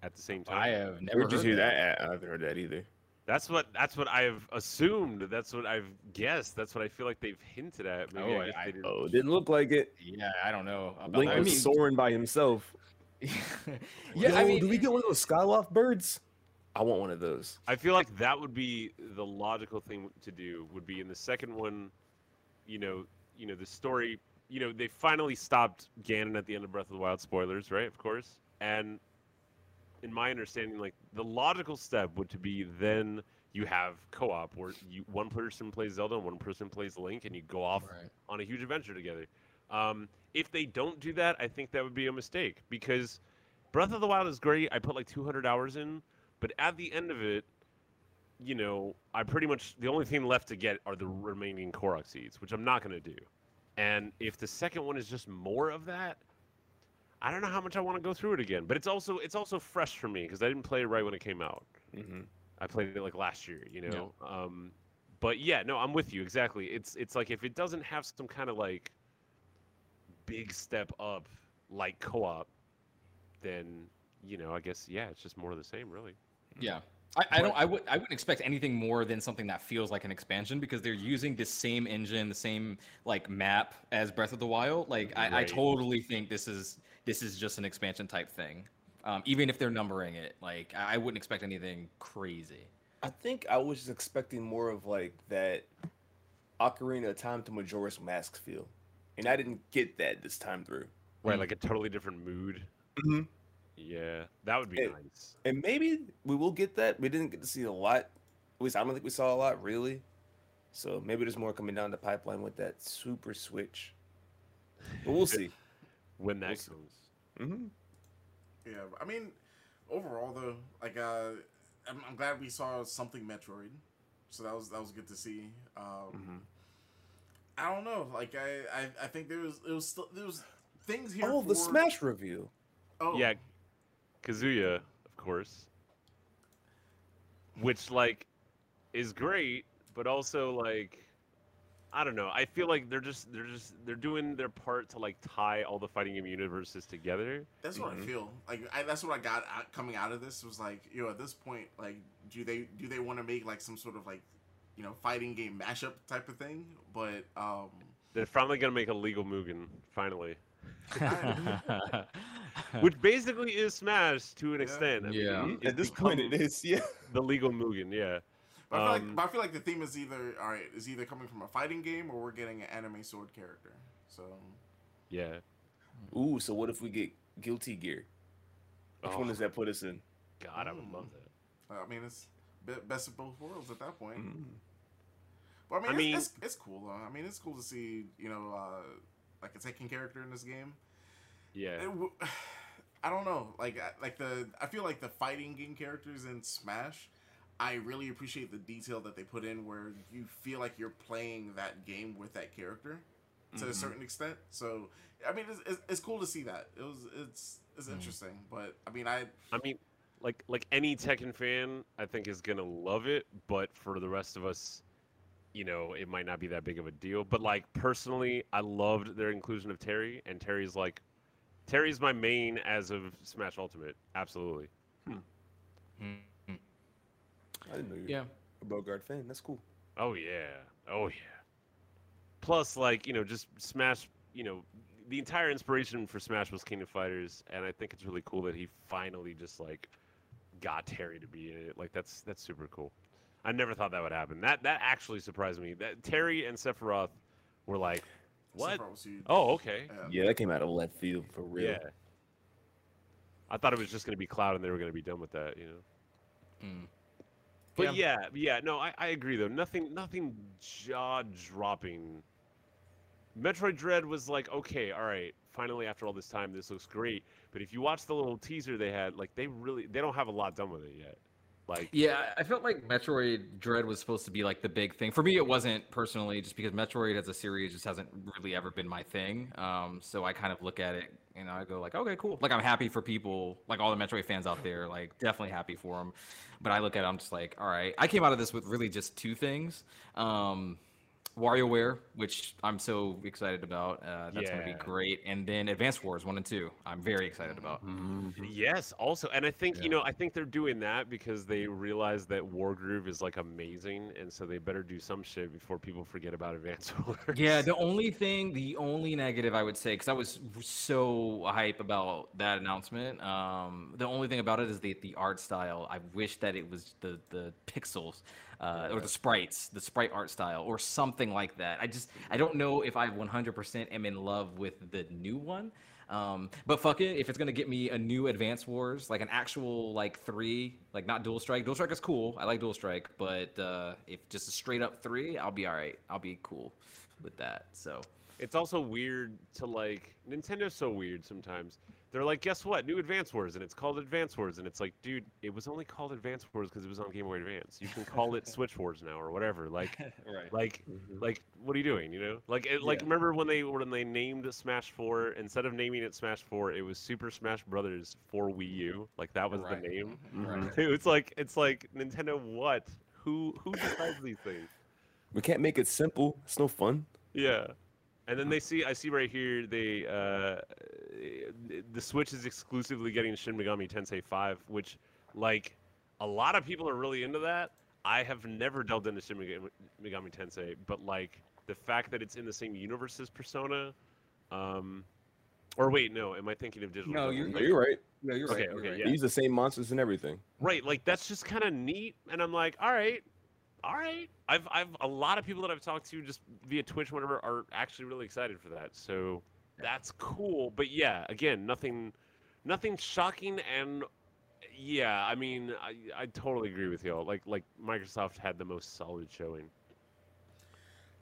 At the same time. I have never Where'd heard see that. that? I haven't heard that either. That's what that's what I've assumed. That's what I've guessed. That's what I feel like they've hinted at. Maybe Oh, I guess I- didn't. Oh, it didn't look like it. Yeah, I don't know. About Link that. was I mean, soaring by himself. yeah, I mean, do we get one of those Skyloft birds? I want one of those. I feel like that would be the logical thing to do. Would be in the second one, you know, you know the story. You know, they finally stopped Ganon at the end of Breath of the Wild. Spoilers, right? Of course. And in my understanding, like the logical step would to be then you have co-op where you one person plays Zelda and one person plays Link, and you go off Right. on a huge adventure together. Um, if they don't do that, I think that would be a mistake because Breath of the Wild is great. I put like 200 hours in, but at the end of it, you know, I pretty much the only thing left to get are the remaining Korok seeds, which I'm not going to do. And if the second one is just more of that, I don't know how much I want to go through it again. But it's also it's also fresh for me because I didn't play it right when it came out. Mm-hmm. I played it like last year, you know. Um, but yeah, no, I'm with you exactly. It's it's like if it doesn't have some kind of like big step up like co-op, then you know, I guess yeah, it's just more of the same, really. Yeah. I, I don't I would I wouldn't expect anything more than something that feels like an expansion because they're using the same engine, the same like map as Breath of the Wild. Like I, I totally think this is this is just an expansion type thing. Um, even if they're numbering it, like I I wouldn't expect anything crazy. I think I was just expecting more of like that Ocarina of Time to Majora's Mask feel, and I didn't get that this time through. Right, Mm. like a totally different mood. Mhm. Yeah, that would be It- nice. And maybe we will get that. We didn't get to see a lot. At least I don't think we saw a lot really. So maybe there's more coming down the pipeline with that Super Switch. But we'll see. When that We'll see. comes. hmm Yeah, I mean, overall though, like uh, I'm, I'm glad we saw something Metroid, so that was that was good to see. Um, Mhm. I don't know, like I, I I think there was it was still there was things here. Oh, the Smash review. Oh Yeah, Kazuya, of course. Which like is great, but also like I don't know. I feel like they're just they're just they're doing their part to like tie all the fighting game universes together. That's what Mhm. I feel. Like I, that's what I got out, coming out of this was like, yo, at this point, like, do they do they want to make like some sort of like, you know, fighting game mashup type of thing? But um, They're finally gonna make a legal Mugen, finally. Which basically is Smash to an Yeah. extent. I mean, Yeah. it- At this point, it is. Yeah. the legal Mugen, yeah. But I, feel Um, like, but I feel like the theme is either all right, is either coming from a fighting game or we're getting an anime sword character. So Yeah. Ooh, so what if we get Guilty Gear? Which one Oh, does that put us in? God, I would Mm. love that. I mean, it's best of both worlds at that point. Mm. But I mean, I it's, mean- it's, it's cool though. I mean, it's cool to see you know uh, like a Tekken character in this game. Yeah. It w- I don't know. Like like the I feel like the fighting game characters in Smash, I really appreciate the detail that they put in where you feel like you're playing that game with that character to a Mhm. certain extent. So I mean, it's, it's, it's cool to see that. It was it's it's Mhm. interesting. But I mean, I I mean, like like any Tekken fan, I think is gonna love it. But for the rest of us, you know, it might not be that big of a deal. But like personally, I loved their inclusion of Terry, and Terry's like, Terry's my main as of Smash Ultimate. Absolutely. Mhm. I didn't know you Yeah. a Bogart fan. That's cool. Oh yeah. Oh yeah. Plus, like you know, just Smash. You know, the entire inspiration for Smash was King of Fighters, and I think it's really cool that he finally just like got Terry to be in it. Like that's that's super cool. I never thought that would happen. That that actually surprised me. That Terry and Sephiroth were like, what? Sephiroth was huge. Oh, okay. Yeah, that came out of left field for real. Yeah. I thought it was just gonna be Cloud, and they were gonna be done with that. You know. Mm. But yeah, yeah, no, I, I agree though. Nothing, nothing jaw dropping. Metroid Dread was like, okay, all right, finally after all this time, this looks great. But if you watch the little teaser they had, like they really, they don't have a lot done with it yet. Like, Yeah, I felt like Metroid Dread was supposed to be like the big thing. For me, it wasn't personally, just because Metroid as a series just hasn't really ever been my thing. Um, so I kind of look at it, and I go like, okay, cool. Like I'm happy for people, like all the Metroid fans out there, like definitely happy for them. But I look at it, I'm just like, all right. I came out of this with really just two things. Um, WarioWare, which I'm so excited about. Uh, that's going to be great. And then Advance Wars 1 and 2, I'm very excited about. Yes, also, and I think Yeah. you know, I think they're doing that because they realize that Wargroove is like amazing, and so they better do some shit before people forget about Advance Wars. Yeah, the only thing, the only negative I would say, because I was so hype about that announcement. Um, the only thing about it is the the art style. I wish that it was the the pixels, uh, or the sprites, the sprite art style, or something like that. I just I don't know if I 100% am in love with the new one. Um, but fuck it, if it's gonna get me a new Advance Wars, like an actual like three, like not Dual Strike. Dual Strike is cool. I like Dual Strike, but uh, if just a straight up three, I'll be all right. I'll be cool with that. So It's also weird to like Nintendo's so weird sometimes. They're like, guess what? New Advance Wars, and it's called Advance Wars, and it's like, dude, it was only called Advance Wars because it was on Game Boy Advance. You can call it Switch Wars now or whatever. Like, right. like, mm-hmm. like, what are you doing? You know, like, it, like, Yeah. remember when they when they named Smash Four instead of naming it Smash Four, it was Super Smash Brothers for Wii U. Like that was Right. the name. Mm-hmm. Right. Mm-hmm. It's like it's like Nintendo. What? Who who decides these things? We can't make it simple. It's no fun. Yeah. And then they see, I see right here, they uh, the Switch is exclusively getting Shin Megami Tensei 5, which, like, a lot of people are really into that. I have never delved into Shin Megami, Megami Tensei, but like the fact that it's in the same universe as Persona, um, or wait, no, am I thinking of Digital? No, Devil? you're- No, you're right. No, you're Okay, right. okay, you're right. yeah. They use the same monsters and everything. Right, like that's just kind of neat, and I'm like, all right, all right. I've I've a lot of people that I've talked to just via Twitch, whatever, are actually really excited for that. So that's cool. But yeah, again, nothing, nothing shocking, and yeah, I mean, I I totally agree with y'all. Like like Microsoft had the most solid showing.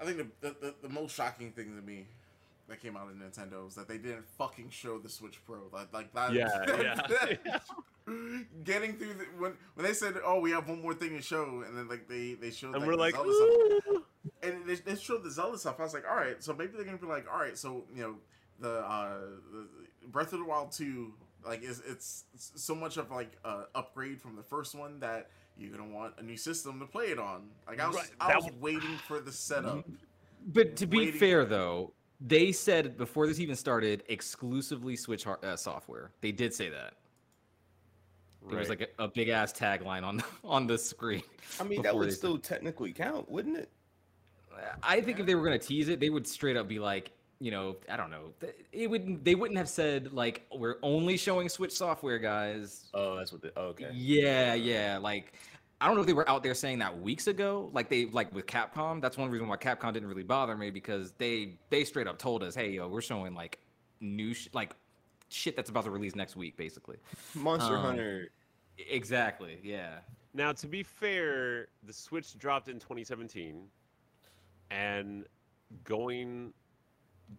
I think the, the, the, the most shocking thing to me that came out of Nintendo is that they didn't fucking show the Switch Pro. Like, like that. Yeah, yeah. getting through the, when when they said, "Oh, we have one more thing to show," and then like they they showed And like, we're the like, Zelda stuff, and they, they showed the Zelda stuff. I was like, "All right, so maybe they're gonna be like, all right, so you know, the uh, the Breath of the Wild two, like is it's, it's so much of like a upgrade from the first one that." You're gonna want a new system to play it on. Like I was, Right, I that was waiting for the setup. But to be fair, though, they said before this even started, exclusively Switch har- uh, software. They did say that. There was like a, a big ass tagline on the, on the screen. I mean, that would they said- still technically count, wouldn't it? I think if they were gonna tease it, they would straight up be like, you know, I don't know. It would. They wouldn't have said like, we're only showing Switch software, guys. Oh, that's what. They, okay. Yeah, yeah. Like, I don't know if they were out there saying that weeks ago. Like they like with Capcom. That's one reason why Capcom didn't really bother me because they they straight up told us, hey, yo, we're showing like new sh- like shit that's about to release next week, basically. Monster Um, Hunter. Exactly. Yeah. Now, to be fair, the Switch dropped in 2017, and going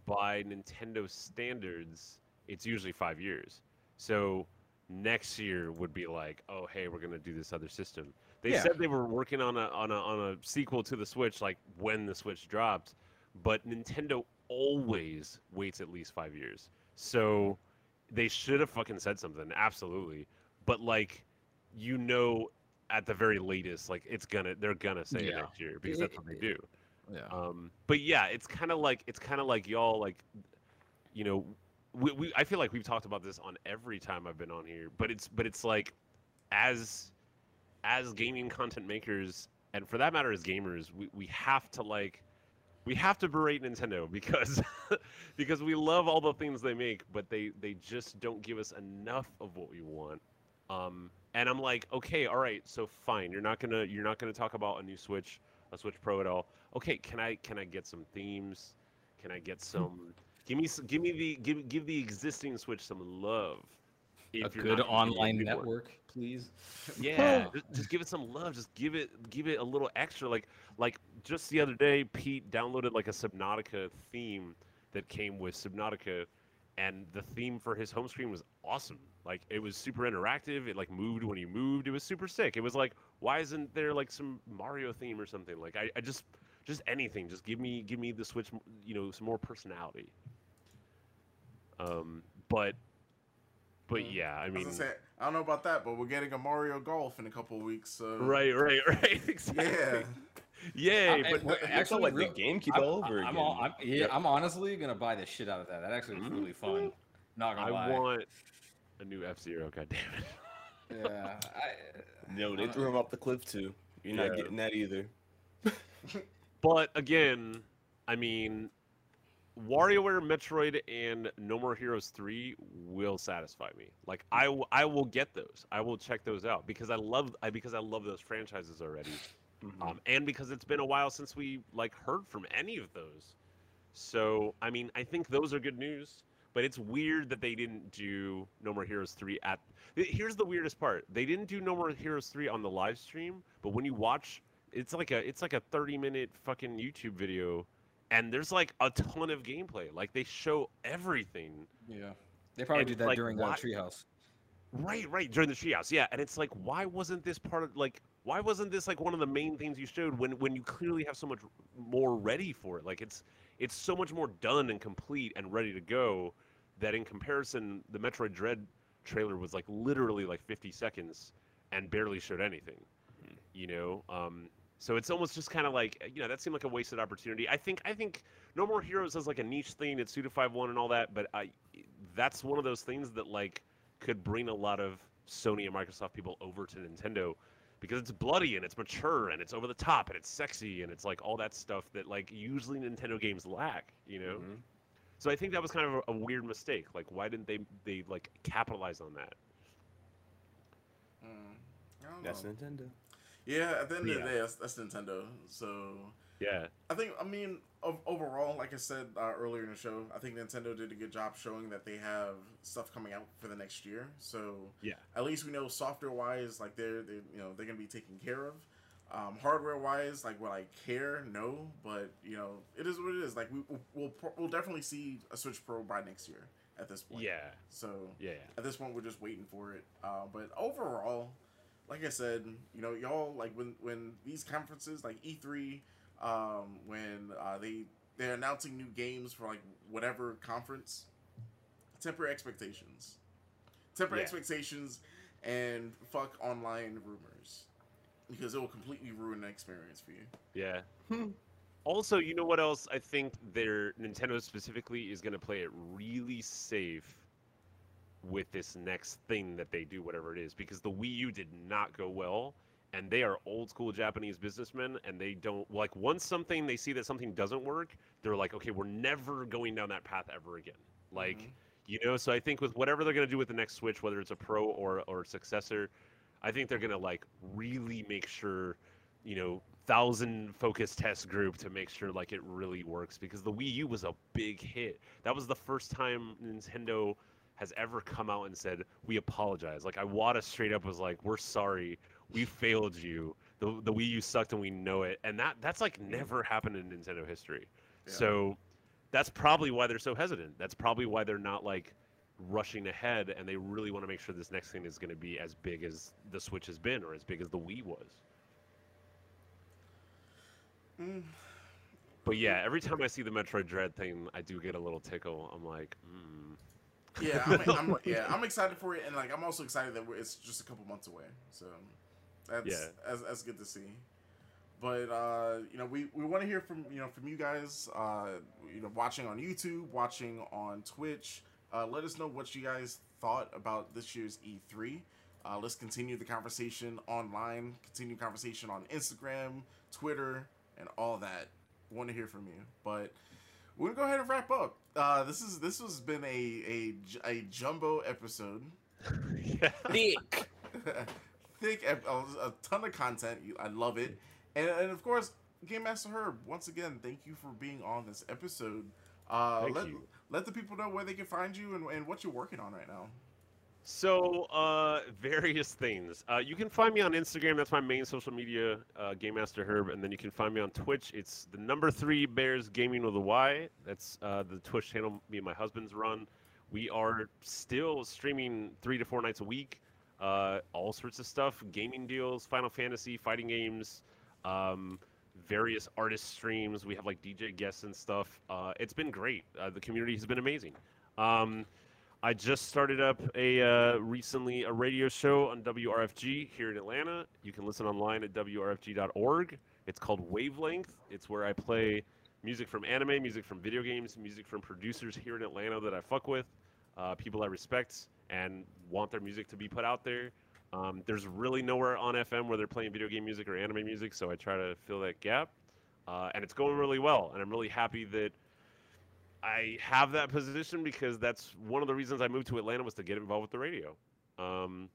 by Nintendo standards, it's usually five years. So next year would be like, oh, hey, we're gonna do this other system. They Yeah. said they were working on a on a on a sequel to the Switch, like when the Switch dropped, but Nintendo always waits at least five years. So they should have fucking said something, absolutely. But like, you know, at the very latest, like it's gonna they're gonna say it Yeah. next year because that's what they do. Yeah. Um, but yeah, it's kind of like it's kind of like y'all like, you know, we, we I feel like we've talked about this on every time I've been on here, but it's but it's like, as as gaming content makers and for that matter as gamers, we, we have to like we have to berate Nintendo because because we love all the things they make, but they they just don't give us enough of what we want. Um, and I'm like, okay, all right, so fine, you're not gonna you're not gonna talk about a new Switch, a Switch Pro at all. Okay, can I can I get some themes? Can I get some? give me give me the give give the existing Switch some love. a good not gonna give me a online network, please. Yeah, just, just give it some love. Just give it give it a little extra. Like like just the other day, Pete downloaded like a Subnautica theme that came with Subnautica, and the theme for his home screen was awesome. Like it was super interactive. It like moved when you moved. It was super sick. It was like, why isn't there like some Mario theme or something? Like I, I just just anything. Just give me give me the Switch. You know, some more personality. Um, but but yeah, I I was mean. gonna say, I don't know about that, but we're getting a Mario Golf in a couple of weeks. So Right, right, right. Exactly. Yeah. Yay! I- but well, It's actually, like real- the GameCube I'm, all over I'm, again. all- I'm- yeah, I'm honestly gonna buy the shit out of that. That actually looks really fun. Mm-hmm. Not gonna I lie. want a new F Zero. God damn it! Yeah. I, No, they threw him off the cliff too. You're not getting that either. But again, I mean, WarioWare, Metroid, and No More Heroes 3 will satisfy me. Like I, w- I will get those. I will check those out because I love I because I love those franchises already. Mhm. Um, and because it's been a while since we like heard from any of those. So I mean, I think those are good news. But it's weird that they didn't do No More Heroes 3 at. Here's the weirdest part: they didn't do No More Heroes 3 on the live stream, but when you watch, it's like a it's like a 30 minute fucking YouTube video, and there's like a ton of gameplay. Like they show everything. yeah. They probably And, did that like, during uh, why- Treehouse. Right, right, during the treehouse, yeah. And it's like, why wasn't this part of like, why wasn't this like one of the main things you showed when when you clearly have so much more ready for it? Like it's it's so much more done and complete and ready to go that in comparison, the Metroid Dread trailer was like literally like 50 seconds and barely showed anything. You know, um, so it's almost just kind of like you know that seemed like a wasted opportunity. I think I think No More Heroes has like a niche thing. It's Suda Five One and all that, but I that's one of those things that like could bring a lot of Sony and Microsoft people over to Nintendo because it's bloody and it's mature and it's over the top and it's sexy and it's like all that stuff that like usually Nintendo games lack, you know. Mhm. So I think that was kind of a, a weird mistake. Like, why didn't they they like capitalize on that? Mm, I don't That's know. Nintendo. Yeah, at the end of the day, that's, that's Nintendo. So Yeah, I think, I mean, overall, like I said uh, earlier in the show, I think Nintendo did a good job showing that they have stuff coming out for the next year. So yeah, at least we know software wise, like they're they you know they're gonna be taken care of. Um, hardware wise, like will I care? No, but you know it is what it is. Like we we'll we'll, we'll definitely see a Switch Pro by next year at this point. yeah, So yeah. at this point we're just waiting for it uh, but overall like i said you know y'all like when when these conferences like e3 um, when uh, they they're announcing new games for like whatever conference temper expectations temper Yeah. expectations and fuck online rumors because it will completely ruin the experience for you Yeah. also, you know what else? I think their Nintendo specifically is going to play it really safe with this next thing that they do, whatever it is, because the Wii U did not go well, and they are old school Japanese businessmen, and they don't like once something they see that something doesn't work, they're like, okay, we're never going down that path ever again. Like, Mhm. you know, so I think with whatever they're going to do with the next Switch, whether it's a Pro or or successor, I think they're going to like really make sure you know thousand focus test group to make sure like it really works because the Wii U was a big hit. That was the first time Nintendo has ever come out and said we apologize. Like Iwata straight up was like, "We're sorry, we failed you. The the Wii U sucked and we know it." And that that's like never happened in Nintendo history. Yeah. So that's probably why they're so hesitant. That's probably why they're not like rushing ahead and they really want to make sure this next thing is going to be as big as the Switch has been or as big as the Wii was. Mm. But yeah, every time I see the Metroid Dread thing, I do get a little tickle. I'm like, mm. Yeah, I'm, I'm, yeah, I'm excited for it, and like I'm also excited that we're, it's just a couple months away. So that's Yeah. that's, that's good to see. But uh, you know, we, we want to hear from you know from you guys. Uh, you know, watching on YouTube, watching on Twitch. Uh, let us know what you guys thought about this year's E3. Uh, let's continue the conversation online. Continue conversation on Instagram, Twitter, and all that. Want to hear from you, but we're gonna go ahead and wrap up. Uh, this is this has been a a, a jumbo episode. Thick. thick, a, a ton of content. I love it, and, and of course, Game Master Herb. Once again, thank you for being on this episode. Uh, Thank let you. let the people know where they can find you and, and what you're working on right now. So, uh, various things. Uh, you can find me on Instagram. That's my main social media, uh, Game Master Herb, and then you can find me on Twitch. It's the number three Bears Gaming with a Y. That's uh, the Twitch channel me and my husband's run. We are still streaming three to four nights a week. Uh, all sorts of stuff: gaming deals, Final Fantasy, fighting games, um, various artist streams. We have like DJ guests and stuff. Uh, it's been great. Uh, the community has been amazing. Um, I just started up a uh, recently a radio show on WRFG here in Atlanta. You can listen online at WRFG.org. It's called Wavelength. It's where I play music from anime, music from video games, music from producers here in Atlanta that I fuck with, uh, people I respect and want their music to be put out there. Um, there's really nowhere on FM where they're playing video game music or anime music, so I try to fill that gap. Uh, and it's going really well, and I'm really happy that I have that position because that's one of the reasons I moved to Atlanta was to get involved with the radio. Um,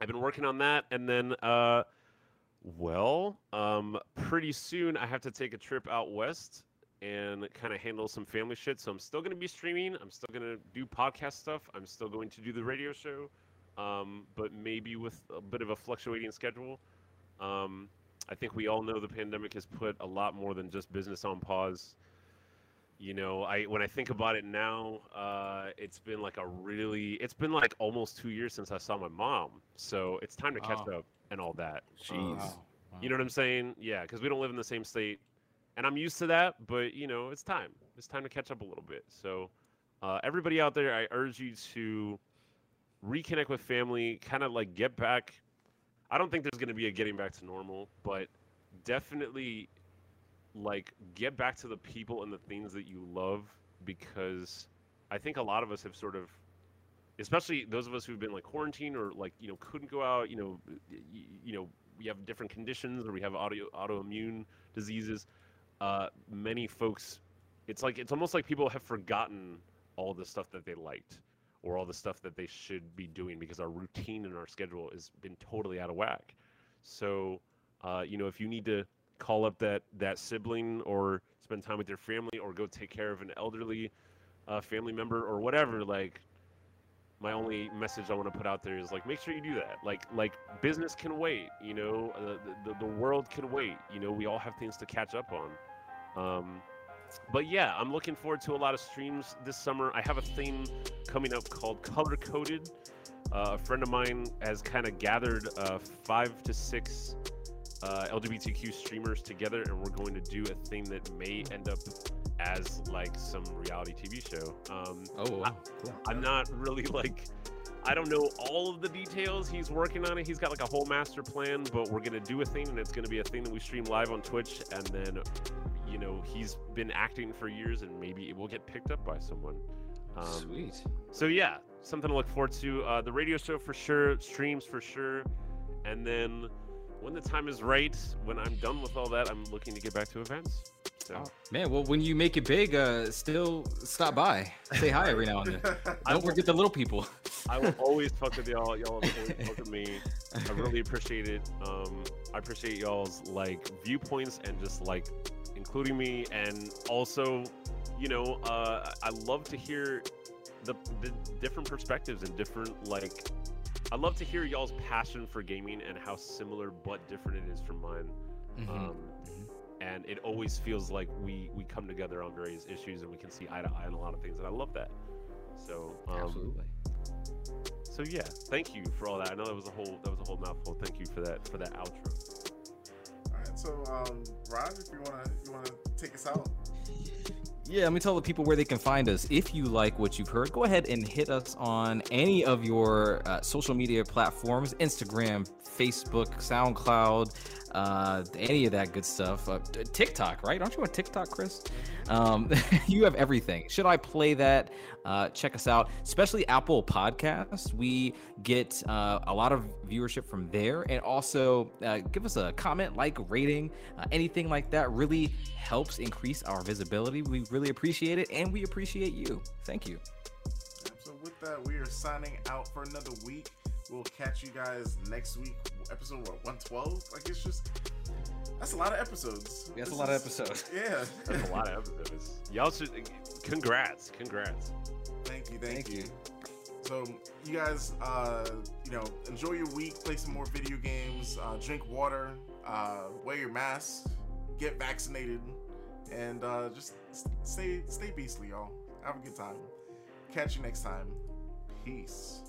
I've been working on that, and then, uh, well, um, pretty soon I have to take a trip out west and kind of handle some family shit. So I'm still going to be streaming. I'm still going to do podcast stuff. I'm still going to do the radio show, um, but maybe with a bit of a fluctuating schedule. Um, I think we all know the pandemic has put a lot more than just business on pause. You know, I when I think about it now, uh, it's been like a really, it's been like almost two years since I saw my mom. So it's time to catch Wow. up and all that. Jeez. Um, you know what I'm saying? Yeah, because we don't live in the same state, and I'm used to that. But you know, it's time. It's time to catch up a little bit. So, uh, everybody out there, I urge you to reconnect with family. Kind of like get back. I don't think there's going to be a getting back to normal, but definitely like get back to the people and the things that you love because I think a lot of us have sort of especially those of us who've been like quarantined or like you know couldn't go out you know y- y- you know we have different conditions or we have auto autoimmune diseases uh many folks it's like it's almost like people have forgotten all the stuff that they liked or all the stuff that they should be doing because our routine and our schedule has been totally out of whack. So uh you know if you need to call up that that sibling or spend time with your family or go take care of an elderly uh, family member or whatever like my only message I want to put out there is like make sure you do that. Like like business can wait, you know, uh, the, the the world can wait. You know, we all have things to catch up on. Um, but yeah, I'm looking forward to a lot of streams this summer. I have a theme coming up called Color Coded. Uh, a friend of mine has kind of gathered uh, five to six uh, LGBTQ streamers together, and we're going to do a thing that may end up as like some reality TV show. Um, Oh, wow. cool. I'm not really like I don't know all of the details. He's working on it. He's got like a whole master plan, but we're gonna do a thing, and it's gonna be a thing that we stream live on Twitch. And then, you know, he's been acting for years, and maybe it will get picked up by someone. Um, Sweet. so yeah, something to look forward to. Uh, the radio show for sure, streams for sure, and then when the time is right, when I'm done with all that, I'm looking to get back to events. So Man, well, when you make it big, uh, still stop by, say hi every now and then. I Don't forget the little people. I will always fuck with y'all. Y'all fuck with me. I really appreciate it. Um, I appreciate y'all's like viewpoints and just like including me, and also, you know, uh, I love to hear the the different perspectives and different like. I love to hear y'all's passion for gaming and how similar but different it is from mine. Mhm. Um, and it always feels like we we come together on various issues and we can see eye to eye on a lot of things, and I love that. So um, Absolutely. so yeah, thank you for all that. I know that was a whole that was a whole mouthful. Thank you for that for that outro. All right, so um, Raj, if you wanna you wanna take us out. Yeah, let me tell the people where they can find us. If you like what you've heard, go ahead and hit us on any of your uh, social media platforms Instagram, Facebook, SoundCloud, uh, any of that good stuff. Uh, TikTok, right? Aren't you on TikTok, Chris? Um, you have everything. Should I play that? Uh, check us out, especially Apple Podcasts. We get uh, a lot of viewership from there. And also uh, give us a comment, like, rating, uh, anything like that really helps increase our visibility. We really appreciate it, and we appreciate you. Thank you. So with that, we are signing out for another week. We'll catch you guys next week. Episode what? One twelve? Like it's just that's a lot of episodes. That's a This lot of episodes. Yeah. That's a lot of episodes. Y'all should congrats, congrats. Thank you, thank, Thank you. you. So you guys, uh, you know, enjoy your week. Play some more video games. Uh, drink water. Uh, wear your mask. Get vaccinated, and uh, just stay stay beastly, y'all. Have a good time. Catch you next time. Peace.